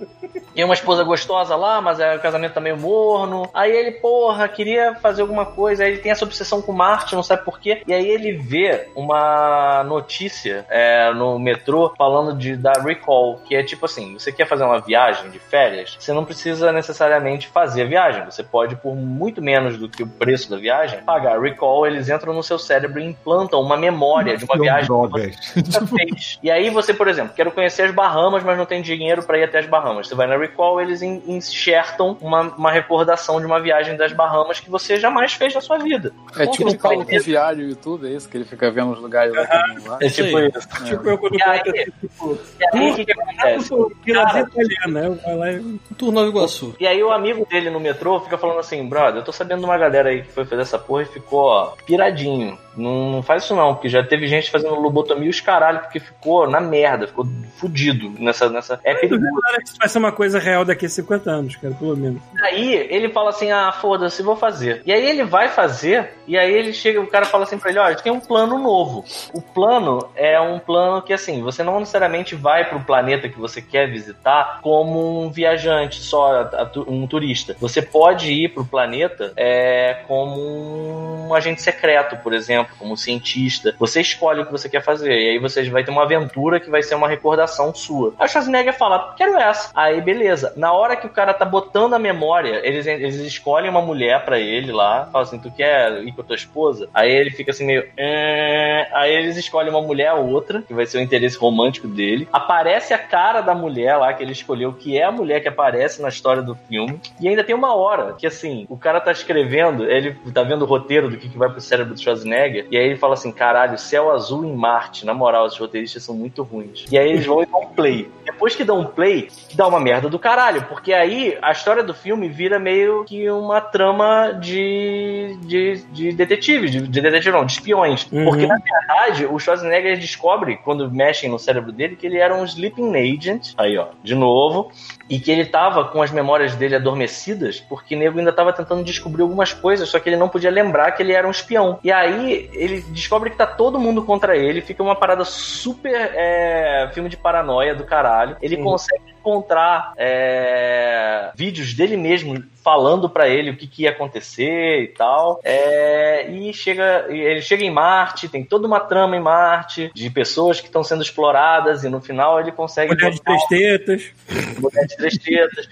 Tem uma esposa gostosa lá, mas é, o casamento tá meio morno. Aí ele, porra, queria fazer alguma coisa. Aí ele tem essa obsessão com Marte, não sabe porquê. E aí ele vê uma notícia é, no metrô falando de, da Recall, que é tipo assim: você quer fazer uma viagem de férias, você não precisa necessariamente fazer a viagem. Você pode, por muito menos do que o preço da viagem, pagar Recall. Eles entram no seu cérebro e implantam uma memória de uma viagem que você nunca fez. E aí aí você, por exemplo, quero conhecer as Bahamas, mas não tem dinheiro pra ir até as Bahamas. Você vai na Recall, eles enxertam uma, uma recordação de uma viagem das Bahamas que você jamais fez na sua vida. É tipo o Paulo vai- com viário e tudo, é isso? Que ele fica vendo os lugares lá. lá. É tipo aí. isso. Tipo, eu quando E aí- tipo, E aí, o que, que acontece? piladinha italiana, eu vou lá e... Tour Nova Iguaçu. E aí o amigo dele no metrô fica falando assim, brother, eu tô sabendo de uma galera aí que foi fazer essa porra e ficou, ó, piradinho. Não, não faz isso não, porque já teve gente fazendo lobotomia os caralho, porque ficou na merda, ficou fudido nessa. nessa... É perigoso. Cara, Isso vai ser uma coisa real daqui a 50 anos, cara, pelo menos. Aí ele fala assim: ah, foda-se, vou fazer. E aí ele vai fazer, e aí ele chega, o cara fala assim pra ele: olha, a gente tem um plano novo. O plano é um plano que, assim, você não necessariamente vai pro planeta que você quer visitar como um viajante só, um turista. Você pode ir pro planeta é, como um agente secreto, por exemplo, como um cientista. Você escolhe o que você quer fazer, e aí você vai ter uma aventura que vai ser uma recordação sua. Aí o Schwarzenegger fala: quero essa. Aí beleza. Na hora que o cara tá botando a memória, eles, eles escolhem uma mulher pra ele lá, fala assim: tu quer ir com a tua esposa? Aí ele fica assim meio. "É". Aí eles escolhem uma mulher a outra, que vai ser o interesse romântico dele. Aparece a cara da mulher lá que ele escolheu, que é a mulher que aparece na história do filme. E ainda tem uma hora que assim, o cara tá escrevendo, ele tá vendo o roteiro do que, que vai pro cérebro do Schwarzenegger, e aí ele fala assim: caralho, céu azul em Marte. Na moral, os roteiristas são muito ruins. E aí eles vão e dão um play. Depois que dão um play, dá uma merda do caralho, porque aí a história do filme vira meio que uma trama de, de, de detetive, de, de detetive não, de espiões. Uhum. Porque na verdade o Schwarzenegger descobre, quando mexem no cérebro dele, que ele era um sleeping agent. Aí ó, de novo. E que ele tava com as memórias dele adormecidas, porque o nego ainda tava tentando descobrir algumas coisas, só que ele não podia lembrar que ele era um espião. E aí ele descobre que tá todo mundo contra ele, fica uma parada super é, filme de paranoia do caralho. Ele consegue encontrar é, vídeos dele mesmo falando pra ele o que, que ia acontecer e tal. É, e chega, ele chega em Marte, tem toda uma trama em Marte de pessoas que estão sendo exploradas e no final ele consegue Mulher de botar três tetas. mulher de três tetas.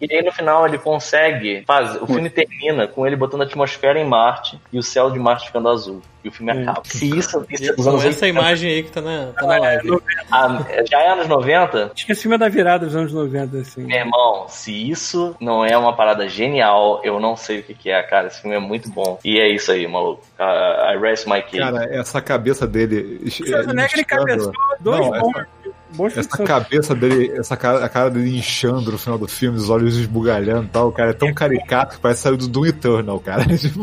E aí no final ele consegue fazer. O filme termina com ele botando a atmosfera em Marte e o céu de Marte ficando azul. E o filme acaba. Se isso, isso é Com anos essa 80, imagem aí que tá na, tá na live. ah, já é anos 90, Acho que esse filme é da virada dos anos 90, assim. meu irmão, se isso não é uma parada genial, eu não sei o que, que é, cara. Esse filme é muito bom. E é isso aí, maluco. Uh, I rest my case. Cara, essa cabeça dele. O Schwarzenegger ele cabeçou dois Não, bons, essa- bons Essa ficção. cabeça dele, essa cara, a cara dele inchando no final do filme, os olhos esbugalhando e tal, o cara é tão caricato que parece sair do Doom Eternal, cara. Tipo,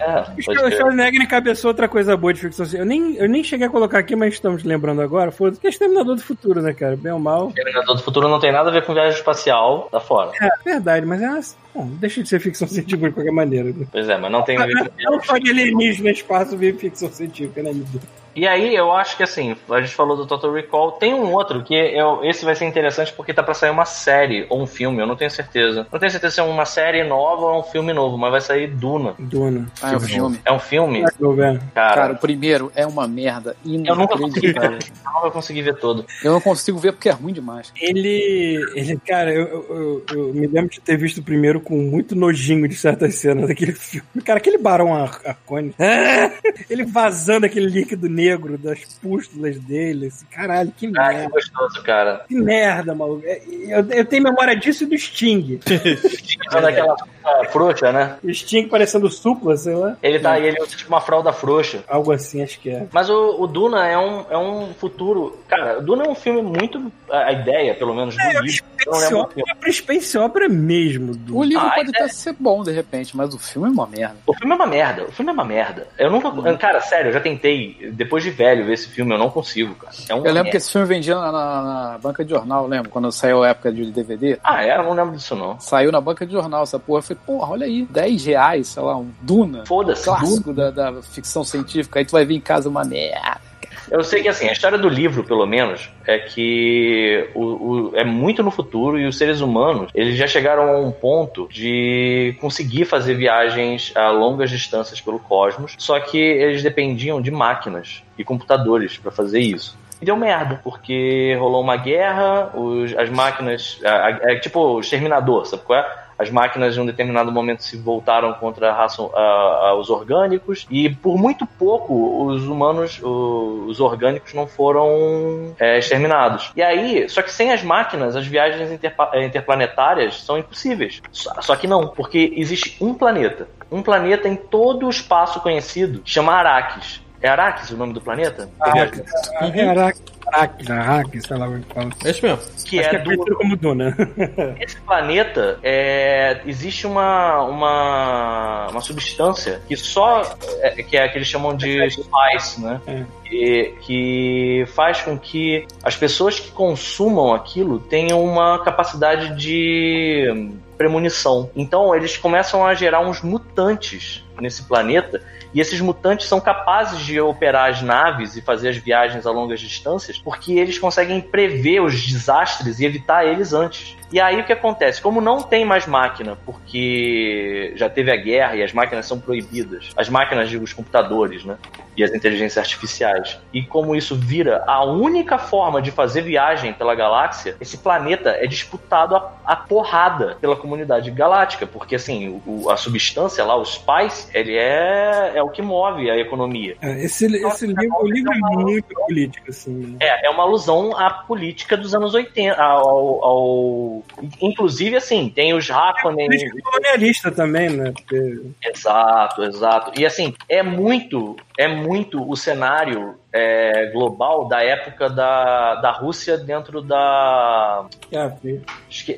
É, O. Schwarzenegger cabeçou outra coisa boa de ficção científica. Eu nem, eu nem cheguei a colocar aqui, mas estamos lembrando agora. Foi que é Exterminador do Futuro, né, cara? Bem ou mal. Terminador do Futuro não tem nada a ver com viagem espacial, tá fora. É, verdade, mas é uma, bom, deixa de ser ficção científica de qualquer maneira. né? Pois é, mas não tem a ver com Não só de alienígena, espaço, vive ficção científica, né, Lidia? E aí, eu acho que assim, a gente falou do Total Recall. Tem um outro que eu, esse vai ser interessante porque tá pra sair uma série ou um filme, eu não tenho certeza. Não tenho certeza se é uma série nova ou um filme novo, mas vai sair Duna. Duna. Ah, é o filme. É um filme, ver. cara. Cara, o primeiro é uma merda eu nunca consegui ver. Eu nunca consegui ver todo. Eu não consigo ver porque é ruim demais. Ele, ele cara, eu, eu, eu- eu me lembro de ter visto o primeiro com muito nojinho de certas cenas daquele filme. Cara, aquele Barão Ar- Arcone. ele vazando aquele líquido negro das pústulas dele. Assim, caralho, que Ah, que merda. gostoso, cara. Que merda, maluco. É, Eu, eu tenho memória disso e do Sting. Usando aquela ah, frouxa, né? O Sting parecendo supla, sei lá. Ele tá aí, ele usa tipo uma fralda frouxa. Algo assim, acho que é. Mas o, o Duna é um, é um futuro. Cara, o Duna é um filme muito. A ideia, pelo menos, do É, livro. Space é um Opera, é pra Space Opera mesmo. Do... O livro Ah, pode é. até ser bom de repente, mas o filme é uma merda. O filme é uma merda. O filme é uma merda. Eu nunca. Cara, sério, eu já tentei, depois de velho, ver esse filme, eu não consigo, cara. É Eu lembro que merda. esse filme vendia na, na- na banca de jornal, lembro? Quando saiu a época de DVD. Ah, é? Eu não lembro disso, não. Saiu na banca de jornal essa porra. Eu falei, porra, olha aí, 10 reais, sei lá, um Duna. Foda-se. Duna. Clássico da, da ficção científica. Aí tu vai vir em casa uma merda. Eu sei que assim, a história do livro, pelo menos, é que o, o- é muito no futuro e os seres humanos eles já chegaram a um ponto de conseguir fazer viagens a longas distâncias pelo cosmos, só que eles dependiam de máquinas e computadores para fazer isso. E deu merda, porque rolou uma guerra, os- as máquinas. É tipo o exterminador, sabe qual é? As máquinas em um determinado momento se voltaram contra a raça, a- a- os orgânicos e por muito pouco os humanos, o- os orgânicos não foram é, exterminados. E aí, só que sem as máquinas, as viagens interpa- eh, interplanetárias são impossíveis. Só, só que não, porque existe um planeta, um planeta em todo o espaço conhecido, chama Arrakis. É Arrakis o nome do planeta? Arrakis. Arrakis, Arrakis, Arrakis, sei lá como é que fala. É isso mesmo. Que Acho é que é do como Duna. Esse planeta é, existe uma, uma, uma substância que só é, que é que eles chamam de spice, né? É. Que, que faz com que as pessoas que consumam aquilo tenham uma capacidade de hum, premonição. Então eles começam a gerar uns mutantes nesse planeta e esses mutantes são capazes de operar as naves e fazer as viagens a longas distâncias porque eles conseguem prever os desastres e evitar eles antes. E aí o que acontece? Como não tem mais máquina, porque já teve a guerra e as máquinas são proibidas, as máquinas, digo, os computadores, né? E as inteligências artificiais. E como isso vira a única forma de fazer viagem pela galáxia, esse planeta é disputado a, a porrada pela comunidade galáctica, porque assim, o- a substância lá, o Spice, ele é, é o que move a economia. É, Esse, esse livro, o livro é muito político, assim. né? É, é uma alusão à política dos anos 80. Ao, ao- inclusive, assim, tem os Hakonnen. Política colonialista também, né? Porque Exato, exato. E assim, é muito, é muito o cenário é, global da época da, da Rússia dentro da. é,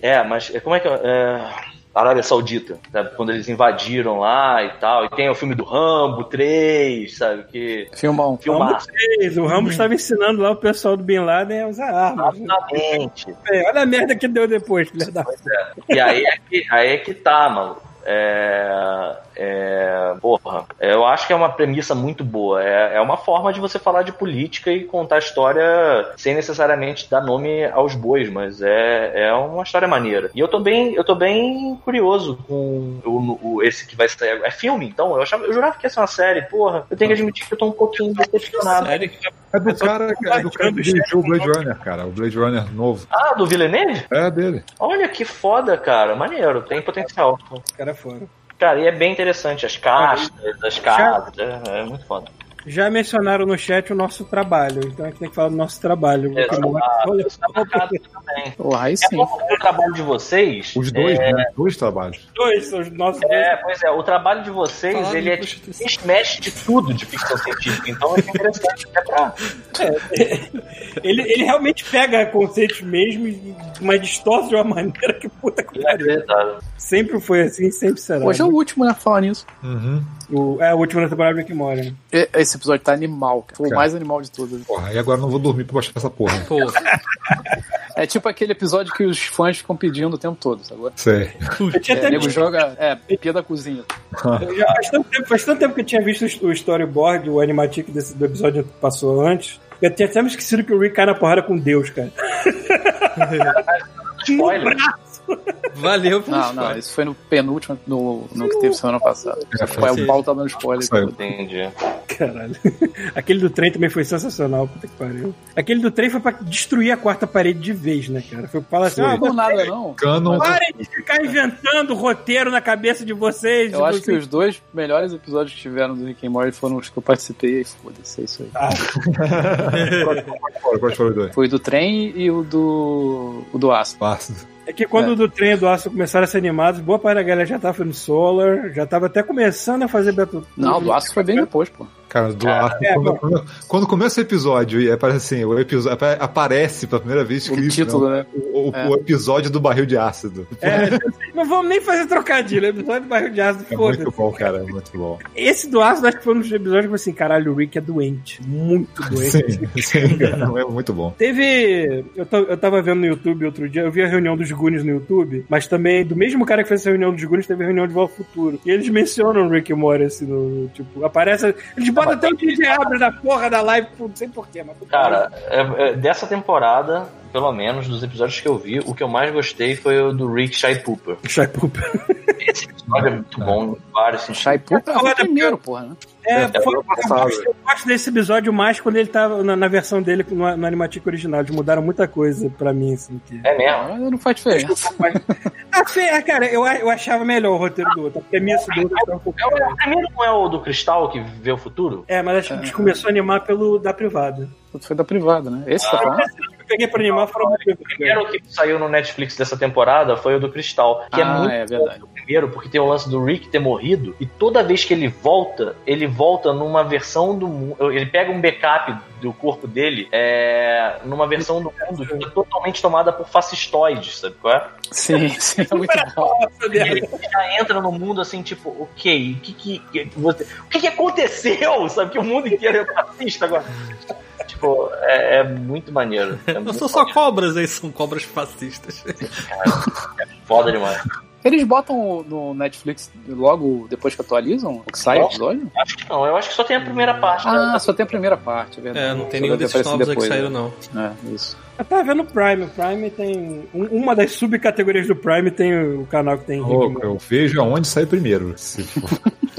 É, mas como é que. É, Arábia Saudita, sabe? Quando eles invadiram lá e tal. E tem o filme do Rambo 3, sabe? Que. Filmão. Rambo Filmaço. 3, o Rambo estava ensinando lá o pessoal do Bin Laden a usar armas. Exatamente. É, olha a merda que deu depois, filha da E aí é que, aí é que tá, mano. É, é, porra, eu acho que é uma premissa muito boa. É, é uma forma de você falar de política e contar história sem necessariamente dar nome aos bois, mas é, é uma história maneira. E eu tô bem, eu tô bem curioso com o, o- esse que vai sair. agora. É filme, então? Eu, achava, eu jurava que ia ser uma série, porra. Eu tenho que admitir que eu tô um pouquinho decepcionado. Sério? É do cara, é do cara que dirigiu o Blade Runner, cara. O Blade Runner novo. Ah, do Villeneuve? É dele. Olha que foda, cara. Maneiro, tem potencial. cara fora. Cara, e é bem interessante. As castas, as casas, é, é muito foda. Já mencionaram no chat o nosso trabalho, então a gente tem que falar do nosso trabalho. Olha, tá. Porra, aí É sim. o trabalho de vocês. Os dois, é, né? Dois trabalhos. dois são os nossos É, pois é, o trabalho de vocês, ele de é tipo, mexe de tudo de ficção científica, então é interessante até pra. Ele, ele realmente pega conceitos mesmo, e- mas distorce de uma maneira que puta que pariu. Inacreditável. Sempre foi assim, sempre será. Hoje é o último, né? Falar nisso. Uhum. o, é o último da temporada Rick Mora. Né? E- Esse episódio tá animal, cara. Foi o mais animal de todos. Porra, e agora eu não vou dormir pra baixar essa porra. Pô, É tipo aquele episódio que os fãs ficam pedindo o tempo todo, sabe? Sei. É, até o nego visto, joga. É, pia da cozinha. faz, tanto tempo, faz tanto tempo que eu tinha visto o storyboard, o animatic desse, do episódio que passou antes. Eu tinha até me esquecido que o Rick cai na porrada com Deus, cara. Spoiler. Valeu pelo Não, não, isso foi no penúltimo, no, no que teve semana passada. É, foi o pau tá dando spoiler. Saiu. Entendi. Caralho. Aquele do trem também foi sensacional, puta que pariu. Aquele do trem foi pra destruir a quarta parede de vez, né, cara? Foi pra falar assim, ah, Não nada, não. Canon. parem de ficar inventando roteiro na cabeça de vocês. Eu de acho que os dois melhores episódios que tiveram do Rick and Morty foram os que eu participei e foda-se, é isso aí. Qual qual foi os dois? Foi o do trem e o do. o do aço. Ácido. É que quando É. o do trem e do aço começaram a ser animados, boa parte da galera já tava fazendo Solar, já tava até começando a fazer Battle Não, o do aço foi bem depois, pô. Cara, do ácido. é, quando, bom. quando- quando começa o episódio e aparece assim, o episódio aparece pela primeira vez O título, né? né? O, o- É. o episódio do barril de ácido. É, não vamos nem fazer trocadilho, episódio do barril de ácido, É muito bom, cara, é muito bom. Esse do ácido acho que foi um dos episódios que eu falei assim, caralho, o Rick é doente, muito doente. Sim, sim, cara, é muito bom. Teve. Eu, eu tava vendo no YouTube outro dia, eu vi a reunião dos Goonies no YouTube, mas também, do mesmo cara que fez essa reunião dos Goonies, teve a reunião de Volta ao Futuro. E eles mencionam o Rick e Morty, assim, no, no- tipo, aparece. Eles botam até o DJ abre da porra da live, não sei porquê, mas. Cara, é- é, dessa temporada, pelo menos, dos episódios que eu vi, o que eu mais gostei foi o do Rick Shy Pooper. Shai Pooper. Esse episódio é muito bom em vários sentidos. Shai Pooper é o primeiro, porra, né? É, É, foi, eu, gosto, eu gosto desse episódio mais quando ele tava na, na versão dele no, no Animatic original. Eles mudaram muita coisa pra mim, assim. Que... É mesmo? Ah, não faz diferença. Ah, ah, cara, eu, eu achava melhor o roteiro do outro, porque a minha do outro tava um pouco. É o, o primeiro não é o do Cristal que vê o futuro? É, mas acho que a gente começou a animar pelo da privada. Foi da privada, né? Esse tá falando? Eu peguei pra animar foram O primeiro que saiu no Netflix dessa temporada foi o do Cristal, que é Ah, muito é verdade. o primeiro, porque tem o lance do Rick ter morrido, e toda vez que ele volta, ele volta numa versão do mundo. Ele pega um backup do corpo dele é, numa versão do mundo que é totalmente tomada por fascistoides, sabe qual é? Sim, sim, é muito bom. E ele já entra no mundo assim, tipo, ok, o que que, que você, o que que aconteceu? Sabe que o mundo inteiro é fascista agora. Tipo, é, é muito maneiro. É Não são só cobras aí, são cobras fascistas. foda demais. Eles botam no Netflix logo depois que atualizam? O que sai o episódio? Acho que não, eu acho que só tem a primeira parte. Ah, né? só tem a primeira parte, é verdade. É, não tem Só nenhum desses novos aí que depois, saíram, né? não. É, isso. Eu tava vendo o Prime. O Prime tem. um- uma das subcategorias do Prime tem o canal que tem. Morty. eu vejo aonde sai primeiro. Se for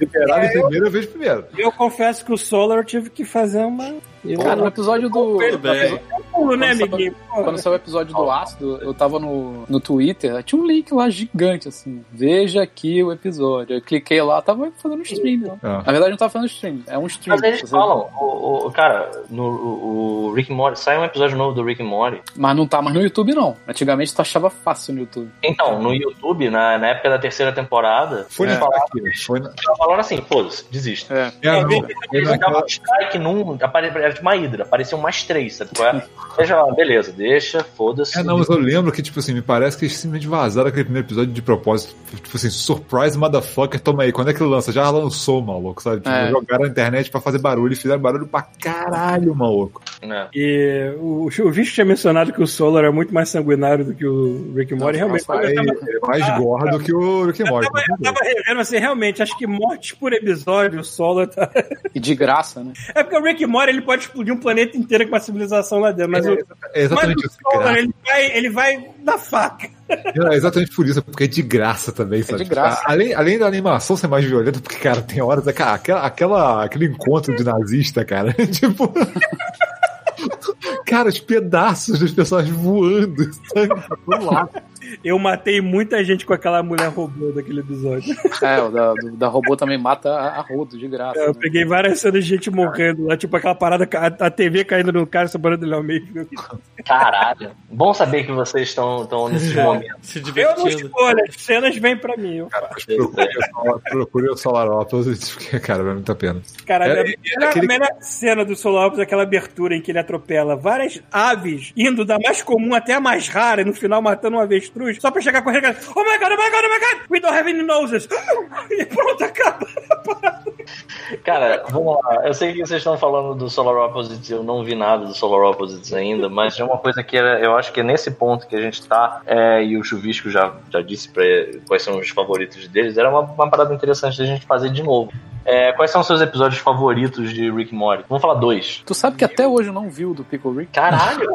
liberado em primeiro, eu vejo primeiro. Eu confesso que o Solar eu tive que fazer uma. Eu, Cara, no episódio do. Tudo bem. pulo, né, Quando amiguinho? Quando saiu o episódio do ácido, eu tava no, no Twitter, tinha um link lá gigante, assim. Veja aqui o episódio. Eu cliquei lá, tava fazendo stream lá. Ah. Na verdade, não tava fazendo stream, é um stream. Mas eles falam, o, o- cara, no o, o Rick Morty, sai um episódio novo do Rick Morty. Mas não tá mais no YouTube, não. Antigamente tu achava fácil no YouTube. Então, no YouTube, na, na época da terceira temporada, Foi na falaram, Foi na... falaram assim, foda-se, desista. É. É, foi Eles naquela- davam um strike num, apare- era tipo uma hidra, apareciam mais três, sabe qual é? Deixa lá, beleza, deixa, foda-se. É, não, mas eu lembro que, tipo assim, me parece que eles simplesmente vazaram aquele primeiro episódio de propósito. Tipo assim, surprise motherfucker, toma aí. Quando é que ele lança? Já lançou, maluco, sabe? Tipo, É. jogaram na internet pra fazer barulho e fizeram barulho pra caralho, maluco. né? E o, o Visto tinha mencionado que o Solar é muito mais sanguinário do que o Rick Morty. Realmente, nossa, tava, é mais gorra do que o Rick Morty. tava, eu tava revendo assim, realmente, acho que mortes por episódio, o Solar tá. E de graça, né? É porque o Rick Morty ele pode explodir um planeta inteiro com uma civilização lá dentro, mas o. É Mas exatamente o isso. Solar, ele vai, ele vai na faca. É exatamente por isso, porque é de graça também, sabe? de graça. Além, além da animação ser mais violenta, porque, cara, tem horas, é, cara, aquela, aquela, aquele encontro de nazista, cara, tipo. Cara, os pedaços das pessoas voando, lado. Eu matei muita gente com aquela mulher robô daquele episódio. É, o da, do- da robô também mata a, a rodo, de graça. Eu né? peguei várias cenas de gente morrendo lá, tipo aquela parada, a, a TV caindo no cara, sobrando ele ao meio. Caralho. Bom saber que vocês estão nesses momentos. Se Eu não divertindo. escolho, as cenas vêm pra mim. Eu faço. Procure o Solar- Solarópolis, porque, cara, vale muito a pena. Caralho, É, a, melhor, aquele- a melhor cena do Solopes é aquela abertura em que ele atropela várias aves, indo da mais comum até a mais rara, e no final matando um avestruz, só pra chegar correndo. Oh my god, oh my god, oh my god, we don't have any noses. E pronto, acaba. Cara, vamos lá. Eu sei que vocês estão falando do Solar Opposites, eu não vi nada do Solar Opposites ainda, mas é uma coisa que era, eu acho que é nesse ponto que a gente tá, é, e o Chuvisco já, já disse pra, quais são os favoritos deles, era uma, uma parada interessante da gente fazer de novo. É, quais são os seus episódios favoritos de Rick and Morty? Vamos falar dois. Tu sabe que até hoje eu não vi o do Pickle Rick? Caralho!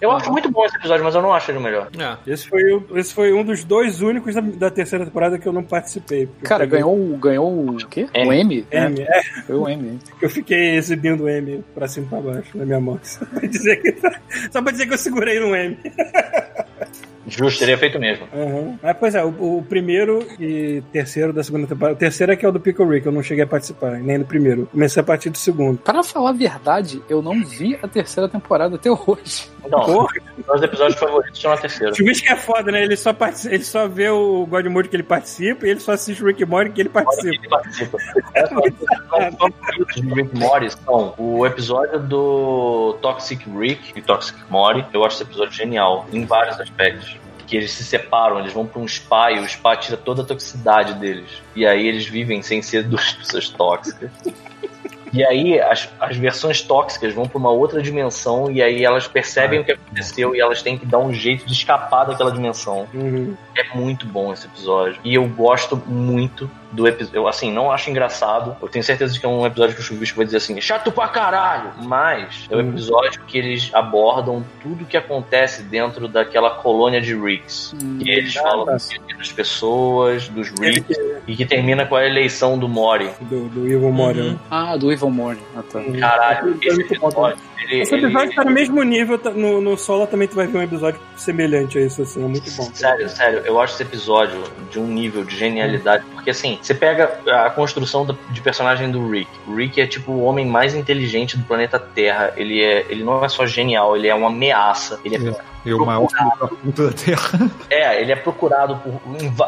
Eu acho muito bom esse episódio, mas eu não acho ele o melhor. É. Esse foi, o- esse foi um dos dois únicos da, da terceira temporada que eu não participei. Cara, eu ganhou, o- ganhou o quê? M. O M? M, é, Foi o M. hein? eu fiquei exibindo o M pra cima e pra baixo na minha mão. Só pra dizer que, só pra dizer que eu segurei no M. Justo, teria feito mesmo. Uhum. Mas, pois é, o, o primeiro e terceiro da segunda temporada. O terceiro é que é o do Pickle Rick, eu não cheguei a participar, nem do primeiro. Comecei a partir do segundo. Pra falar a verdade, eu não vi a terceira temporada até hoje. Então, Porra. meus episódios favoritos estão na terceira. O Chuvisco que é foda, né? Ele só, participa, ele só vê o God Mode que ele participa e ele só assiste o Rick Morty que ele participa. Ele participa. Os Rick Morty são o episódio do Toxic Rick e Toxic Morty. Eu acho esse episódio genial, em vários aspectos. Que eles se separam, eles vão pra um spa e o spa tira toda a toxicidade deles. E aí eles vivem sem ser duas pessoas tóxicas. E aí as, as versões tóxicas vão pra uma outra dimensão e aí elas percebem o que aconteceu e elas têm que dar um jeito de escapar daquela dimensão. Uhum. É muito bom esse episódio. E eu gosto muito do episódio. Eu, assim, não acho engraçado. Eu tenho certeza de que é um episódio que o Chuvisco vai dizer assim, chato pra caralho! Mas é o Hum. episódio que eles abordam tudo que acontece dentro daquela colônia de Ricks. Que eles ah, falam tá. das pessoas, dos Ele Ricks, e que termina com a eleição do Mori. do, do Evil Mori. Uhum. né? Ah, do Evil Morning. Ah, tá. Caralho, Foi esse episódio, ele, Esse episódio ele- tá no mesmo nível, tá- no, no solo também tu vai ver um episódio semelhante a isso, assim, é muito bom. Sério, sério, eu acho esse episódio de um nível de genialidade, porque assim, você pega a construção do- de personagem do Rick. O Rick é tipo o homem mais inteligente do planeta Terra. Ele é, ele não é só genial, ele é uma ameaça. Ele é, E o maior filho da puta da Terra. é, ele é procurado por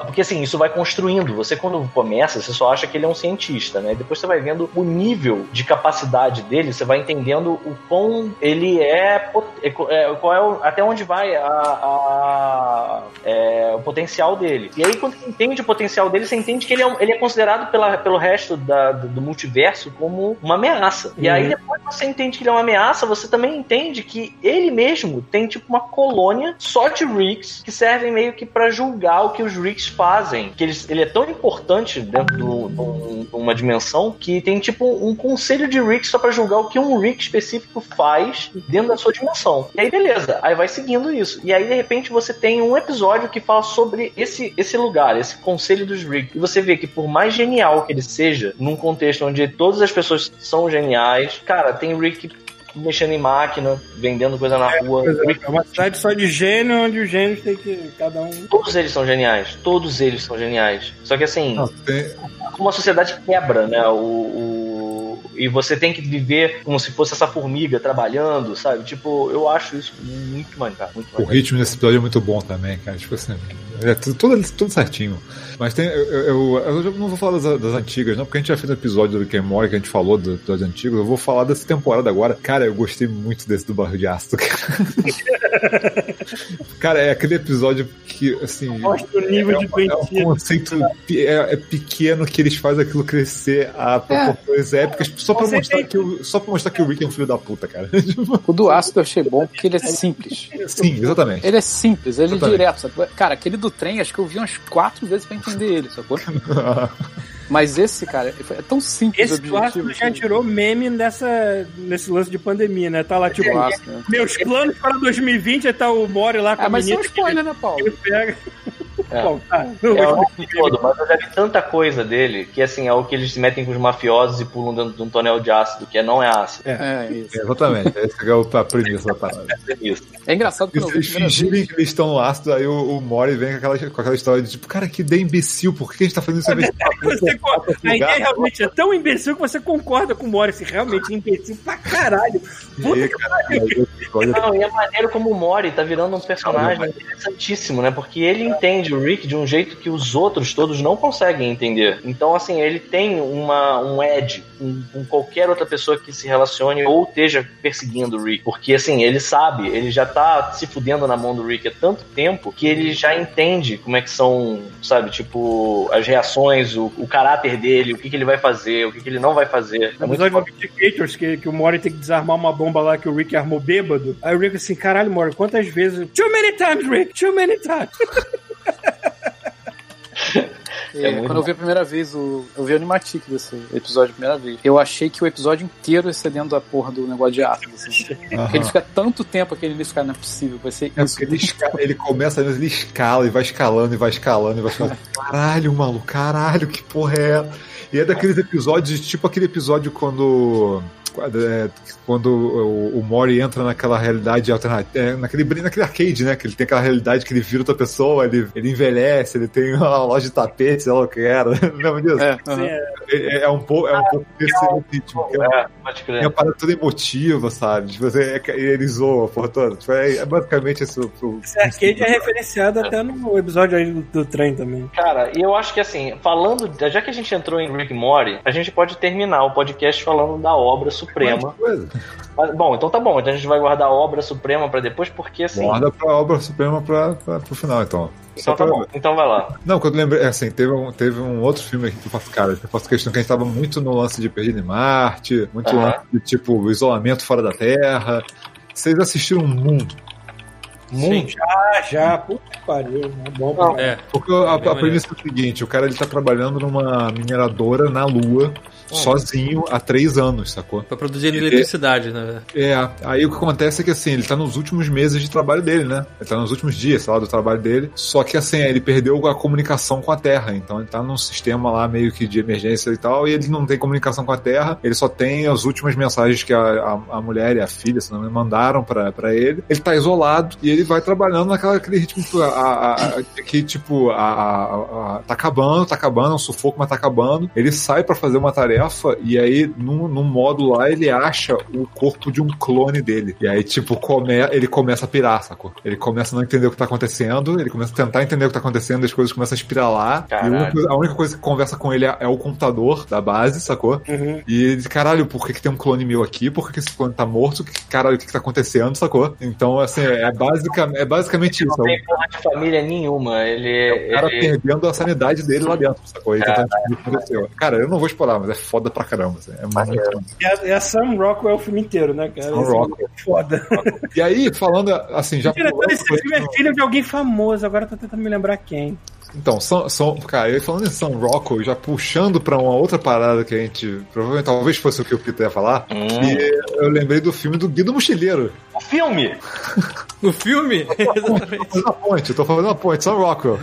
porque assim, isso vai construindo. Você quando começa, você só acha que ele é um cientista, né? Depois você vai vendo o nível de capacidade dele, você vai entendendo o quão ele é, é, é, qual é o- até onde vai a, a- é, o potencial dele. E aí quando você entende o potencial dele, você entende que ele é, ele é considerado pela, pelo resto da- do, multiverso como uma ameaça. E aí Uhum. depois que você entende que ele é uma ameaça, você também entende que ele mesmo tem tipo uma colônia só de Ricks que servem meio que pra julgar o que os Ricks fazem. Que eles, ele é tão importante dentro de uma dimensão que tem tipo um conselho de Ricks só pra julgar o que um Rick específico faz dentro da sua dimensão. E aí beleza, aí vai seguindo isso. E aí de repente você tem um episódio que fala sobre esse, esse lugar, esse conselho dos Ricks. E você vê que por mais genial que ele seja, num contexto onde todas as pessoas são geniais, cara, tem Rick mexendo em máquina, vendendo coisa na rua. É, Rick- é uma cidade só de gênio, onde os gênios tem que. Cada um. todos eles são geniais. Todos eles são geniais. Só que assim, Não, tem- como a sociedade quebra, né? O, o- e você tem que viver como se fosse essa formiga trabalhando, sabe? Tipo, eu acho isso muito maneiro. Muito O ritmo desse episódio é muito bom também, cara. Tipo assim, é tudo, tudo, tudo certinho. Mas tem. Eu, eu, eu não vou falar das, das antigas, não, porque a gente já fez um episódio do Rick and Morty que a gente falou do- das antigas. Eu vou falar dessa temporada agora. Cara, eu gostei muito desse do Barro de Ácido. Cara, cara é aquele episódio que, assim. Mostra o nível é, de um- é um conceito é, é pequeno que eles fazem aquilo crescer a proporções épicas só pra, mostrar que o, só pra mostrar que o Rick é um filho da puta, cara. O do ácido eu achei bom porque ele é simples. Sim, exatamente. Ele é simples, ele é Exatamente. direto. Sabe? Cara, aquele do trem, acho que eu vi umas quatro vezes pra entender ele, sacou? Mas esse, cara, é tão simples Esse clássico já tirou meme nessa, nesse lance de pandemia, né? Tá lá, tipo, Clássico, né? meus planos para 2020 aí tá o Mori lá com Ah, a mas isso é um menina spoiler, né, que Paulo? ele pega. É. Bom, tá. Não É, vi todo, mas eu já vi tanta coisa dele que assim, é o que eles se metem com os mafiosos e pulam dentro de um tonel de ácido, que é, não é ácido. É, isso. É, exatamente, essa é a premissa da parada. É isso. É engraçado E vi eles fingirem que eles estão no ácido, aí o, o Mori vem com aquela, com aquela história de tipo, cara, que ideia imbecil, por que a gente tá fazendo isso? Você, co- a ideia lugar. realmente é tão imbecil que você concorda com o Mori, assim, realmente é imbecil pra caralho. E aí, cara, aí o episódio- Não, e a maneira como o Mori tá virando um personagem interessantíssimo, né? Porque ele entende o Rick de um jeito que os outros todos não conseguem entender. Então, assim, ele tem uma, um edge com, com qualquer outra pessoa que se relacione ou esteja perseguindo o Rick. Porque, assim, ele sabe, ele já tá se fudendo na mão do Rick há tanto tempo que ele já entende como é que são, sabe, tipo, as reações, o, o caráter dele, o que, que ele vai fazer, o que, que ele não vai fazer. É muito episódio do Vindicators, que, que o Mori tem que desarmar uma bomba lá que o Rick armou bêbado. Aí o Rick assim, caralho, Mori, quantas vezes? Too many times, Rick, too many times. É, É quando eu vi a primeira vez, o, eu vi o Animatic desse episódio a primeira vez. Eu achei que o episódio inteiro ia ser dentro da porra do negócio de ácido. Assim. Porque ele fica tanto tempo aquele início, cara, não é possível, vai ser É isso. porque ele, esca- ele começa, ele escala e vai escalando e vai escalando e vai escalando. Caralho, maluco, caralho, que porra é essa? E é daqueles episódios, tipo aquele episódio quando. É, quando o, o Mori entra naquela realidade alternativa, é, naquele, naquele arcade, né? Que ele tem aquela realidade que ele vira outra pessoa, ele, ele envelhece, ele tem uma loja de tapetes, sei lá o que era. Lembra disso? É, aham. É, é um pouco, é um pouco desse ritmo. que é É, pode é uma parada toda emotiva, sabe? Tipo, você, ele zoa, por toda. Tipo, é, é basicamente esse o. o- Esse arcade é referenciado até no episódio aí do, do trem também. Cara, e eu acho que assim, falando, já que a gente entrou em Rick Morty, a gente pode terminar o podcast falando da obra suprema. coisa. Mas, bom, então tá bom, então a gente vai guardar a obra suprema pra depois, porque assim. Guarda pra obra suprema pra, pra, pro final, então. Então tá bom, então vai lá. Não, quando eu lembrei, assim, teve um, teve um outro filme aqui que eu faço, cara, que eu faço questão que a gente tava muito no lance de Perdido em Marte, muito lance de, tipo, isolamento fora da Terra. Vocês assistiram Moon? Sim. Já, já. Puta que pariu. É bom pra É. Porque a, a premissa é o seguinte: o cara ele tá trabalhando numa mineradora na Lua, sozinho, há três anos, sacou? Pra produzir eletricidade, né? É, aí o que acontece é que assim, ele tá nos últimos meses de trabalho dele, né? Ele tá nos últimos dias, sei lá, do trabalho dele. Só que assim, ele perdeu a comunicação com a Terra. Então ele tá num sistema lá meio que de emergência e tal, e ele não tem comunicação com a Terra. Ele só tem as últimas mensagens que a, a, a mulher e a filha, se não me engano, mandaram pra, pra ele. Ele tá isolado e ele vai trabalhando naquela aquele ritmo a, a, a- que, tipo, a, tá acabando, tá acabando, é um sufoco, mas tá acabando. Ele sai pra fazer uma tarefa e aí, num, num modo lá, ele acha o corpo de um clone dele. E aí, tipo, come, ele começa a pirar, sacou? Ele começa a não entender o que tá acontecendo, ele começa a tentar entender o que tá acontecendo, as coisas começam a espiralar. E a única, coisa- que conversa com ele é, é o computador da base, sacou? Uhum. E ele diz, caralho, por que, que tem um clone meu aqui? Por que, que esse clone tá morto? Que, caralho, o que, que tá acontecendo, sacou? Então, assim, é, basica, é basicamente isso. Não É tem porra de família nenhuma. Ele. o cara ele- perdendo a sanidade dele lá dentro, sacou? E tentando que aconteceu. Cara, eu não vou explorar, mas é foda pra caramba. assim, É muito... E a, e a Sam Rockwell o filme inteiro, né, cara? Sam Rockwell. é Foda. E aí, falando assim, já O diretor pulando desse filme é filho de alguém famoso, agora eu tô tentando me lembrar quem. Então, são, são, cara, e falando em São Rocco, já puxando pra uma outra parada que a gente. Provavelmente talvez fosse o que o Peter ia falar. Hum. E eu lembrei do filme do Guido Mochileiro. Filme! No filme? Exatamente. Fazendo uma ponte, eu tô fazendo uma ponte, São Rockwell.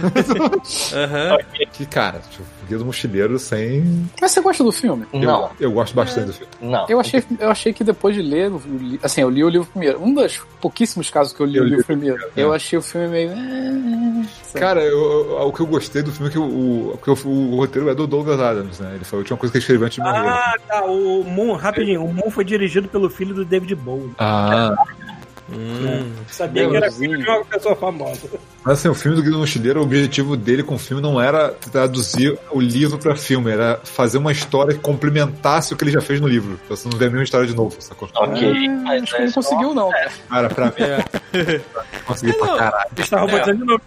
Aham. que, cara, tipo, Guido Mochileiro sem. Mas você gosta do filme? Não, Eu, eu gosto bastante do filme. não. Eu achei, eu achei que depois de ler, li- assim, eu li o livro primeiro. Um dos pouquíssimos casos que eu li Eu o li livro o primeiro. É. Eu achei o filme meio. eh, Cara, eu- eu- o que eu gostei do filme é que o, o, o, o roteiro é do Douglas Adams, né? Ele foi a última coisa que ele escreveu antes de morrer. Ah, tá. O Moon, rapidinho. O Moon foi dirigido pelo filho do David Bowie. Ah, Hum. Sabia que era filho de uma pessoa famosa. Mas assim, o filme do Guido Mochileiro, o objetivo dele com o filme não era traduzir o livro pra filme, era fazer uma história que complementasse o que ele já fez no livro. Pra você não ver a mesma história de novo, sacou? Ok, mas Acho que não é conseguiu, não. Cara, pra mim, É. consegui pra caralho. Está robotizando de novo.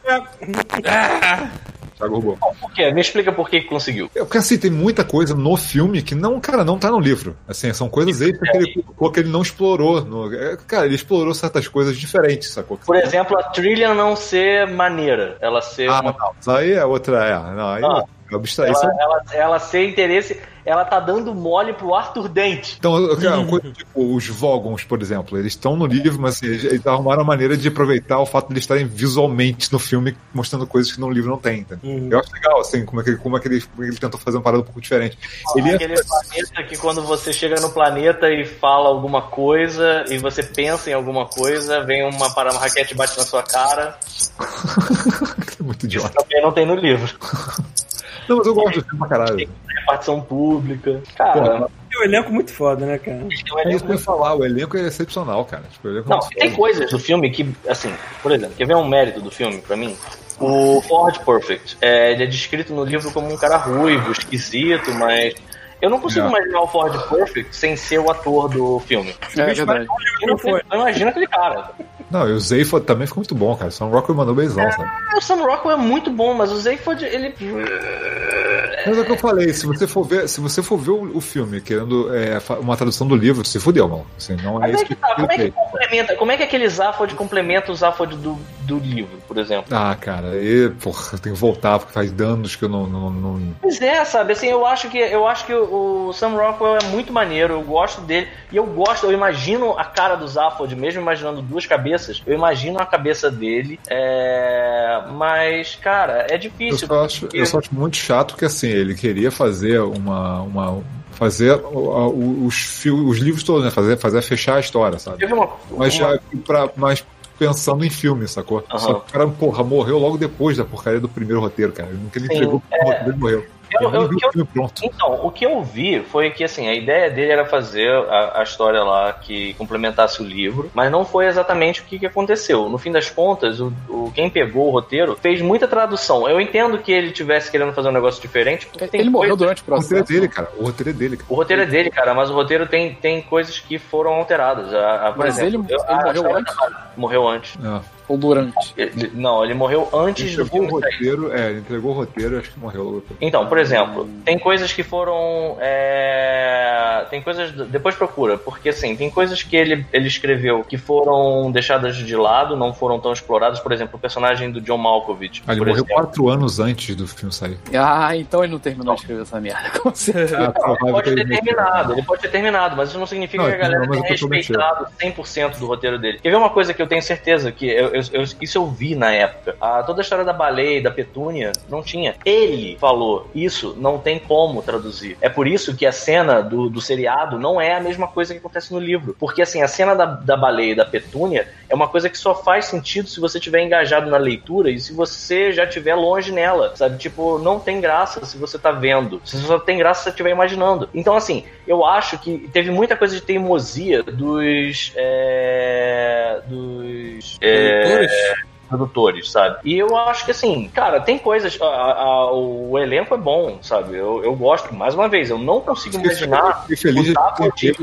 Thiago roubou. Por quê? Me explica por que conseguiu. É porque assim, tem muita coisa no filme que não, cara, não tá no livro. Assim, são coisas extras que ele colocou que ele não explorou. no- é, Cara, ele explorou certas coisas diferentes, sacou? Por exemplo, a trilha não ser maneira, ela ser Ah, uma. não. Isso aí é outra. É, não, aí Ah. eu abstraí. Isso Ela, é- ela, ela ser interesse, ela tá dando mole pro Arthur Dente. Então, uma coisa, tipo, os Vogons, por exemplo, eles estão no livro, mas assim, eles, eles arrumaram a maneira de aproveitar o fato de eles estarem visualmente no filme, mostrando coisas que no livro não tem. entendeu? Uhum. Eu acho legal, assim, como é que, como é que, ele, como é que ele tentou fazer uma parada um pouco diferente. Ele é Aquele planeta que quando você chega no planeta e fala alguma coisa, e você pensa em alguma coisa, vem uma, para- uma raquete e bate na sua cara. é muito idiota. Também não tem no livro. Não, mas eu gosto do filme pra caralho. Repartição pública. Cara, Tem um elenco muito foda, né, cara? tem um É isso que eu ia falar, o elenco é excepcional, cara. Tipo, o elenco é Não, muito tem foda. coisas do filme que, assim, por exemplo, quer ver um mérito do filme pra mim? O Ford Perfect, é, ele é descrito no livro como um cara ruivo, esquisito, mas eu não consigo É. imaginar o Ford Perfect sem ser o ator do filme. É verdade. Eu não imagino aquele cara. Não, e o Zayford também ficou muito bom, cara. O Sam Rockwell mandou beijão, sabe? O Sam Rockwell é muito bom, mas o Zayford, ele... Mas é o que eu falei, se você for ver, se você for ver o, o filme querendo é, uma tradução do livro, se fudeu, mano. Assim, não é é que tá, como é que complementa? Como é que aquele Zaphod complementa o Zaphod do, do livro, por exemplo? Ah, cara, e, porra, eu tenho que voltar porque faz danos que eu não. não, não- Pois é, sabe, assim, eu acho que eu acho que o, Sam Rockwell é muito maneiro, eu gosto dele, e eu gosto, eu imagino a cara do Zaphod, mesmo imaginando duas cabeças, eu imagino a cabeça dele, é... mas, cara, é Eu difícil. só, acho, porque- eu só acho muito chato que assim, ele queria fazer uma. uma fazer o- o- os, os livros todos, né? Fazer, fazer fechar a história, sabe? Uma, Mas já pra, mas pensando em filme, sacou? Aham. Só que o cara, porra, morreu logo depois da porcaria do primeiro roteiro, cara. No que ele entregou é. pro roteiro, ele morreu. Eu- Eu, eu- pronto. Então, o que eu vi foi que assim, a ideia dele era fazer a, a história lá que complementasse o livro, mas não foi exatamente o que, que aconteceu. No fim das contas, o, o- quem pegou o roteiro fez muita tradução. Eu entendo que ele tivesse querendo fazer um negócio diferente, porque tem Ele morreu durante o O roteiro é processo. dele, cara. O roteiro é dele, cara. O roteiro é dele, cara, mas o roteiro tem, tem coisas que foram alteradas. A, a- por Mas exemplo, ele- eu- ele morreu antes? Morreu antes. É. Ou durante. Ele- não, ele morreu antes Ele do entregou o filme sair. roteiro, é, ele entregou o roteiro, acho que morreu. Então, por exemplo, tem coisas que foram. é, tem coisas. Depois procura, porque assim, tem coisas que ele, ele escreveu que foram deixadas de lado, não foram tão exploradas. Por exemplo, o personagem do John Malkovich. Ah, ele morreu exemplo. quatro anos antes do filme sair. Ah, então ele não terminou de escrever essa merda. Com certeza. Ah, Não, ele pode ter terminado, ele pode ter terminado, mas isso não significa Não, que a galera não, tenha respeitado 100% do roteiro dele. Quer ver uma coisa que eu tenho certeza que eu, eu- eu- isso eu vi na época? Ah, toda a história da baleia e da petúnia não tinha. Ele falou, isso não tem como traduzir. É por isso que a cena do, do seriado não é a mesma coisa que acontece no livro. Porque assim, a cena da, da baleia e da petúnia é uma coisa que só faz sentido se você tiver engajado na leitura e se você já estiver longe nela, sabe? Tipo, não tem graça se você tá vendo. Só tem graça se você estiver imaginando. Então, assim, eu acho que teve muita coisa de teimosia dos. É, dos. é, Produtores? produtores, sabe? E eu acho que assim, cara, tem coisas. a- a- o elenco é bom, sabe? Eu, eu gosto, mais uma vez, eu não consigo imaginar Fiquei feliz de ter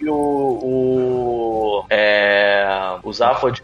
e o. o é, o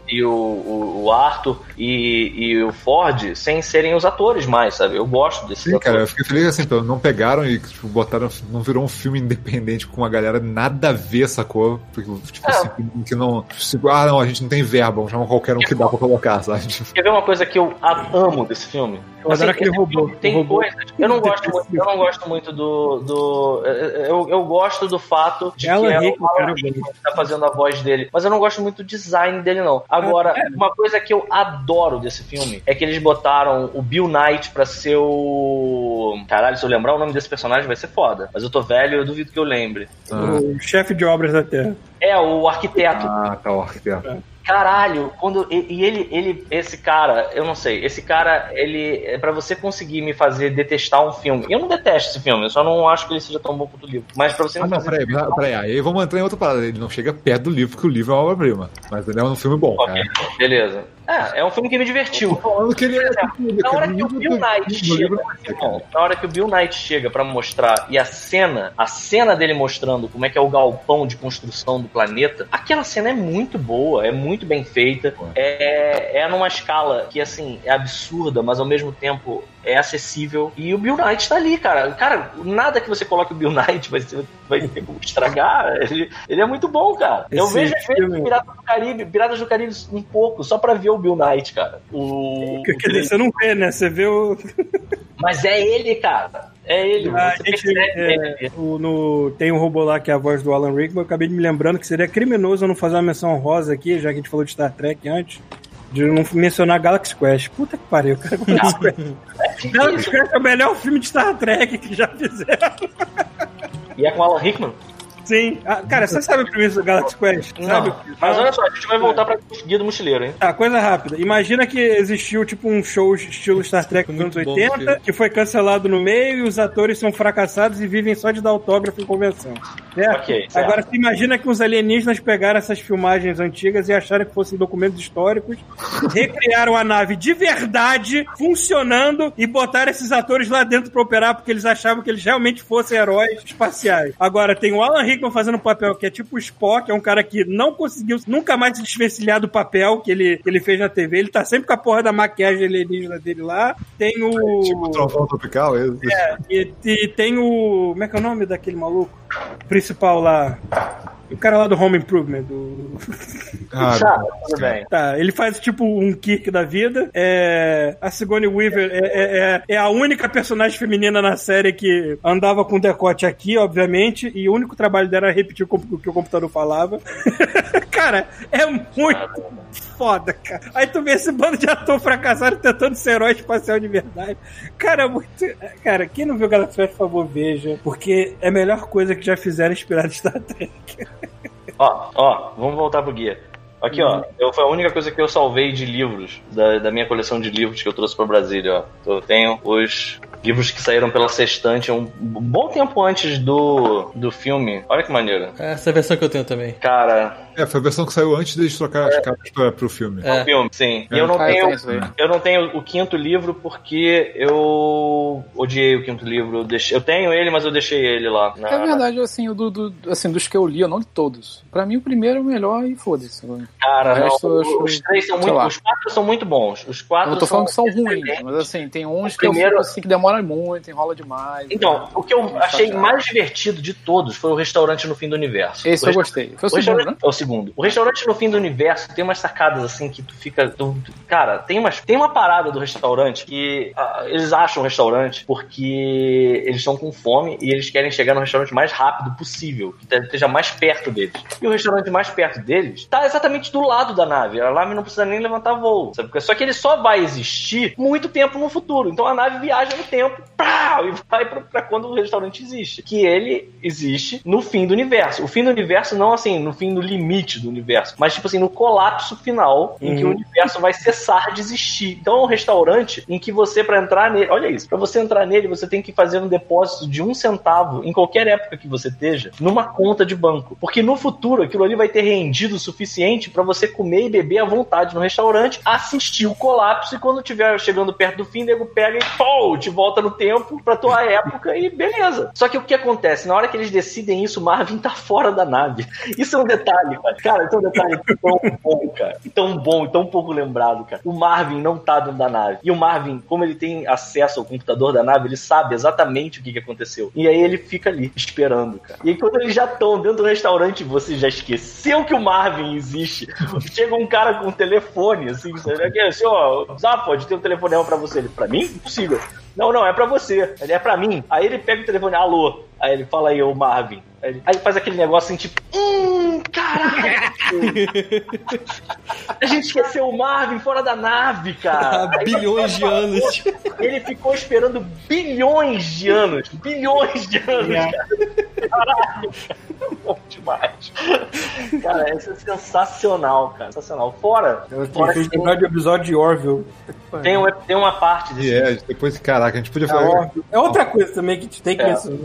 e o, o, o Arthur e, e o Ford sem serem os atores mais, sabe? Eu gosto desses Sim, cara, eu atores. fiquei feliz assim, pelo- não pegaram e tipo, botaram, não virou um filme independente com uma galera nada a ver, sacou? Porque, tipo É. assim, que não. Tipo, ah, não, a gente não tem verba, vamos chamar qualquer um que dá pra colocar, sabe? Quer ver uma coisa que eu amo desse filme? Eu adoro aquele robô, Tem robô. coisas. Eu não gosto muito, eu não gosto muito do. do eu, eu gosto do fato de Alan que é o Alan cara, que tá fazendo a voz dele. Mas eu não gosto muito do design dele, não. Agora, Ah, é? uma coisa que eu adoro desse filme é que eles botaram o Bill Knight pra ser o. Caralho, se eu lembrar o nome desse personagem vai ser foda. Mas eu tô velho, eu duvido que eu lembre. O chefe de obras da Terra. É, o arquiteto. ah, tá, ó, arquiteto. Caralho, quando e, ele, ele, esse cara, eu não sei, esse cara, ele é para você conseguir me fazer detestar um filme. Eu não detesto esse filme, eu só não acho que ele seja tão bom quanto o livro. Mas pra você Ah, não, fazer peraí, peraí, aí vamos entrar em outra parada. Ele não chega perto do livro, porque o livro é uma obra-prima. Mas ele é um filme bom, Ok, cara. beleza. É, é um filme que me divertiu. Falando que ele é. Na hora que o Bill Knight chega, na hora que o Bill Knight chega pra mostrar e a cena, a cena dele mostrando como é que é o galpão de construção do planeta, aquela cena é muito boa, é muito bem feita, é, é numa escala que assim é absurda, mas ao mesmo tempo é acessível. E o Bill Knight tá ali, cara. Cara, nada que você coloque o Bill Knight vai, ser, vai ter como estragar. Ele, ele é muito bom, cara. Eu Esse vejo às vezes Piratas do Caribe, Piratas do Caribe um pouco, só pra ver o Bill Knight, cara. O, Quer dizer, você não vê, né? Você vê o. mas é ele, cara. É ele. A Você gente, é, ele. o- no, tem um robô lá que é a voz do Alan Rickman. Eu acabei de me lembrando que seria criminoso eu não fazer uma menção rosa aqui, já que a gente falou de Star Trek antes. De não mencionar Galaxy Quest. Puta que pariu, cara. Galaxy Quest. Galaxy Quest é o melhor filme de Star Trek que já fizeram. E é com Alan Rickman? Sim. Ah, cara, você sabe o primeiro do Galaxy Quest? Sabe? Não. Mas olha só, a gente vai voltar pra Guia do Mochileiro, hein? Tá, coisa rápida. Imagina que existiu tipo um show estilo Star Trek nos anos Muito bom 80, filme. que foi cancelado no meio e os atores são fracassados e vivem só de dar autógrafo em convenção. Certo? Ok, certo. Agora, se imagina que os alienígenas pegaram essas filmagens antigas e acharam que fossem documentos históricos, recriaram a nave de verdade, funcionando, e botaram esses atores lá dentro pra operar porque eles achavam que eles realmente fossem heróis espaciais. Agora, tem o Alan Rickman fazendo um papel que é tipo o Spock, é um cara que não conseguiu nunca mais se desvencilhar do papel que ele, que ele fez na TV. Ele tá sempre com a porra da maquiagem alienígena dele lá. Tem o. Tipo, trovão tropical, é, É, e, e tem o. Como é que é o nome daquele maluco? O principal lá. O cara lá do Home Improvement. Do... Ah, Tá, tudo bem. Tá, ele faz tipo um Kirk da vida. É, a Sigourney Weaver é, é, é- é a única personagem feminina na série que andava com decote aqui, obviamente, e o único trabalho dela era repetir o que o computador falava. cara, é muito foda, cara. Aí tu vê esse bando de ator fracassado tentando ser herói espacial de verdade. Cara, é muito. Cara, quem não viu Galaxy por favor, veja. Porque é a melhor coisa que já fizeram inspirado em Star Trek. Ó, ó, vamos voltar pro guia. Aqui, ó, eu, foi a única coisa que eu salvei de livros, da, da minha coleção de livros que eu trouxe pra Brasília, ó. Eu tenho os livros que saíram pela Sextante um bom tempo antes do, do filme. Olha que maneiro. Essa é a versão que eu tenho também. Cara, É, foi a versão que saiu antes deles trocar as capas pra, pro filme. é um filme, sim. E eu não Ah, eu tenho. aí. Eu não tenho o quinto livro porque eu odiei o quinto livro. Eu, deixei, eu tenho ele, mas eu deixei ele lá. na- É verdade, assim, o do, do- assim, dos que eu li, eu não li todos. Pra mim, o primeiro é o melhor e foda-se. Cara, O não, resto eu acho- os três são muito. lá. Os quatro são muito bons. Os quatro Eu não tô falando que são ruins, mas assim, tem uns O que eu fico assim, que demora enrola muito, enrola demais. Então, o que eu achei mais divertido de todos foi o restaurante no fim do universo. Esse O eu gostei. Foi o segundo, restaurante- né? É o segundo. O restaurante no fim do universo tem umas sacadas assim que tu fica. tu- cara, tem, umas, tem uma parada do restaurante que ah, eles acham um restaurante porque eles estão com fome e eles querem chegar no restaurante mais rápido possível, que esteja mais perto deles. E o restaurante mais perto deles tá exatamente do lado da nave. A nave não precisa nem levantar voo. Sabe? Só que ele só vai existir muito tempo no futuro. Então a nave viaja no tempo pá, e vai pra, pra quando o restaurante existe. Que ele existe no fim do universo. O fim do universo não assim, no fim do limite do universo, mas tipo assim, no colapso final em que o universo vai cessar de existir. Então é um restaurante em que você, pra entrar nele, olha isso, pra você entrar nele, você tem que fazer um depósito de um centavo em qualquer época que você esteja, numa conta de banco. Porque no futuro aquilo ali vai ter rendido o suficiente pra você comer e beber à vontade no restaurante, assistir o colapso e quando tiver chegando perto do fim, nego pega e pô, te volta no tempo pra tua época e beleza. Só que o que acontece? Na hora que eles decidem isso, Marvin tá fora da nave. Isso é um detalhe, cara. Cara, isso é um detalhe tão bom, cara. Tão bom e tão pouco lembrado, cara. O Marvin não tá dentro da nave. E o Marvin, como ele tem acesso ao computador da nave, ele sabe exatamente o que, que aconteceu. E aí ele fica ali, esperando, cara. E aí quando eles já estão dentro do restaurante, você já esqueceu que o Marvin existe. Chega um cara com um telefone, assim, sabe? Aqui, senhor, Zapod, tem um telefonema pra você. Ele, pra mim? Impossível. Não, não, é pra você. Ele é pra mim. Aí ele pega o telefone, alô. Aí ele fala aí, ô Marvin. Aí ele, aí faz aquele negócio assim, tipo, hum, caralho. A gente esqueceu o Marvin fora da nave, cara. Há Aí bilhões de anos. Ele ficou esperando bilhões de anos. Bilhões de anos, cara. Caralho, cara. Bom demais. Cara, isso é sensacional, cara. Sensacional. Fora, Eu fora que lembrar de episódio de Orville. tem, uma, tem uma parte desse E é, depois, caraca, a gente podia É, falar. Orville. É outra coisa também que a gente tem que É. mencionar.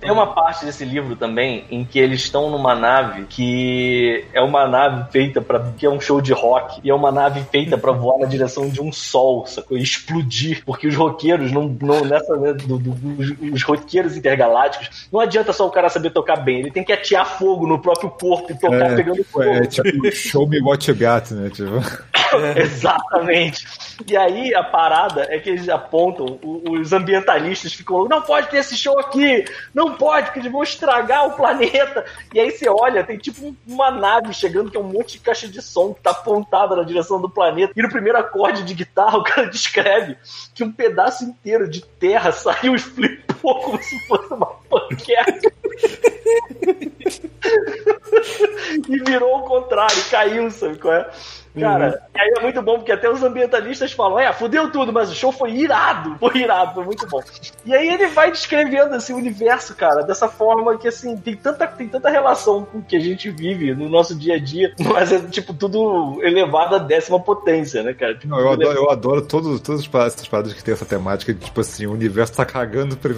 Tem uma parte desse livro também em que eles estão numa nave que é uma nave feita para que é um show de rock e é uma nave feita para voar na direção de um sol, sacou? E explodir, porque os roqueiros não, não nessa né, do- do- os, os roqueiros intergalácticos não adianta só o cara saber tocar bem, ele tem que atear fogo no próprio corpo e tocar É, pegando fogo. É tipo, show me what you got, né? Tipo, Exatamente. E aí a parada é que eles apontam, os ambientalistas ficam, não pode ter esse show aqui, não pode, porque eles vão estragar o planeta. E aí você olha, tem tipo um- uma nave chegando que é um monte de caixa de som que tá apontada na direção do planeta. E no primeiro acorde de guitarra, o cara descreve que um pedaço inteiro de terra saiu e flipou como se fosse uma panqueca. e virou ao contrário, caiu, sabe qual é? Cara, e aí é muito bom, porque até os ambientalistas falam, é, fudeu tudo, mas o show foi irado, foi irado, foi muito bom. E aí ele vai descrevendo assim, o universo, cara, dessa forma que assim, tem tanta, tem tanta relação com o que a gente vive no nosso dia a dia, mas é tipo tudo elevado à décima potência, né, cara? Tipo, não, eu adoro, eu adoro todos, todas as paradas, essas paradas que tem essa temática de, tipo assim, o universo tá cagando pra,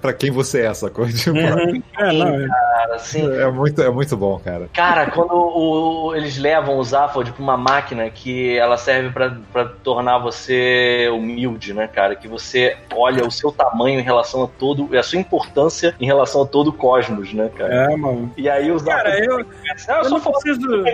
pra- quem você é, essa coisa. Tipo, Uhum. É, não, é. Cara, assim, é, muito, é muito bom, cara. Cara, quando o- eles levam o Zaphod pra uma máquina que ela serve pra pra tornar você humilde, né, cara? Que você olha o seu tamanho em relação a todo, a sua importância em relação a todo o cosmos, né, cara? É, mano. E aí o Zaphod Cara, eu, não, eu eu só não preciso.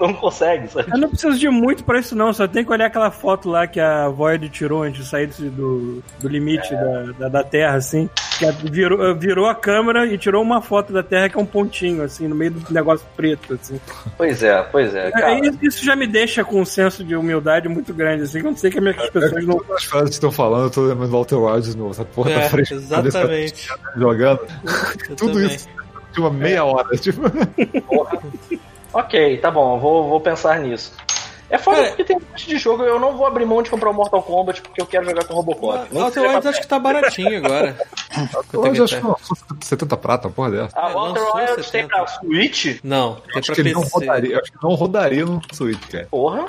não consegue, sabe? Eu não preciso de muito pra isso, não. Só tem que olhar aquela foto lá que a Void tirou antes de sair do, do limite da, da, da Terra, assim. Que virou, virou a câmera e tirou uma foto da Terra que é um pontinho, assim, no meio do negócio preto, assim. Pois é, pois é, cara. É, isso- isso já me deixa com um senso de humildade muito grande, assim, quando sei que as pessoas não. As frases que estão falando, eu tô lembrando do Walter White de novo, essa porra É, da frente. exatamente. Jogando. Eu Tudo também. isso de uma meia hora, tipo. Ok, tá bom, vou, vou pensar nisso. É foda Cara, porque tem um monte de jogo, eu não vou abrir mão de comprar o Mortal Kombat porque eu quero jogar com o Robocop. Que Outer Wilds acho que tá baratinho agora. Tenho acho que que não, 70 prata, uma porra dessa. A É, Outer lançou Wilds 70. tem pra Switch? Não, tem Acho pra que ele não PC. rodaria, acho que não rodaria no Switch, cara. Porra.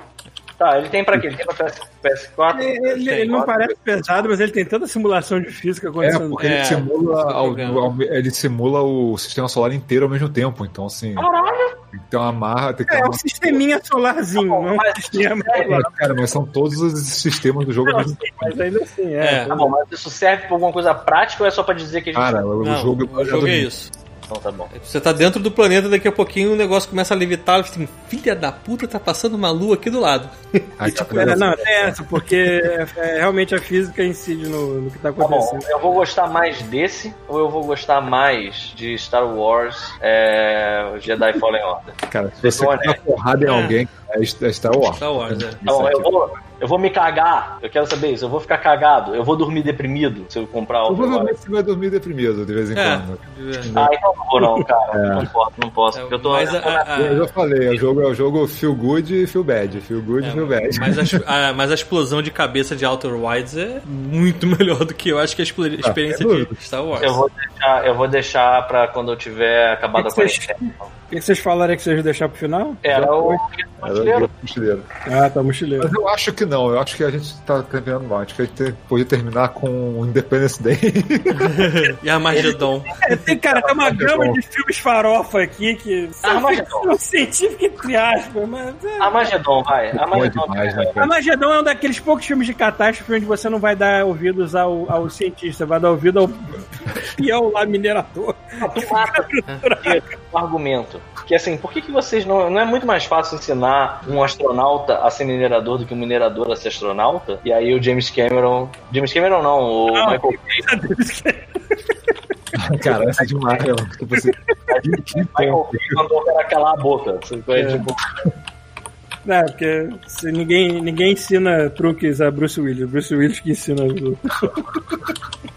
Tá, ele tem pra quê? Ele tem pra PS, PS4? Ele, ele não parece pesado, mas ele tem tanta simulação de física É, acontecendo. porque É, ele, simula esse é o ao- problema. ao- ele simula o sistema solar inteiro ao mesmo tempo. Então, assim, Caralho! Tem que ter uma marra, tem que ter É, é um uma. sisteminha solarzinho, não é um mas- sistema. Mas, cara, mas são todos os sistemas do jogo mesmo tempo. Mas ainda assim, é. É. Tá bom, mas isso serve pra alguma coisa prática ou é só pra dizer que a gente. Cara, o Não, jogo o jogo é isso. Então tá bom. Você tá dentro do planeta, daqui a pouquinho o negócio começa a levitar. Você tem, filha da puta, tá passando uma lua aqui do lado. Aí, tipo, É, não, tem essa, porque é, é, realmente a física incide no, no que tá Tá bom, acontecendo. eu vou gostar mais desse ou eu vou gostar mais de Star Wars é, Jedi Fallen Order? cara, se você dar porrada em é. alguém, é é Star Wars. Star Wars, é. Então, eu vou, eu vou me cagar, eu quero saber isso, eu vou ficar cagado, eu vou dormir deprimido se eu comprar o Provavelmente você vai dormir deprimido de vez em É. quando. Ah, então não vou não, cara. Não posso, não posso. porque eu tô. Mas a- a- a- Eu já falei, o jogo é o jogo feel good e feel bad. Feel good e feel bad. Mas a, a- mas a explosão de cabeça de Outer Wilds é muito melhor do que eu acho que a explo- experiência de Star Wars. eu vou deixar, eu vou deixar pra quando eu tiver acabado a O que que vocês- quarentena. O que vocês falaram que vocês iam deixar pro final? Era o Era o mochileiro. Guia Mochileiro. Ah, tá, mochileiro. Mas eu acho que não, eu acho que a gente tá terminando mal. Acho que a gente te- podia terminar com o Independence Day. E Armageddon. É, tem, cara, tem uma gama de filmes farofa aqui que são Armagedon. ficção científica, entre aspas, mas... É. Armagedon, vai. Armagedon. demais, né? Armagedon é um daqueles poucos filmes de catástrofe onde você não vai dar ouvidos ao, ao cientista, vai dar ouvido ao peão lá minerador. um argumento. Que assim, por que, que vocês não. Não é muito mais fácil ensinar um astronauta a ser minerador do que um minerador a ser astronauta? E aí o James Cameron. James Cameron não, o Não. Michael Bay. Cara, essa é demais. Tipo assim, Michael Bay mandou o cara calar a boca. Foi, É. tipo, Não, porque se ninguém, ninguém ensina truques a Bruce Willis. Bruce Willis que ensina.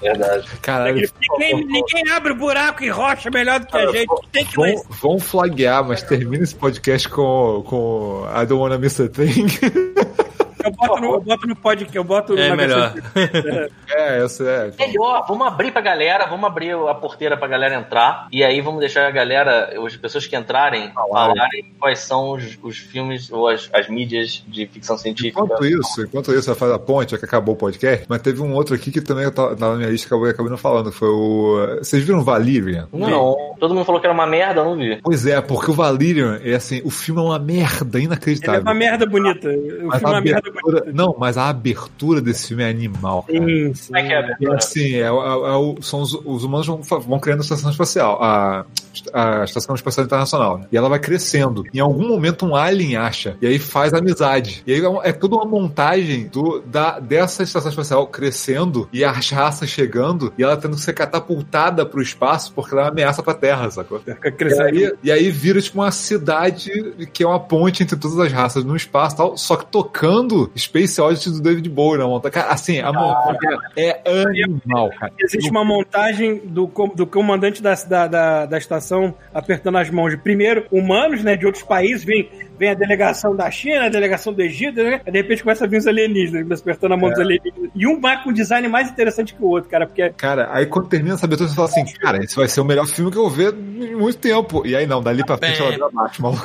verdade. Caralho, Ninguém, ninguém abre buraco e rocha melhor do que a gente. Tem que vão, vão flaguear, mas termina esse podcast com, com I don't wanna miss a thing. Eu boto no, eu boto no podcast, eu boto É na melhor. É, essa é. Melhor, vamos abrir pra galera, vamos abrir a porteira pra galera entrar. E aí vamos deixar a galera, as pessoas que entrarem, Falarem. falarem quais são os, os filmes ou as, as mídias de ficção científica. Enquanto isso, enquanto isso, vai fazer a ponte, é que acabou o podcast, mas teve um outro aqui que também eu tava- na minha lista acabou, acabou não falando, foi o... Vocês viram Valirian? Não, todo mundo falou que era uma merda, eu não vi. Pois é, porque o Valirian, é assim, o filme é uma merda Ele é inacreditável. uma merda bonita. O Mas filme é uma merda abertura, não, mas a abertura desse filme é animal, cara. Sim, sim. Como é que é a abertura? assim, é, é- é o- são os, os humanos vão, vão criando a estação espacial, a, a estação espacial internacional, né? E ela vai crescendo. Em algum momento um alien acha, e aí faz amizade. E aí é, é toda uma montagem do, da, dessa estação espacial crescendo e as raças chegando e ela tendo que ser catapultada pro espaço porque ela é uma ameaça pra Terra, sacou? E aí, e aí vira tipo uma cidade que é uma ponte entre todas as raças no espaço e tal, só que tocando Space Oddity do David Bowie na montagem. Cara, assim, a montagem é animal, cara. Existe uma montagem do, do comandante da, da, da, da estação apertando as mãos de primeiro humanos, né, de outros países, vem, vem a delegação da China, a delegação do Egito, né, aí de repente começa a vir os alienígenas, apertando a mão dos alienígenas. E um vai com um design mais interessante que o outro, cara, porque Cara, aí quando termina essa abertura, você fala assim, cara, esse vai ser o melhor filme que eu vou ver em muito tempo. E aí não, dali pra frente ela vira abaixo, maluco.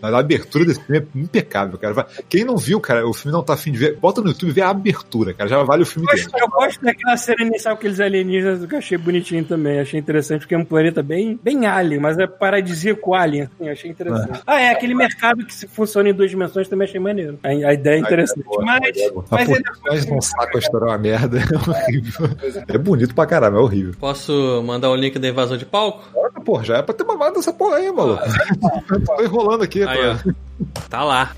Mas a abertura desse filme é impecável, cara. Quem não viu, cara, o filme não tá afim de ver, bota no YouTube e vê a abertura, cara. Já vale o filme eu inteiro. gosto, eu gosto daquela cena inicial com aqueles alienígenas que eu achei bonitinho também, achei interessante, porque é um planeta bem, bem alien, mas é paradisíaco alien, assim, achei interessante. Ah, é, aquele mercado que se funciona em duas dimensões também achei maneiro. A, a ideia é interessante. boa, mas, a mas, Mas ainda- mas não saco é uma merda, é horrível. É bonito pra caramba, é horrível. Posso mandar o link da invasão de palco? Olha, Pô, já é pra ter mamado essa porra aí, maluco. Tô enrolando aqui. Aí. Tá lá.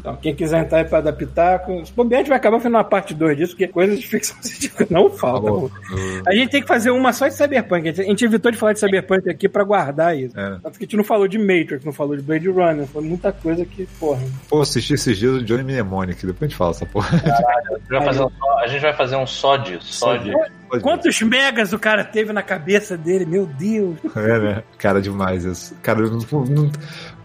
Então, quem quiser entrar aí pra dar pitaco, se bobear, a gente vai acabar fazendo uma parte 2 disso, porque coisas de ficção científica não faltam. A gente tem que fazer uma só de Cyberpunk. A gente- evitou de falar de Cyberpunk aqui pra guardar isso. É. Tanto que a gente não falou de Matrix, não falou de Blade Runner, foi muita coisa que, porra. Pô, assisti esses dias o Johnny Mnemonic, depois a gente fala essa porra. A gente vai fazer um, só- a gente vai fazer um sódio. Sódio. Quantos megas o cara teve na cabeça dele, meu Deus. É, né? Cara, demais isso. Cara, não- não-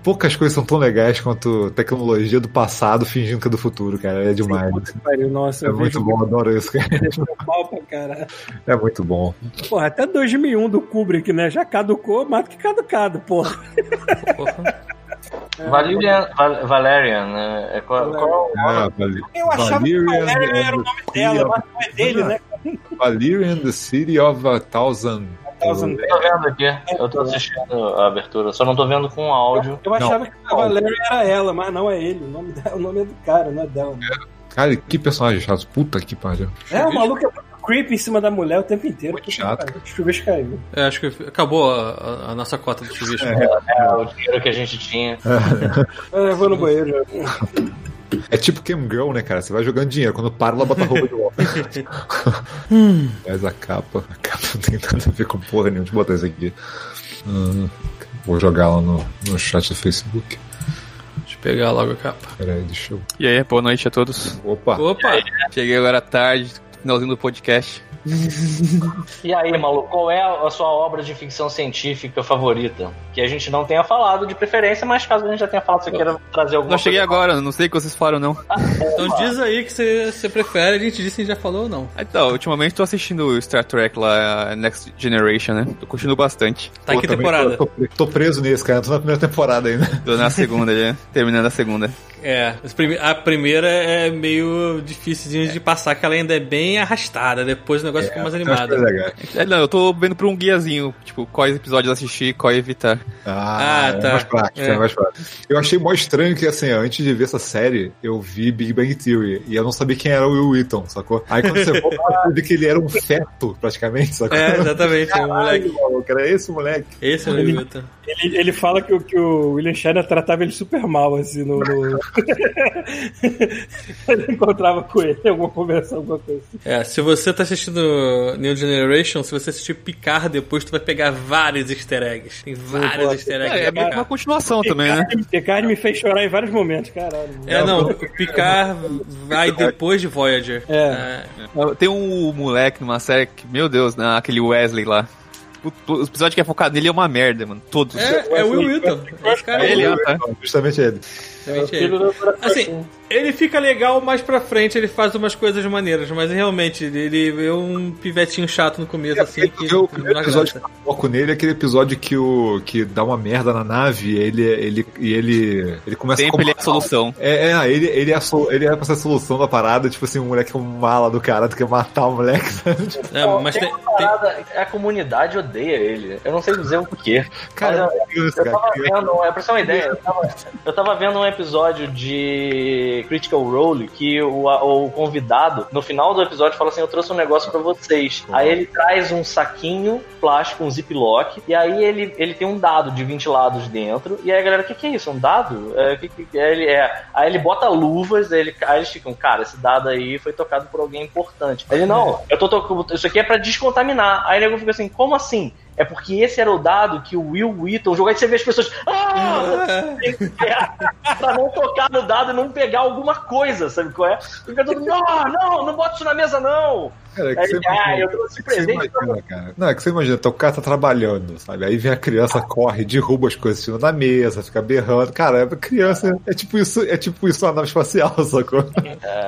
poucas coisas são tão legais quanto tecnologia do passado fingindo que é do futuro, cara. É demais. Pariu, Nossa, É muito bom, adoro isso, cara. deixou mal pra caralho. É muito bom. Porra, até 2001 do Kubrick, né? Já caducou, mais do que caducado, porra. Porra. Valerian, Val- Valerian, né? É qual, qual é Ah, Eu achava Valerian que Valéria and era o nome dela, of- mas não é dele, né? Valerian, the City of a Thousand. Thousand Eu tô vendo aqui. Eu tô assistindo a abertura, só não tô vendo com áudio. Eu achava que a Valéria era ela, mas não é ele. O nome, dela, o nome é do cara, não é dela. Cara, que personagem chato. Puta que pariu. É, o maluco é muito creep em cima da mulher o tempo inteiro. Muito chato. Chuveiro caiu. É, acho que acabou a, a- a nossa cota de chuvisco. É, o dinheiro que a gente tinha. Ah, eu vou no banheiro já. É tipo Cam Girl, né, cara? Você vai jogando dinheiro. Quando para, ela bota a roupa de volta. Mas a capa. A capa não tem nada a ver com porra nenhuma. Deixa eu botar isso aqui. Hum, vou jogar lá no, no chat do Facebook. Deixa eu pegar logo a capa. Peraí, deixa eu. E aí, boa noite a todos. Opa! Opa! Cheguei agora à tarde, finalzinho do podcast. E aí, maluco, qual é a sua obra de ficção científica favorita? Que a gente não tenha falado de preferência, mas caso a gente já tenha falado, você queira trazer alguma Não cheguei coisa. agora, não sei o que vocês falaram, não. Então diz aí que você, você prefere, a gente disse se já falou ou não. Ah, Então, ultimamente tô assistindo Star Trek lá, Next Generation, né? Tô curtindo bastante. Tá em que temporada? Tô, tô- tô preso nesse, cara. Tô na primeira temporada ainda. Tô na segunda já, terminando a segunda. É, a primeira é meio difícil de passar, que ela ainda é bem arrastada, depois o negócio fica mais animado. legais. É, não, eu tô vendo por um guiazinho, tipo, quais episódios assistir, qual evitar. Ah, Ah, é tá. mais prático, É. é. mais prático. Eu achei mó estranho que, assim, antes de ver essa série, eu vi Big Bang Theory e eu não sabia quem era o Will Wheaton, sacou? Aí quando você volta, você vê que ele era um feto, praticamente, sacou? É, exatamente, é um moleque. Caralho, maluco, era esse moleque. Esse é o Newton. Ele, ele fala que, o- que o William Shatner tratava ele super mal, assim, no. no... ele encontrava com ele alguma conversa, alguma coisa assim. É, se você tá assistindo New Generation, se você assistir Picard depois, tu vai pegar vários easter eggs. Tem vários easter É, eggs. é de meio que uma Picard. continuação também, né? Picard me fez chorar em vários momentos, caralho. É, não, Picard vai depois de Voyager. É. Tem um moleque numa série que, meu Deus, né, aquele Wesley lá. O, o episódio que é focado nele é uma merda, mano. Todos. É, é o Will Wheaton. Esse cara é Ele, ele. tá. Justamente ele. É ele. Assim, ele fica legal mais pra frente, ele faz umas coisas maneiras, mas realmente, ele é um pivetinho chato no começo, assim, que o primeiro episódio que eu foco nele é aquele episódio que, o, que dá uma merda na nave e ele, ele, e ele, ele começa Sempre ele é a solução. É, é, ele, ele, é a sol- ele é pra ser a solução da parada, tipo assim, o moleque é um mala do cara, tu quer matar o moleque, sabe? É, mas tem, uma tem- parada, a comunidade odeia ele. Eu não sei dizer o porquê. Cara, Mas, é criança, Eu cara. tava vendo, é pra você ter uma ideia, eu tava, eu tava vendo um episódio de Critical Role que o, o convidado, no final do episódio, fala assim: Eu trouxe um negócio pra vocês. Aí ele traz um saquinho plástico, um ziplock, e aí ele, ele tem um dado de 20 lados dentro. E aí a galera, o que, que é isso? Um dado? É, que, que, aí ele, é. Aí ele bota luvas, aí, ele, aí eles ficam, cara, esse dado aí foi tocado por alguém importante. Aí ele, não, eu tô tocando. Isso aqui é pra descontaminar. Aí o nego fica assim, como assim? É porque esse era o dado que o Will Wheaton jogou. Aí você vê as pessoas. Ah! Pra não tocar no dado e não pegar alguma coisa, sabe qual é? Fica todo mundo, não, não, não bota isso na mesa, não. Cara, é que Aí, você ah, imagina- eu trouxe é que você presente pra imagina, cara. Não, é que você imagina, teu cara tá trabalhando, sabe? Aí vem a criança, corre, derruba as coisas, tira da mesa, fica berrando. Cara, é criança, é tipo isso, é tipo isso na nave espacial, sacou?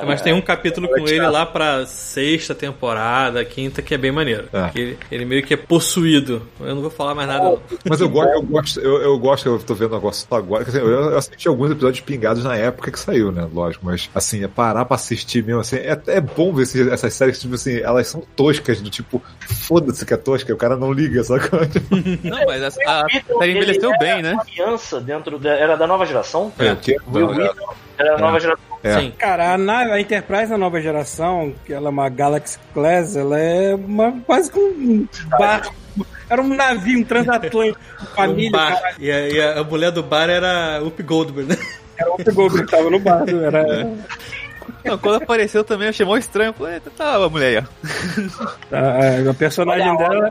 mas tem um capítulo com ele lá pra sexta temporada, quinta, que é bem maneiro. É. Que ele, ele meio que é possuído. Eu não vou falar mais nada. não. Mas eu gosto, eu gosto, eu, eu gosto, eu tô vendo o negócio só agora. Eu, eu assisti alguns episódios pingados na época que saiu, né? Lógico, mas assim, é parar pra assistir mesmo, assim, é, é bom ver esse- essas séries, tipo assim, elas são toscas, do tipo, foda-se que é tosca, o cara não liga, sacou? Não, mas a, a série envelheceu ele bem, era né? uma criança dentro da, era da nova geração? É, que- não, é. Wheaton era da nova geração. É. Sim. Cara, a, a Enterprise da nova geração, que ela é uma Galaxy Class, ela é uma, quase que um barco. Era um navio, um transatlântico, Um família, bar. cara. E, a, e a mulher do bar era Up Goldberg, né? Era outro gol que tava no bar. Era, Não, quando apareceu também, eu achei mó estranho. Falei, "Eita, tá, a mulher aí, ó. a, a personagem Olha dela.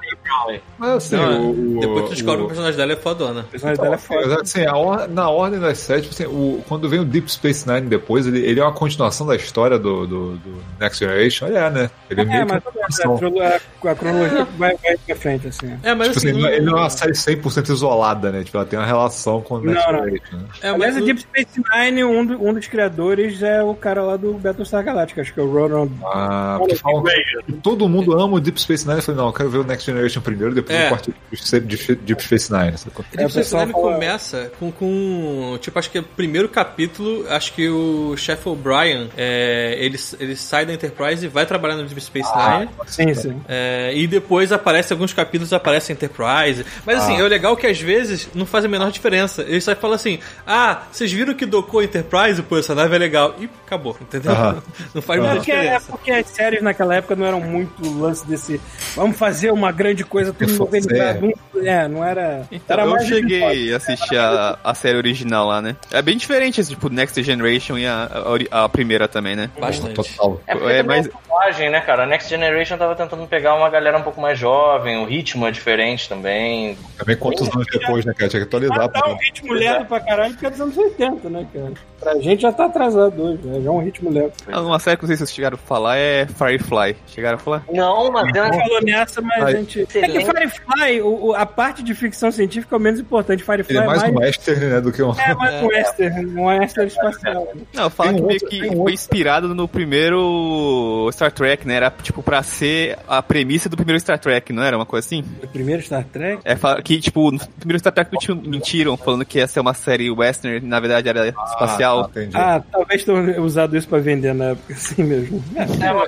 Mas assim, Não, o, depois tu descobre que o o, personagem dela é fodona. a personagem dela é foda. Mas, assim, or- na ordem das séries, tipo assim, o, quando vem o Deep Space Nine depois, ele, ele é uma continuação da história do, do, do Next Generation. Ele é, né? Ele é, É, mas a, a, a cronologia vai, vai pra frente, assim. É, mas Tipo assim, assim. ele não é uma série 100% isolada, né? Tipo, ela tem uma relação com o Next Não, não. Generation. Né? é, Aliás, mas o o- Deep Space Nine, um, do- um dos criadores é o cara lá do Battlestar Galactica, acho que é o Ronald. Ah, porque falam que todo mundo ama o Deep Space Nine. Eu falei, não, eu quero ver o Next Generation primeiro, depois É. eu corto o Deep Deep Space Nine. Deep É, o Space pessoal Nine fala- começa com, com. Tipo, acho que é o primeiro capítulo. Acho que o chefe O'Brien é, ele, ele sai da Enterprise e vai trabalhar no Deep Space Nine. Sim, sim. É, e depois aparece alguns capítulos aparece a Enterprise. Mas assim, é o legal que às vezes não faz a menor diferença. Eles só falam assim: Ah, vocês viram que docou a Enterprise? Pô, essa nave é legal. E acabou, entendeu? Aham. Não faz É muita porque, é diferença. porque as séries naquela época não eram muito lance desse. Vamos fazer uma grande coisa, tudo organizado. Não- É, não era. Então, era eu mais cheguei a assistir a, a série original lá, né? É bem diferente, esse, tipo, Next Generation e a, a a primeira também, né? Bastante. Total. É porque É, é mas- mais... né, cara? A Next Generation tava tentando pegar uma galera um pouco mais jovem, o ritmo é diferente também. Também quantos anos depois, né, cara? Tinha que atualizar. Mas tá um ritmo leve pra caralho, porque é dos anos 80, né, cara? Pra gente já tá atrasado hoje, né? Já é um ritmo leve. Ah, Uma série que não sei se vocês chegaram a falar é Firefly. Chegaram a falar? Não, mas A gente falou nessa, mas Ai, a gente. É que Firefly, o, o- a parte de ficção científica é o menos importante. Firefly Ele é é mais mais. um western, né, do que um... É mais um western, um western espacial. Não, fala que meio que foi outro. inspirado no primeiro Star Trek, né? Era tipo pra ser a premissa do primeiro Star Trek, não era uma coisa assim? O primeiro Star Trek? É fala que, tipo, no primeiro Star Trek mentiram- mentiram, falando que ia ser uma série western, na verdade era espacial. Ah, entendi. Ah, talvez tenham usado isso pra vender na época, assim mesmo.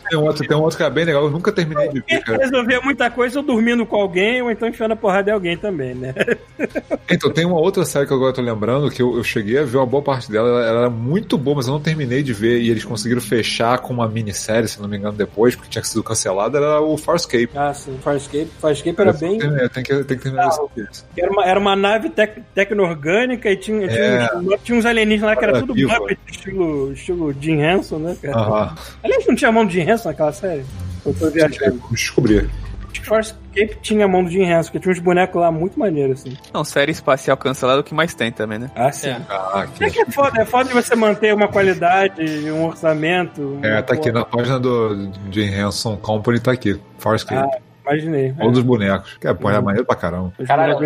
Tem um outro, tem um outro que é bem legal, eu nunca terminei de ver, cara. Resolver muita coisa ou dormindo com alguém, ou então enfiando a porrada em alguém também, né? Então, tem uma outra série que eu agora tô lembrando, que eu, eu cheguei a ver uma boa parte dela, ela, ela era muito boa, mas eu não terminei de ver, e eles conseguiram fechar com uma minissérie, se não me engano, depois, porque tinha sido cancelada, era o Farscape. Ah, sim. Farscape. Farscape era bem. Eu tenho que, tenho que terminar Ah, isso. Era uma, era uma nave tec, tecno-orgânica e tinha, tinha, É. uns, tinha uns alienígenas lá que era tudo. Muppet, estilo, estilo Jim Henson, né, cara? Aliás, não tinha mão do Jim Henson naquela série? Eu tô viajando. Descobrir. Acho que Farscape tinha a mão do Jim Henson, porque tinha uns bonecos lá muito maneiros, assim. Não, série espacial cancelada é o que mais tem também, né? Ah, sim. É. Ah, aqui. É que é foda, é foda de você manter uma qualidade, um orçamento. É, tá aqui porra. na página do Jim Henson Company, tá aqui. Farscape. Ah, imaginei. Um dos bonecos. Que é, pô, é maneiro pra caramba. Caralho,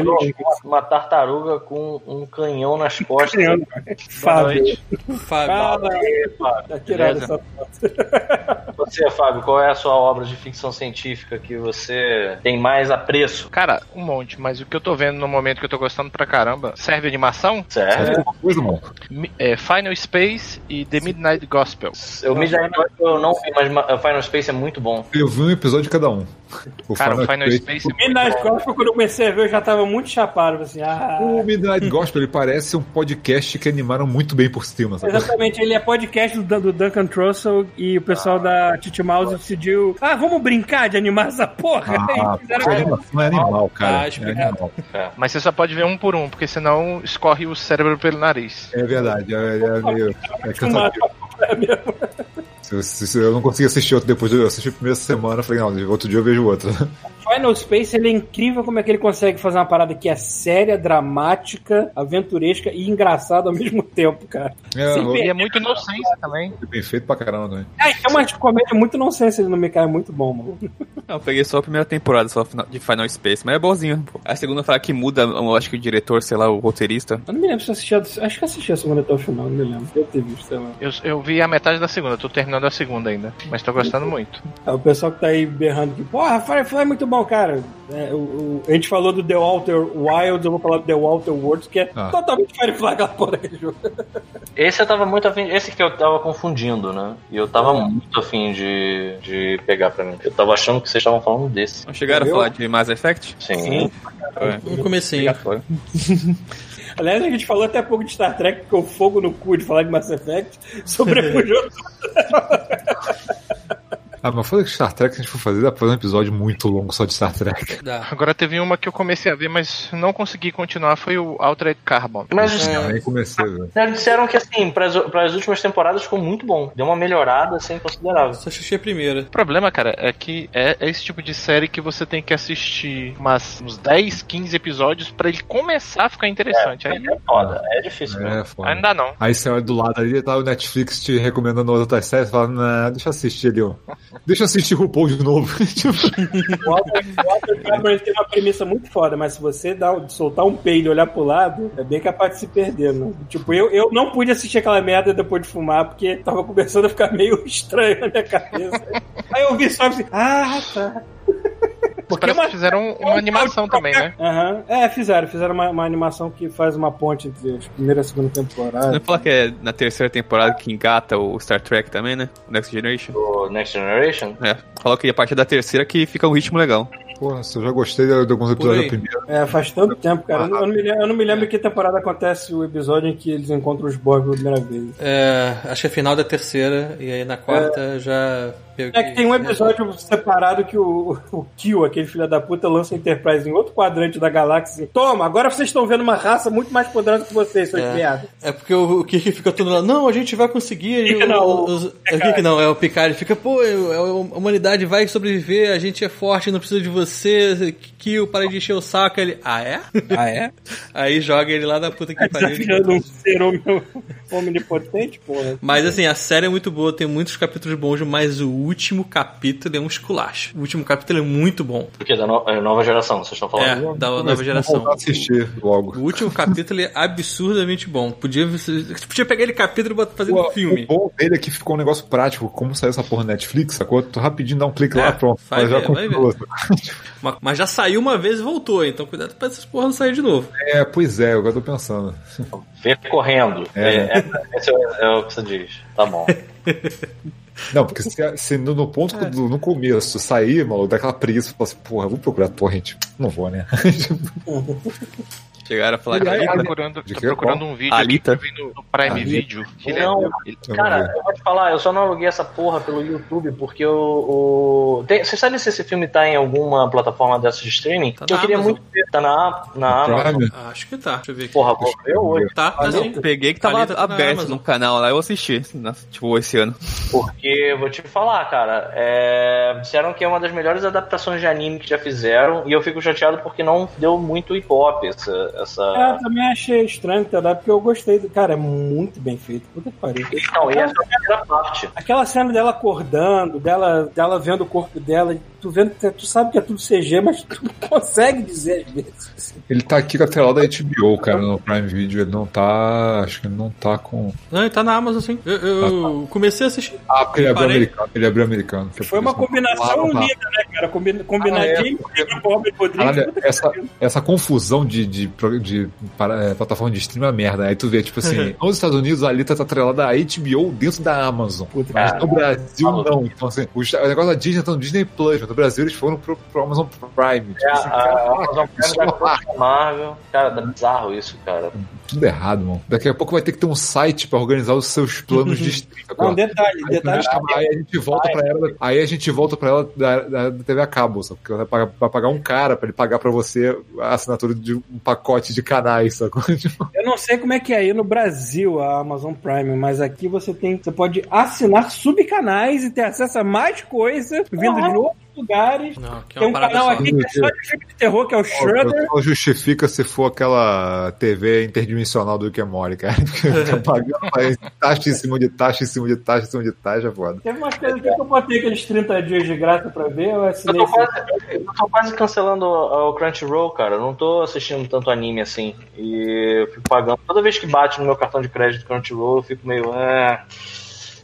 uma, tartaruga com um canhão nas costas. Criando, cara. Fábio. Fábio. Fala, Aí, Fábio. tá tirado Beleza? essa foto. Você, Fábio, qual é a sua obra de ficção científica que você tem mais apreço? Cara, um monte, mas o que eu tô vendo no momento que eu tô gostando pra caramba serve animação? Mi- é, Final Space e The Midnight Gospel. Eu me eu não vi, mas ma- Final Space é muito bom. Eu vi um episódio de cada um. O Cara, o Final Space- Space é muito Midnight bom. Gospel, quando eu comecei a ver, eu já tava muito chapado, assim, ah... O Midnight Gospel, ele parece um podcast que animaram muito bem por cima, sabe? Exatamente, ele é podcast do, do Duncan Trussell e o pessoal da Titi Mouse decidiu, ah, vamos brincar de animar essa porra? Ah, fizeram- a animação é animal, cara. Ah, é explicado. animal. Mas você só pode ver um por um, porque senão escorre o cérebro pelo nariz. É verdade, é, é meio. É cansativo. Se eu não consegui assistir outro depois, eu assisti a primeira semana, falei, não, outro dia eu vejo outro. Final Space, ele é incrível como é que ele consegue fazer uma parada que é séria, dramática, aventuresca e engraçada ao mesmo tempo, cara. É, E é muito inocência também. bem feito pra caramba também. E tem uma comédia muito nonsense ali no meio, cara, é muito bom, mano. Não, eu peguei só a primeira temporada só final- de Final Space, mas é bonzinho. Pô. A segunda fala que muda, eu acho que o diretor, sei lá, o roteirista. Eu não me lembro se eu assisti, a- acho que assisti a segunda até o final, não me lembro. Eu ter visto, sei lá. Eu, eu vi a metade da segunda, tô terminando a segunda ainda. Mas tô gostando muito. Ah, o pessoal que tá aí berrando que, porra, Firefly é muito bom, cara. É, o, o- a gente falou do The Walter Wilds, eu vou falar do The Walter Worlds, que é Ah. totalmente Firefly aquela porra daquele jogo. Esse eu tava muito afim. Esse que eu tava confundindo, né? E eu tava muito afim de, de pegar pra mim. Eu tava achando que vocês estavam falando desse. Não chegaram Eu? a falar de Mass Effect? Sim. É. Comecinho. Pegar fora. Aliás, a gente falou até pouco de Star Trek, porque o fogo no cu de falar de Mass Effect sobrepujou Ah, mas foi que Star Trek que a gente for fazer, dá pra fazer um episódio muito longo só de Star Trek. Dá. Agora teve uma que eu comecei a ver, mas não consegui continuar, foi o Altered Carbon. Mas nem comecei, velho. eles disseram que assim, pras, pras últimas temporadas ficou muito bom. Deu uma melhorada assim considerável. Só assisti a primeira. O problema, cara, é que é, é esse tipo de série que você tem que assistir umas, uns 10, 15 episódios pra ele começar a ficar interessante. Aí É foda, é difícil mesmo. É, foda. ainda não. Aí você olha do lado ali, tá o Netflix te recomendando outras séries, fala, nah, deixa eu assistir ali, ó. Deixa eu assistir RuPaul de novo. Tipo, O Walter, tem uma premissa muito foda, mas se você dar, soltar um peido e olhar pro lado, é bem capaz de se perder, né? Tipo, eu, eu não pude assistir aquela merda depois de fumar, porque tava começando a ficar meio estranho na minha cabeça. Aí eu vi só assim, ah, tá. Porque Parece uma- que fizeram uma animação também, né? Aham. É, fizeram. Fizeram uma, uma animação que faz uma ponte entre a primeira e a segunda temporada. Não fala que é na terceira temporada que engata o Star Trek também, né? O Next Generation. O Next Generation? É. Falou que a partir da terceira que fica um ritmo legal. Porra, eu já gostei de alguns episódios da primeira. É, faz tanto tempo, cara. Eu não, eu não me lembro, eu não me lembro que temporada acontece o episódio em que eles encontram os Borg pela primeira vez. É, acho que é final da terceira, e aí na quarta já. É que tem um episódio separado que o, o Kill, aquele filho da puta, lança a Enterprise em outro quadrante da galáxia. Toma, agora vocês estão vendo uma raça muito mais poderosa que vocês, seus É. criados. É porque o, o Kirk fica todo lá, não, a gente vai conseguir. Kirk o- não, os- o é o Kirk não, é o Picard. Ele fica, pô, eu- a humanidade vai sobreviver, a gente é forte, não precisa de você. Kill, para de encher o saco. Ele, ah, é? Ah, é? Aí joga ele lá da puta que pariu. ele- Desafiando um ser omni- omnipotente, porra. Mas assim, a série é muito boa, tem muitos capítulos bons, mas o último capítulo é um esculacho. O último capítulo é muito bom. Porque da no- é nova geração, vocês estão falando. É, da Mas nova vou geração. a assistir logo. O último capítulo é absurdamente bom. Podia, você podia pegar ele capítulo e fazer um O, filme. o bom dele é que ficou um negócio prático. Como saiu essa porra na Netflix, sacou? Tu rapidinho dá um clique É, lá, pronto. vai Mas já ver, vai continua. Mas, já saiu uma vez e voltou, então cuidado pra essas porra não sair de novo. É, pois é, agora eu tô pensando. Vê correndo. É. É, é- esse é, é o que você diz. Tá bom. Não, porque se, se no, no ponto É. do, no começo sair, maluco, dá aquela preguiça, fala assim, porra, vou procurar torrent. Não vou, né? Chegaram a falar de Tô Alita. procurando, de tô que? procurando um vídeo Alita? aqui que eu vi no, no Prime Alita. Video. É- Não, Eu Cara, eu vou te falar, eu só não aluguei essa porra pelo YouTube porque o. o... Tem, você sabe se esse filme tá em alguma plataforma dessas de streaming? Tá eu queria Amazon. muito ver. Tá na, na Amazon. Prime? Acho que tá, deixa eu ver aqui. Porra, vou ver hoje. Tá, tá Mas eu peguei que tava Alita tá aberto no canal lá, eu assisti, na- tipo, esse ano. Porque vou te falar, cara. É... Disseram que é uma das melhores adaptações de anime que já fizeram. E eu fico chateado porque não deu muito hip hop essa. Essa... É, eu também achei estranho, tá? Porque eu gostei do. Cara, é muito bem feito. Puta que pariu. Não, e essa é a primeira parte. Aquela cena dela acordando, dela, dela vendo o corpo dela, tu vendo tu sabe que é tudo CG, mas tu não consegue dizer às vezes. Ele tá aqui com a tela da HBO, cara, no Prime Video. Ele não tá. Acho que ele não tá com. Não, ele tá na Amazon sim. Eu, eu comecei a assistir. Ah, porque ele abriu americano. Ele abriu americano. Foi uma combinação Ah, tá. linda, né, cara? Combina, combinar Ah, é, James porque- com o Robert Rodrigues. Essa, essa confusão de, de, de para- é, plataforma de stream é merda. Aí tu vê, tipo assim, nos Estados Unidos a Alita tá atrelada à HBO dentro da Amazon. mas cara. no Brasil não. Então, assim, o, o negócio da Disney tá no Disney Plus, no Brasil eles foram pro, pro Amazon Prime. Tipo É, assim, a cara, Amazon Prime vai é pra Marvel. Cara, tá bizarro isso, cara. Tudo errado, mano. Daqui a pouco vai ter que ter um site pra organizar os seus planos de stream. Não, detalhe, Aí, detalhe. aí a gente volta pra ela, aí a gente volta para ela da, da, da TV a cabo, sabe? Porque vai pagar, vai pagar um cara pra ele pagar pra você a assinatura de um pacote de canais, sacou? Tipo, Eu não sei como é que é aí no Brasil a Amazon Prime, mas aqui você tem, você pode assinar subcanais e ter acesso a mais coisa vindo de outros lugares. Não, é Tem um canal só. aqui que é só de filme de terror, que é o Shudder. Só justifica se for aquela TV interdimensional do and Morty, cara. Tá pagando aí taxa em cima de taxa, em cima de taxa, em cima de taxa, é foda. Teve umas coisas que eu botei aqueles 30 dias de graça pra ver, eu Eu assinei. tô, quase, eu tô quase cancelando o o Crunchyroll, cara. Eu não tô assistindo tanto anime assim. E eu fico pagando. Toda vez que bate no meu cartão de crédito Crunchyroll, eu fico meio. Ah,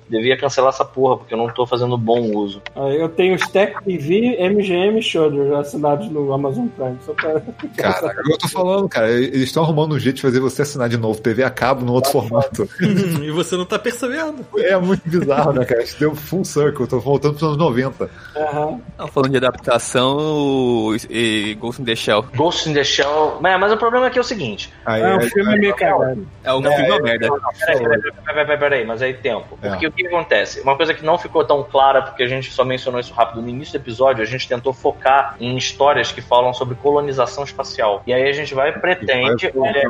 devia cancelar essa porra, porque eu não tô fazendo bom uso. Ah, Eu tenho Stack TV, MGM e Shudder assinados no Amazon Prime. Só pra... Cara, eu tô falando, cara, eles estão arrumando um jeito de fazer você assinar de novo TV a cabo no outro formato. e você não tá percebendo. É muito bizarro, né, cara? A gente deu full circle, tô voltando pros anos 90. Aham. Não, falando de adaptação, e Ghost in the Shell. Ghost in the Shell. É, mas o problema aqui é o seguinte. Aí, É um filme meio cagado. É um filme uma merda. Peraí, peraí, peraí, peraí, peraí, mas aí tempo. É. Porque o que acontece? Uma coisa que não ficou tão clara, porque a gente só mencionou isso rápido no início do episódio, a gente tentou focar em histórias que falam sobre colonização espacial. E aí a gente vai pretende E vai- é,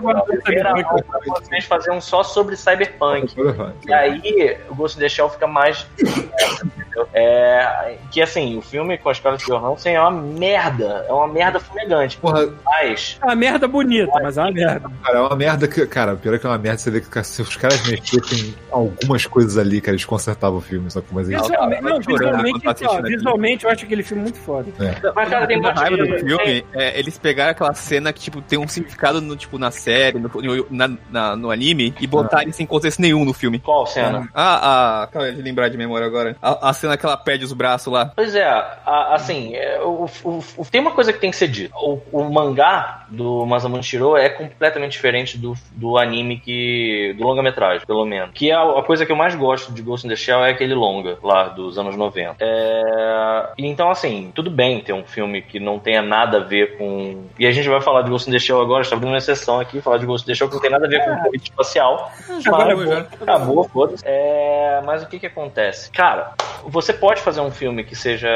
vocês fazer um só sobre cyberpunk. E aí, o Ghost in the Shell fica mais. É, que assim, o filme com a Scarlett Johansson é uma merda. É uma merda fumegante. Porra, Mas. É uma merda bonita, mas é uma merda. cara, é uma merda que. Cara, pior é que é uma merda você vê que os caras mexessem algumas coisas ali, cara, eles consertavam o filme, só que mas eles. Visualmente, não, visualmente, tá ó, visualmente eu acho aquele filme muito foda. Mas, cara, tem A muita raiva do filme é eles pegaram aquela cena que, tipo, tem um significado no, tipo, na série, no, na- na- no anime, e botarem sem contexto nenhum no filme. Qual cena? Ah, ah, calma aí, deixa eu lembrar de memória agora. A, a, cena que ela perde os braços lá. Pois é, a- assim, é, o, o- o- tem uma coisa que tem que ser dita. O, o mangá do Masamune Shiro é completamente diferente do, do anime que. do longa-metragem, pelo menos. Que é a, a coisa que eu mais gosto de Ghost in the Shell é aquele longa lá dos anos 90. É, então, assim, tudo bem ter um filme que não tenha nada a ver com. E a gente vai falar de Ghost in the Shell agora, está abrindo uma exceção aqui, falar de Ghost in the Shell que não tem nada a ver com corrida espacial. Agora Mas- é bom. Acabou, foda-se. É, mas o que que acontece? Cara, você pode fazer um filme que seja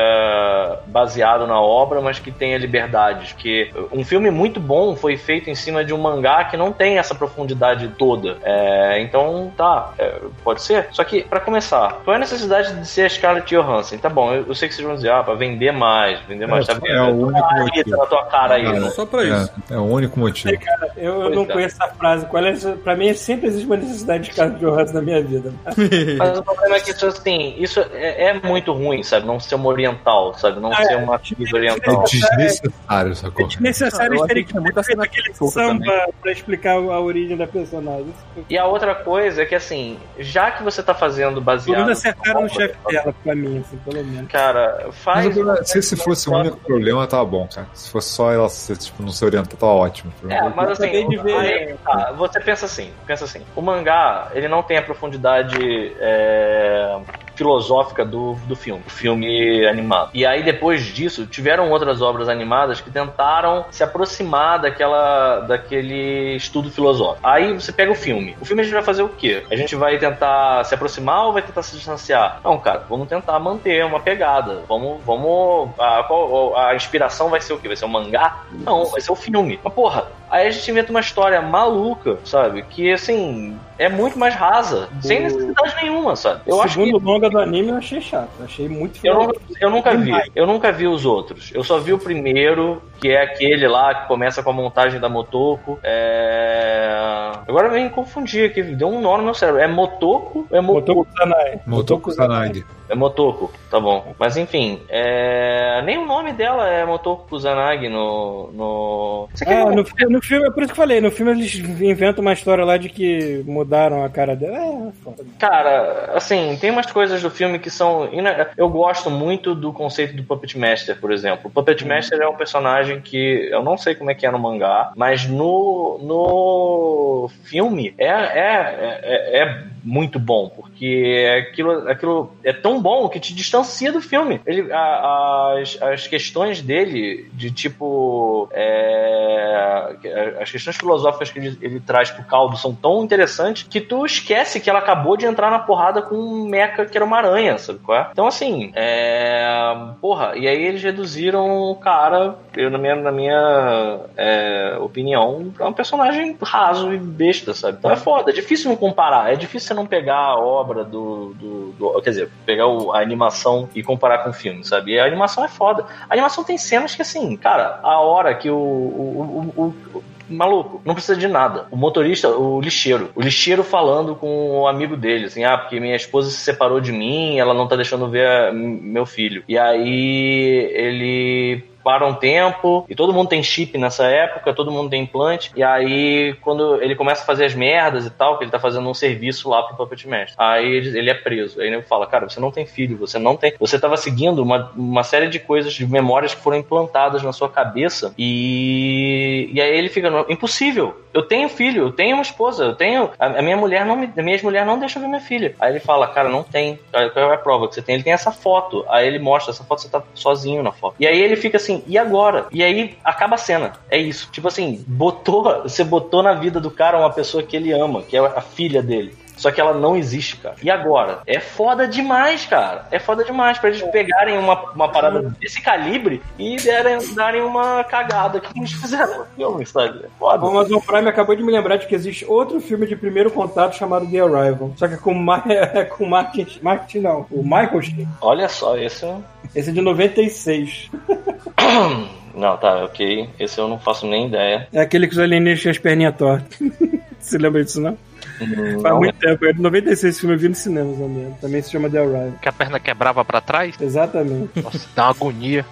baseado na obra, mas que tenha liberdades. Que um filme muito bom foi feito em cima de um mangá que não tem essa profundidade toda. É, então, tá, é, pode ser. Só que, pra começar, qual é a necessidade de ser a Scarlett Johansson? Tá bom, eu, eu sei que vocês vão dizer, ah, pra vender mais, vender mais. É, tá é o único Ah, motivo. na tua cara aí, É, né? Só pra isso. É, é o único motivo. Eu, eu Pois não é. conheço essa frase. Qual é, pra mim, sempre existe uma necessidade de Scarlett Johansson na minha vida. Mas o problema é que isso, assim, isso é, é muito ruim, sabe? Não ser uma oriental, sabe? Não Ah, ser é. uma atriz É oriental. desnecessário, sacou? É desnecessário Eu que tinha muita cena aquele samba pra explicar a origem da personagem. E a outra coisa é que, assim, já que você tá fazendo Pelo baseado. menos acertaram no chefe dela, pra mim, assim, pelo menos. Cara, Mas faz. problema- se esse fosse o único problema, tava bom, cara. Se fosse só ela ser, tipo, não ser orientada, tava ótimo. É, mas assim, de ver, aí, tá, você pensa assim, pensa assim, o mangá, ele não tem a profundidade é, filosófica do, do filme, do filme animado. E aí, depois disso, tiveram outras obras animadas que tentaram se aproximar daquela, daquele estudo filosófico. Aí você pega o filme. O filme a gente vai fazer o quê? A gente vai tentar se aproximar ou vai tentar se distanciar? Não, cara, vamos tentar manter uma pegada. Vamos, vamos. A, qual- a inspiração vai ser o quê? Vai ser o mangá? Não, vai ser o filme. Mas porra, aí a gente inventa uma história maluca, sabe? Que assim, é muito mais rasa, sem necessidade nenhuma, sabe? Eu o acho que segundo longa do anime eu achei chato. Achei muito eu, não- eu nunca vi, eu nunca vi os outros. Eu só vi o primeiro, que é aquele lá que começa com a montagem da Motoko. É... Agora eu me confundi aqui, deu um nó no meu cérebro. É Motoko ou é Motoko? Motoko Sanai. Motoko Sanagi. É Motoko, tá bom. Mas enfim, é... nem o nome dela é Motoko Kusanagi no. no... Isso aqui Ah, é no, no filme, é por isso que eu falei, no filme eles inventam uma história lá de que mudaram a cara dela. É, foda. Cara, assim, tem umas coisas do filme que são. Eu gosto muito do conceito do Puppet Master, por exemplo. O Puppet Master é um personagem que eu não sei como é que é no mangá, mas no, no filme é, é, é, é muito bom, porque aquilo, aquilo é tão bom que te distancia do filme. Ele, a- as, as questões dele, de tipo. é, as questões filosóficas que ele, ele traz pro caldo são tão interessantes que tu esquece que ela acabou de entrar na porrada com um mecha que era uma aranha, sabe qual é? Então, assim, é. Porra, e aí eles reduziram o cara, eu, na minha, na minha é, opinião, pra um personagem raso e besta, sabe? Então é foda, é difícil não comparar, é difícil você não pegar a obra do. do, do- quer dizer, pegar o- a animação e comparar com o filme, sabe? E a animação é foda. A animação tem cenas que, assim, cara, a hora que o- o- o- o, Maluco, não precisa de nada. O motorista, o lixeiro. O lixeiro falando com o amigo dele, assim, ah, porque minha esposa se separou de mim, ela não tá deixando ver a- m- meu filho. E aí ele para um tempo, e todo mundo tem chip nessa época, todo mundo tem implante, e aí quando ele começa a fazer as merdas e tal, que ele tá fazendo um serviço lá pro Puppet Master, aí ele, ele é preso. Aí ele fala, cara, você não tem filho, você não tem... Você tava seguindo uma, uma série de coisas, de memórias que foram implantadas na sua cabeça, e, e aí ele fica, "Não, impossível, eu tenho filho, eu tenho uma esposa, eu tenho... A, minha mulher não me... A minha mulher não deixa ver minha filha. Aí ele fala, cara, não tem. Aí, Qual é a prova que você tem? Ele tem essa foto. Aí ele mostra, essa foto você tá sozinho na foto. E aí ele fica assim, e agora? E aí acaba a cena. É isso. Tipo assim, botou, você botou na vida do cara uma pessoa que ele ama, que é a filha dele. Só que ela não existe, cara. E agora? É foda demais, cara. É foda demais pra eles pegarem uma, uma parada desse calibre e derem, darem uma cagada que eles fizeram no filme, sabe? É O foda. Amazon Prime acabou de me lembrar de que existe outro filme de primeiro contato chamado The Arrival. Só que é com, Ma é com Martin, Martin não, o Michael Sheen. Olha só, esse é... Esse é de 96. Não, tá, ok. Esse eu não faço nem ideia. É aquele que os alienígenas tinham as perninhas tortas. Você lembra disso, não? Hum, Faz não, muito tempo. É de 96 esse filme eu vi no cinema também. Também se chama The Arrival. Que a perna quebrava pra trás. Exatamente. Nossa, dá uma agonia.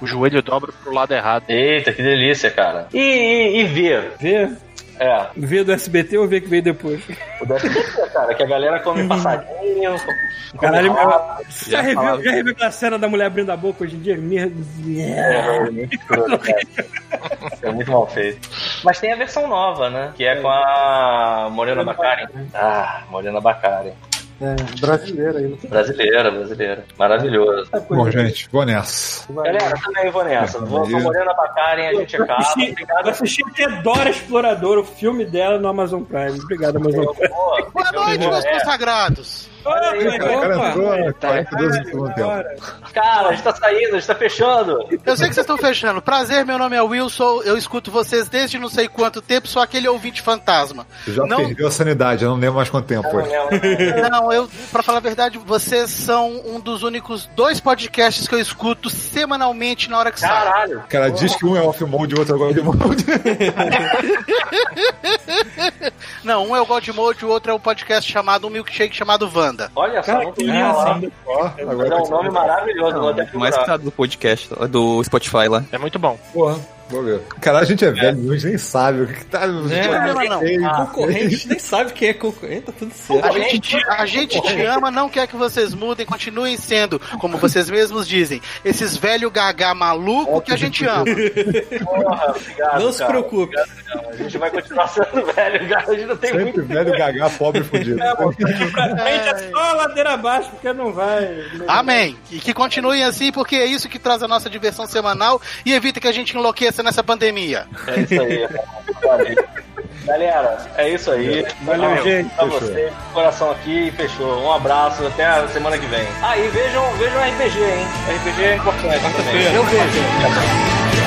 O joelho dobra pro lado errado. Eita, que delícia, cara. E, e, e ver? Vê? É, Vê do SBT ou vê que veio depois? o do SBT, cara, que a galera come passarinho, come Caralho, rato. Já reviu, já reviu aquela cena da mulher abrindo a boca hoje em dia? Merda. É, é muito cara. É muito mal feito. Mas tem a versão nova, né? Que é com a Morena Bacari. Ah, Morena Bacari. É, brasileira aí. Brasileira, brasileira. Maravilhoso. Bom, gente, vou nessa. Galera, também vou nessa. Vou com a Morena Bacari, a gente acaba. Eu Obrigado. assisti até Dora Explorador, o filme dela no Amazon Prime. Obrigado, Amazon Prime. Boa. Noite, meus É. consagrados. Cara entrou opa. 42 no segundo tempo. Agora. Cara, a gente tá saindo, a gente tá fechando. Eu sei que vocês estão fechando. Prazer, meu nome é Wilson. Eu escuto vocês desde não sei quanto tempo, sou aquele ouvinte fantasma. Você já Não- perdeu a sanidade, eu não lembro mais quanto tempo. Não, eu, pra falar a verdade, vocês são um dos únicos dois podcasts que eu escuto semanalmente na hora que sai. Caralho. O cara diz que um é off-mode e o outro é God-mode. Não, um é o God Mode, o outro é o podcast chamado Um Milkshake chamado Wanda. Olha só, Cara, não assim. Ó, agora é um nome maravilhoso, vou até Mais tá do podcast, do Spotify lá. É muito bom. Porra, vou ver. Cara, a gente é velho, a gente nem sabe o que que tá. É, Não, não, não. Concorrente, nem sabe quem é concorrente, tá tudo certo. A gente, te, a gente te ama, não quer que vocês mudem, continuem sendo, como vocês mesmos dizem, esses velho gaga maluco que a gente ama. Porra, obrigado, Não se cara. preocupe. Obrigado, A gente vai continuar sendo velho, cara. A gente não tem Sempre muito. velho, gagá, pobre, fudido. Pra frente é só ladeira abaixo, porque não vai. Amém. E que continuem assim, porque é isso que traz a nossa diversão semanal e evita que a gente enlouqueça nessa pandemia. É isso aí. Valeu. Galera, é isso aí. Valeu, gente. Pra Fechou. você, coração aqui, fechou. Um abraço, até a semana que vem. Ah, e vejam, vejam RPG, hein? RPG é importante também. Eu vejo.